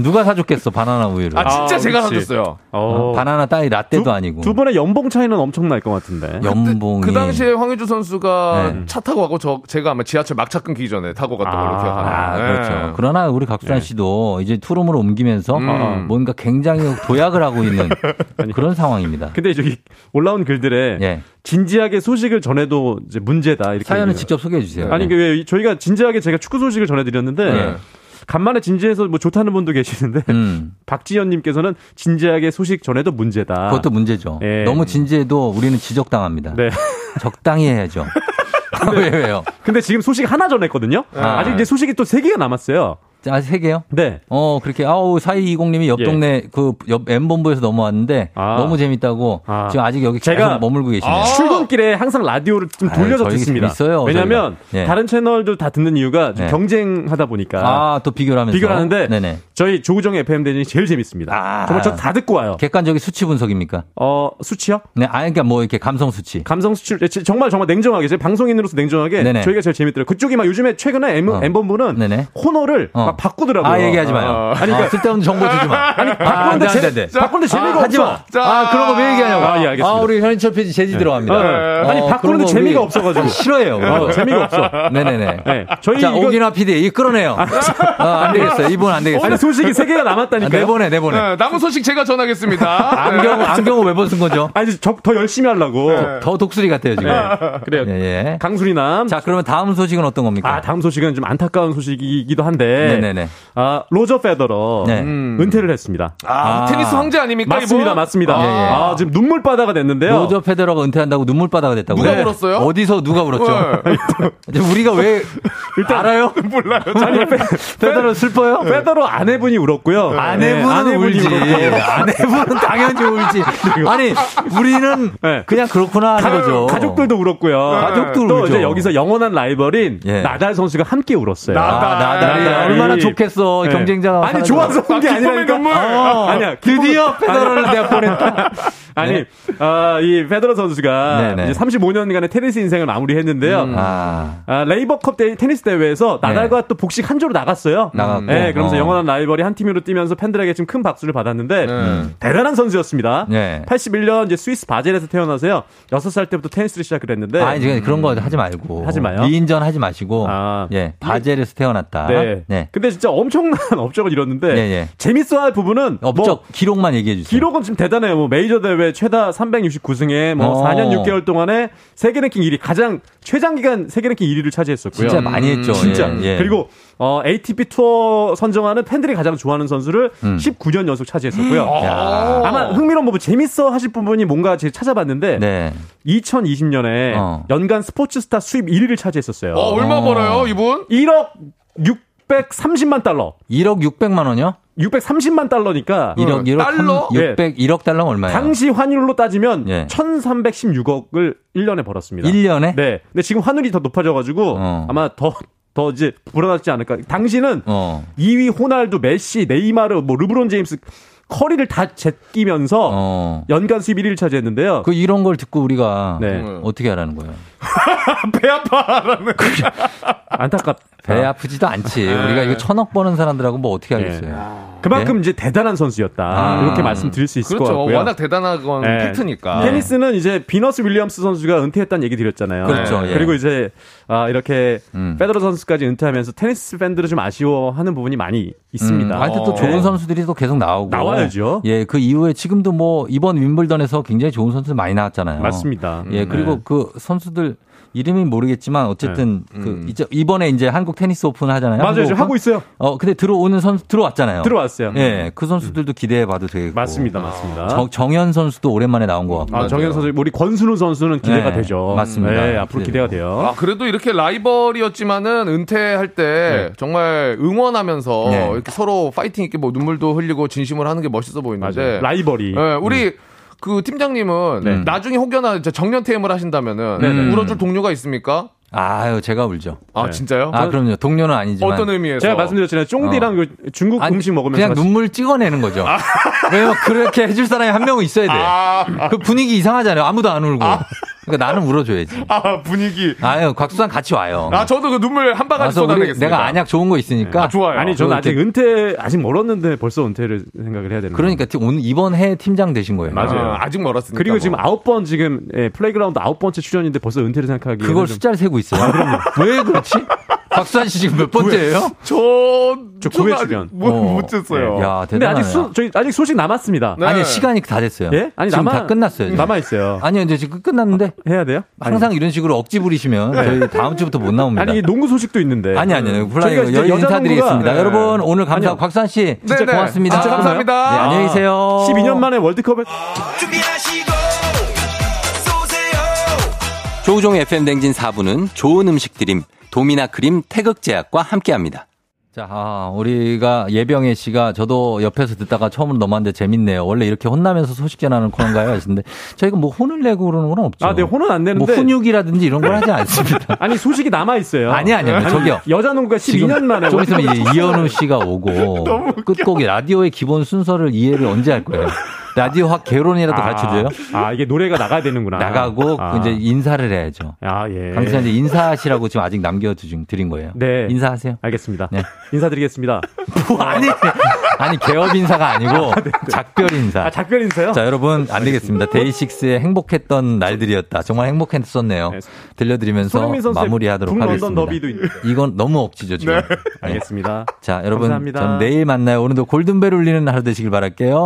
[SPEAKER 1] 누가 사줬겠어, 바나나 우유를.
[SPEAKER 12] 아 진짜
[SPEAKER 11] 아,
[SPEAKER 12] 제가. 사줬어요.
[SPEAKER 1] 어, 바나나 따위 라떼도 아니고.
[SPEAKER 11] 두 분의 연봉 차이는 엄청 날 것 같은데.
[SPEAKER 1] 연봉이.
[SPEAKER 12] 그 당시에 황의조 선수가
[SPEAKER 1] 네.
[SPEAKER 12] 차 타고 가고 저 제가 아마 지하철 막차 끊기 전에 타고 갔던 걸로
[SPEAKER 11] 아,
[SPEAKER 12] 기억합니다.
[SPEAKER 1] 아,
[SPEAKER 12] 네.
[SPEAKER 1] 그렇죠. 그러나 우리 각수산 씨도 이제 투룸으로 옮기면서
[SPEAKER 12] 음.
[SPEAKER 1] 뭔가 굉장히 도약을 하고 있는 *laughs* 그런 상황입니다.
[SPEAKER 11] 근데 저기 올라온 글들에
[SPEAKER 1] 예.
[SPEAKER 11] 진지하게 소식을 전해도 이제 문제다 이렇게
[SPEAKER 1] 사연을
[SPEAKER 11] 얘기해요.
[SPEAKER 1] 직접 소개해 주세요.
[SPEAKER 11] 아니 그 왜 저희가 진지하게 제가 축구 소식을 전해드렸는데
[SPEAKER 1] 네.
[SPEAKER 11] 간만에 진지해서 뭐 좋다는 분도 계시는데
[SPEAKER 1] 음. *laughs*
[SPEAKER 11] 박지현님께서는 진지하게 소식 전해도 문제다.
[SPEAKER 1] 그것도 문제죠.
[SPEAKER 11] 예.
[SPEAKER 1] 너무 진지해도 우리는 지적당합니다.
[SPEAKER 11] 네.
[SPEAKER 1] 적당히 해야죠. *laughs* *laughs* 왜, 왜요?
[SPEAKER 11] 근데 지금 소식 하나 전했거든요.
[SPEAKER 1] 아.
[SPEAKER 11] 아직 이제 소식이 또 세 개가 남았어요.
[SPEAKER 1] 아, 세 개요?
[SPEAKER 11] 네.
[SPEAKER 1] 어, 그렇게, 아우, 4220님이 옆
[SPEAKER 11] 예.
[SPEAKER 1] 동네, 그, 옆 M본부에서 넘어왔는데,
[SPEAKER 11] 아.
[SPEAKER 1] 너무 재밌다고,
[SPEAKER 11] 아.
[SPEAKER 1] 지금 아직 여기
[SPEAKER 11] 제가
[SPEAKER 1] 계속 머물고 계시네요.
[SPEAKER 11] 출근길에 항상 라디오를 좀 돌려서 듣습니다.
[SPEAKER 1] 있어요,
[SPEAKER 11] 왜냐하면
[SPEAKER 1] 저희가. 예.
[SPEAKER 11] 다른 채널들 다 듣는 이유가 좀
[SPEAKER 1] 네.
[SPEAKER 11] 경쟁하다 보니까
[SPEAKER 1] 아, 또 비교를 하면서.
[SPEAKER 11] 비교를 하는데
[SPEAKER 1] 네네.
[SPEAKER 11] 저희 조우정 FM 대전이 제일 재밌습니다.
[SPEAKER 1] 아.
[SPEAKER 11] 정말 저 다 듣고 와요.
[SPEAKER 1] 객관적인 수치 분석입니까?
[SPEAKER 11] 어 수치요?
[SPEAKER 1] 네, 아니, 그러니까 뭐 이렇게 감성 수치.
[SPEAKER 11] 감성 수치 정말 정말 냉정하게 제 방송인으로서 냉정하게
[SPEAKER 1] 네네.
[SPEAKER 11] 저희가 제일 재밌더라고요. 그쪽이 막 요즘에 최근에 M,
[SPEAKER 1] 어.
[SPEAKER 11] M본부는
[SPEAKER 1] 네네.
[SPEAKER 11] 코너를
[SPEAKER 1] 어.
[SPEAKER 11] 막 바꾸더라고요.
[SPEAKER 1] 아, 얘기하지 마요.
[SPEAKER 11] 아니 그러니까
[SPEAKER 1] 아, 쓸데없는 정보 주지 마.
[SPEAKER 11] 아니
[SPEAKER 1] 아,
[SPEAKER 11] 바꾸는데
[SPEAKER 1] 안 돼,
[SPEAKER 11] 재-
[SPEAKER 1] 안 돼.
[SPEAKER 11] 바꾸는데 재미가
[SPEAKER 1] 아, 하지
[SPEAKER 11] 없어.
[SPEAKER 1] 마. 아, 그런 거 왜 얘기하냐고.
[SPEAKER 11] 아, 예, 알겠습니다.
[SPEAKER 1] 아, 우리 현인철 PD 제지 들어갑니다.
[SPEAKER 11] 어, 아니,
[SPEAKER 1] 어,
[SPEAKER 11] 바꾸는데 재미가 없어가지고. *laughs*
[SPEAKER 1] 싫어해요.
[SPEAKER 11] 어, 재미가 없어.
[SPEAKER 1] 네네네.
[SPEAKER 11] 네, 저희
[SPEAKER 1] 자,
[SPEAKER 11] 이거-
[SPEAKER 1] 오기나 PD, 이 끌어내요. 어, 안 되겠어요. 이분 안 되겠어요.
[SPEAKER 11] 아니 소식이 세 개가
[SPEAKER 1] 아,
[SPEAKER 11] 남았다니까요.
[SPEAKER 1] 내보내, 내보내.
[SPEAKER 12] 네, 남은 소식 제가 전하겠습니다.
[SPEAKER 1] 안경, 안경을 왜 벗은 거죠?
[SPEAKER 11] 아니 저, 더 열심히 하려고.
[SPEAKER 1] 더 독수리 같아요, 지금.
[SPEAKER 11] 그래요.
[SPEAKER 1] 예, 예.
[SPEAKER 11] 강수리남.
[SPEAKER 1] 자, 그러면 다음 소식은 어떤 겁니까?
[SPEAKER 11] 아 다음 소식은 좀 안타까운 소식이기도 한데.
[SPEAKER 1] 네네네.
[SPEAKER 11] 아 로저 페더러
[SPEAKER 1] 네.
[SPEAKER 11] 은퇴를 했습니다.
[SPEAKER 12] 아, 테니스 황제 아닙니까?
[SPEAKER 11] 맞습니다,
[SPEAKER 12] 이분?
[SPEAKER 11] 맞습니다.
[SPEAKER 1] 예, 예.
[SPEAKER 11] 아 지금 눈물바다가 됐는데요.
[SPEAKER 1] 로저 페데러가 은퇴한다고 눈물바다가 됐다고요?
[SPEAKER 12] 누가 울었어요?
[SPEAKER 1] 어디서 누가 울었죠?
[SPEAKER 12] 네. *laughs*
[SPEAKER 1] 우리가 왜 *laughs* 알아요? *laughs*
[SPEAKER 12] 몰라요.
[SPEAKER 11] 아니 페,
[SPEAKER 1] 페데러 슬퍼요?
[SPEAKER 11] 페더러 아내분이 울었고요.
[SPEAKER 1] 아내분은
[SPEAKER 11] 네, 아내분이
[SPEAKER 1] 울지.
[SPEAKER 11] 울었고.
[SPEAKER 1] 아내분은 당연히 울지. 아니, 우리는
[SPEAKER 11] 네.
[SPEAKER 1] 그냥 그렇구나 하는 거죠.
[SPEAKER 11] 가족들도 울었고요.
[SPEAKER 1] 가족도
[SPEAKER 11] 또
[SPEAKER 1] 울죠.
[SPEAKER 11] 이제 여기서 영원한 라이벌인
[SPEAKER 1] 예.
[SPEAKER 11] 나달 선수가 함께 울었어요.
[SPEAKER 1] 아, 나달이
[SPEAKER 11] 나달.
[SPEAKER 1] 얼마나 얼마나 좋겠어.
[SPEAKER 11] 네.
[SPEAKER 1] 경쟁자가.
[SPEAKER 11] 아니 좋아서 온게
[SPEAKER 12] 아,
[SPEAKER 11] 아니라니까.
[SPEAKER 12] 눈물.
[SPEAKER 1] 어, *laughs*
[SPEAKER 11] 아니야.
[SPEAKER 1] 드디어 페더러를 내가 보냈다. *laughs*
[SPEAKER 11] 아니, 아, 이 페더러 선수가
[SPEAKER 1] 네네.
[SPEAKER 11] 이제 35년간의 테니스 인생을 마무리했는데요.
[SPEAKER 1] 아.
[SPEAKER 11] 아, 레이버컵 대 테니스 대회에서 나달과 또 복식 한 조로 나갔어요.
[SPEAKER 1] 나갔고.
[SPEAKER 11] 네, 그러면서
[SPEAKER 1] 어.
[SPEAKER 11] 영원한 라이벌이 한 팀으로 뛰면서 팬들에게 좀큰 박수를 받았는데 대단한 선수였습니다.
[SPEAKER 1] 네.
[SPEAKER 11] 81년 이제 스위스 바젤에서 태어나서요. 6살 때부터 테니스를 시작을 했는데
[SPEAKER 1] 아니, 지금 그런 거 하지 말고.
[SPEAKER 11] 하지 마요?
[SPEAKER 1] 위인전 하지 마시고.
[SPEAKER 11] 아.
[SPEAKER 1] 예. 바젤에서 태어났다.
[SPEAKER 11] 네.
[SPEAKER 1] 네.
[SPEAKER 11] 근데 진짜 엄청난 *laughs* 업적을 이뤘는데
[SPEAKER 1] 예, 예.
[SPEAKER 11] 재밌어할 부분은
[SPEAKER 1] 업적
[SPEAKER 11] 뭐
[SPEAKER 1] 기록만 얘기해 주세요.
[SPEAKER 11] 기록은 지금 대단해요. 뭐 메이저 대회 최다 369승에 뭐
[SPEAKER 1] 어.
[SPEAKER 11] 4년 6개월 동안에 세계 랭킹 1위 가장 최장 기간 세계 랭킹 1위를 차지했었고요.
[SPEAKER 1] 진짜 많이 했죠.
[SPEAKER 11] 진짜.
[SPEAKER 1] 예, 예.
[SPEAKER 11] 그리고 어, ATP 투어 선정하는 팬들이 가장 좋아하는 선수를
[SPEAKER 1] 음.
[SPEAKER 11] 19년 연속 차지했었고요.
[SPEAKER 1] 야.
[SPEAKER 11] 아마 흥미로운 부분 재밌어 하실 부분이 뭔가 제가 찾아봤는데
[SPEAKER 1] 네.
[SPEAKER 11] 2020년에
[SPEAKER 1] 어.
[SPEAKER 11] 연간 스포츠 스타 수입 1위를 차지했었어요.
[SPEAKER 12] 어, 얼마 벌어요, 이분?
[SPEAKER 11] 1억 630만 달러.
[SPEAKER 1] 1억 600만 원이요?
[SPEAKER 11] 630만 달러니까
[SPEAKER 1] 1억 1억
[SPEAKER 12] 달러?
[SPEAKER 1] 600 1억 달러는 얼마예요?
[SPEAKER 11] 당시 환율로 따지면
[SPEAKER 1] 예.
[SPEAKER 11] 1,316억을 1년에 벌었습니다.
[SPEAKER 1] 1년에?
[SPEAKER 11] 네. 근데 지금 환율이 더 높아져 가지고
[SPEAKER 1] 어.
[SPEAKER 11] 아마 더, 더 이제 불어나지 않을까. 당시는
[SPEAKER 1] 어.
[SPEAKER 11] 2위 호날두, 메시, 네이마르, 뭐 르브론 제임스, 커리를 다 제끼면서
[SPEAKER 1] 어.
[SPEAKER 11] 연간 수입 1위를 차지했는데요.
[SPEAKER 1] 그 이런 걸 듣고 우리가
[SPEAKER 11] 네.
[SPEAKER 1] 어떻게 하라는 거예요? *laughs*
[SPEAKER 12] 배 아파라는.
[SPEAKER 11] 안타깝.
[SPEAKER 1] 배 아프지도 않지. 우리가 이거 천억 버는 사람들하고 뭐 어떻게
[SPEAKER 11] 네.
[SPEAKER 1] 하겠어요?
[SPEAKER 11] 그만큼 이제 대단한 선수였다.
[SPEAKER 1] 아.
[SPEAKER 11] 이렇게 말씀드릴 수 있을 것
[SPEAKER 12] 그렇죠.
[SPEAKER 11] 같고요.
[SPEAKER 12] 워낙 대단한 건
[SPEAKER 11] 네.
[SPEAKER 12] 팩트니까.
[SPEAKER 11] 테니스는 이제 비너스 윌리엄스 선수가 은퇴했다는 얘기 드렸잖아요.
[SPEAKER 1] 그렇죠,
[SPEAKER 11] 네.
[SPEAKER 1] 예.
[SPEAKER 11] 그리고 이제 아, 이렇게
[SPEAKER 1] 음.
[SPEAKER 11] 페더러 선수까지 은퇴하면서 테니스 팬들을 좀 아쉬워하는 부분이 많이 있습니다.
[SPEAKER 1] 음, 하여튼 또
[SPEAKER 11] 어.
[SPEAKER 1] 좋은
[SPEAKER 11] 네.
[SPEAKER 1] 선수들이 또 계속 나오고.
[SPEAKER 11] 나와야죠.
[SPEAKER 1] 예, 그 이후에 지금도 뭐 이번 윈블던에서 굉장히 좋은 선수들 많이 나왔잖아요.
[SPEAKER 11] 맞습니다.
[SPEAKER 1] 예,
[SPEAKER 11] 음,
[SPEAKER 1] 그리고
[SPEAKER 11] 네.
[SPEAKER 1] 그 선수들 이름이 모르겠지만 어쨌든
[SPEAKER 11] 네.
[SPEAKER 1] 그
[SPEAKER 11] 음.
[SPEAKER 1] 이제 이번에 이제 한국 테니스 오픈 하잖아요.
[SPEAKER 11] 맞아요. 지금? 하고 있어요.
[SPEAKER 1] 어, 근데 들어오는 선수 들어왔잖아요.
[SPEAKER 11] 들어왔어요.
[SPEAKER 1] 예, 그 선수들도 기대해 봐도 되겠고.
[SPEAKER 11] 맞습니다. 맞습니다.
[SPEAKER 1] 정, 정현 선수도 오랜만에 나온 것 같고.
[SPEAKER 11] 아, 정현 선수, 우리 권순우 선수는 기대가
[SPEAKER 1] 네,
[SPEAKER 11] 되죠.
[SPEAKER 1] 맞습니다.
[SPEAKER 11] 네, 앞으로 기대가 돼요.
[SPEAKER 12] 아, 그래도 이렇게 라이벌이었지만은 은퇴할 때 정말 응원하면서
[SPEAKER 1] 네.
[SPEAKER 12] 이렇게 서로 파이팅 있게 뭐 눈물도 흘리고 진심으로 하는 게 멋있어 보이는데.
[SPEAKER 11] 맞아요. 라이벌이.
[SPEAKER 12] 네, 우리 그 팀장님은
[SPEAKER 11] 네.
[SPEAKER 12] 나중에 혹여나 이제 정년 퇴임을 하신다면은
[SPEAKER 1] 네네.
[SPEAKER 12] 울어줄 동료가 있습니까?
[SPEAKER 1] 아유, 제가 울죠.
[SPEAKER 12] 아
[SPEAKER 11] 네.
[SPEAKER 12] 진짜요?
[SPEAKER 1] 아, 그럼요. 동료는 아니지만.
[SPEAKER 12] 어떤 의미에서?
[SPEAKER 11] 제가 말씀드렸잖아요. 쫑디랑 그 중국
[SPEAKER 1] 아니,
[SPEAKER 11] 음식 먹으면서
[SPEAKER 1] 그냥
[SPEAKER 11] 같이-
[SPEAKER 1] 눈물 찍어내는 거죠. 왜냐면 그렇게 해줄 사람이 한 명은 있어야 돼.
[SPEAKER 12] 아,
[SPEAKER 1] 그 분위기 이상하잖아요. 아무도 안 울고. 그러니까 나는 울어줘야지.
[SPEAKER 12] 아, 분위기.
[SPEAKER 1] 아유, 곽수산 같이 와요.
[SPEAKER 12] 아 저도 그 눈물 한
[SPEAKER 1] 우리
[SPEAKER 12] 쏟아내겠습니다.
[SPEAKER 1] 내가 안약 좋은 거 있으니까.
[SPEAKER 12] 아, 좋아요.
[SPEAKER 11] 아니, 저는 아직 은퇴, 아직 멀었는데 벌써 은퇴를 생각을 해야 되는
[SPEAKER 1] 그러니까 오늘 이번 해 팀장 되신 거예요.
[SPEAKER 11] 맞아요.
[SPEAKER 12] 아직 멀었으니까.
[SPEAKER 11] 그리고
[SPEAKER 12] 뭐.
[SPEAKER 11] 지금 아홉 번 지금 예, 플레이그라운드 아홉 번째 출연인데 벌써 은퇴를 생각하기
[SPEAKER 1] 그걸 숫자를 세고 있어요. 왜 그렇지? 곽수산 씨 지금 몇 번째예요?
[SPEAKER 12] 저,
[SPEAKER 11] 저 구회 출연.
[SPEAKER 12] 못,
[SPEAKER 1] 어.
[SPEAKER 12] 못 쳤어요.
[SPEAKER 1] 야,
[SPEAKER 11] 근데
[SPEAKER 1] 대단하네.
[SPEAKER 11] 아직 수, 저희 아직 소식 남았습니다.
[SPEAKER 12] 네.
[SPEAKER 1] 아니, 시간이 다 됐어요.
[SPEAKER 11] 예? 아니
[SPEAKER 1] 지금
[SPEAKER 11] 남아
[SPEAKER 1] 다 끝났어요. 지금.
[SPEAKER 11] 남아 있어요.
[SPEAKER 1] 아니요, 이제 지금 끝났는데
[SPEAKER 11] 해야 돼요?
[SPEAKER 1] 항상 이런 식으로 억지 부리시면 저희 다음 주부터 못 나옵니다.
[SPEAKER 11] 아니 농구 소식도 있는데.
[SPEAKER 1] 아니, 아니, 아니. 플라이
[SPEAKER 11] 저희가 이제
[SPEAKER 1] 여기 인사드리겠습니다.
[SPEAKER 11] 농구가-
[SPEAKER 1] 여러분, 오늘 감사,
[SPEAKER 11] 아니요.
[SPEAKER 1] 곽수산 씨. 진짜
[SPEAKER 12] 네네.
[SPEAKER 1] 고맙습니다.
[SPEAKER 12] 진짜 감사합니다.
[SPEAKER 1] 네, 안녕히 계세요.
[SPEAKER 11] 12년 만에 월드컵을
[SPEAKER 14] 조우종 FM 대행진 4부는 좋은 음식 드림 도미나 크림 태극제약과 함께합니다.
[SPEAKER 1] 자, 아, 우리가 예병혜 씨가 저도 옆에서 듣다가 처음으로 넘어왔는데 재밌네요. 원래 이렇게 혼나면서 소식 전하는 코너인가요? 하시는데 저희가 뭐 혼을 내고 그러는 건 없죠.
[SPEAKER 11] 아, 네, 혼은
[SPEAKER 1] 안뭐
[SPEAKER 11] 내는데.
[SPEAKER 1] 훈육이라든지 이런 걸 하지 않습니다. *laughs*
[SPEAKER 11] 아니 소식이 남아 있어요.
[SPEAKER 1] 아니, 아니요. 저기요.
[SPEAKER 11] 여자 농구가 12년 만에
[SPEAKER 1] 좀 있으면 이현우 씨가 오고 *laughs* 끝곡이 라디오의 기본 순서를 이해를 언제 할 거예요? 라디오 확 개론이라도
[SPEAKER 11] 아,
[SPEAKER 1] 가르쳐줘요?
[SPEAKER 11] 아, 이게 노래가 나가야 되는구나.
[SPEAKER 1] 나가고
[SPEAKER 11] 아.
[SPEAKER 1] 이제 인사를 해야죠.
[SPEAKER 11] 아, 예.
[SPEAKER 1] 강수한테 인사하시라고 지금 아직 남겨드린 거예요.
[SPEAKER 11] 네.
[SPEAKER 1] 인사하세요.
[SPEAKER 11] 알겠습니다.
[SPEAKER 1] 네. *laughs*
[SPEAKER 11] 인사드리겠습니다.
[SPEAKER 1] 뭐 아니 아니 개업 인사가 아니고 작별 인사.
[SPEAKER 11] 아, 작별 인사요?
[SPEAKER 1] 자 여러분 안 되겠습니다. 데이식스의 행복했던 날들이었다. 정말 행복했었네요.
[SPEAKER 11] 네.
[SPEAKER 1] 들려드리면서 마무리하도록 하겠습니다. 이건 너무 억지죠 지금. 네.
[SPEAKER 11] 알겠습니다.
[SPEAKER 1] 자 여러분
[SPEAKER 11] 감사합니다.
[SPEAKER 1] 전 내일 만나요. 오늘도 골든벨 울리는 하루 되시길 바랄게요.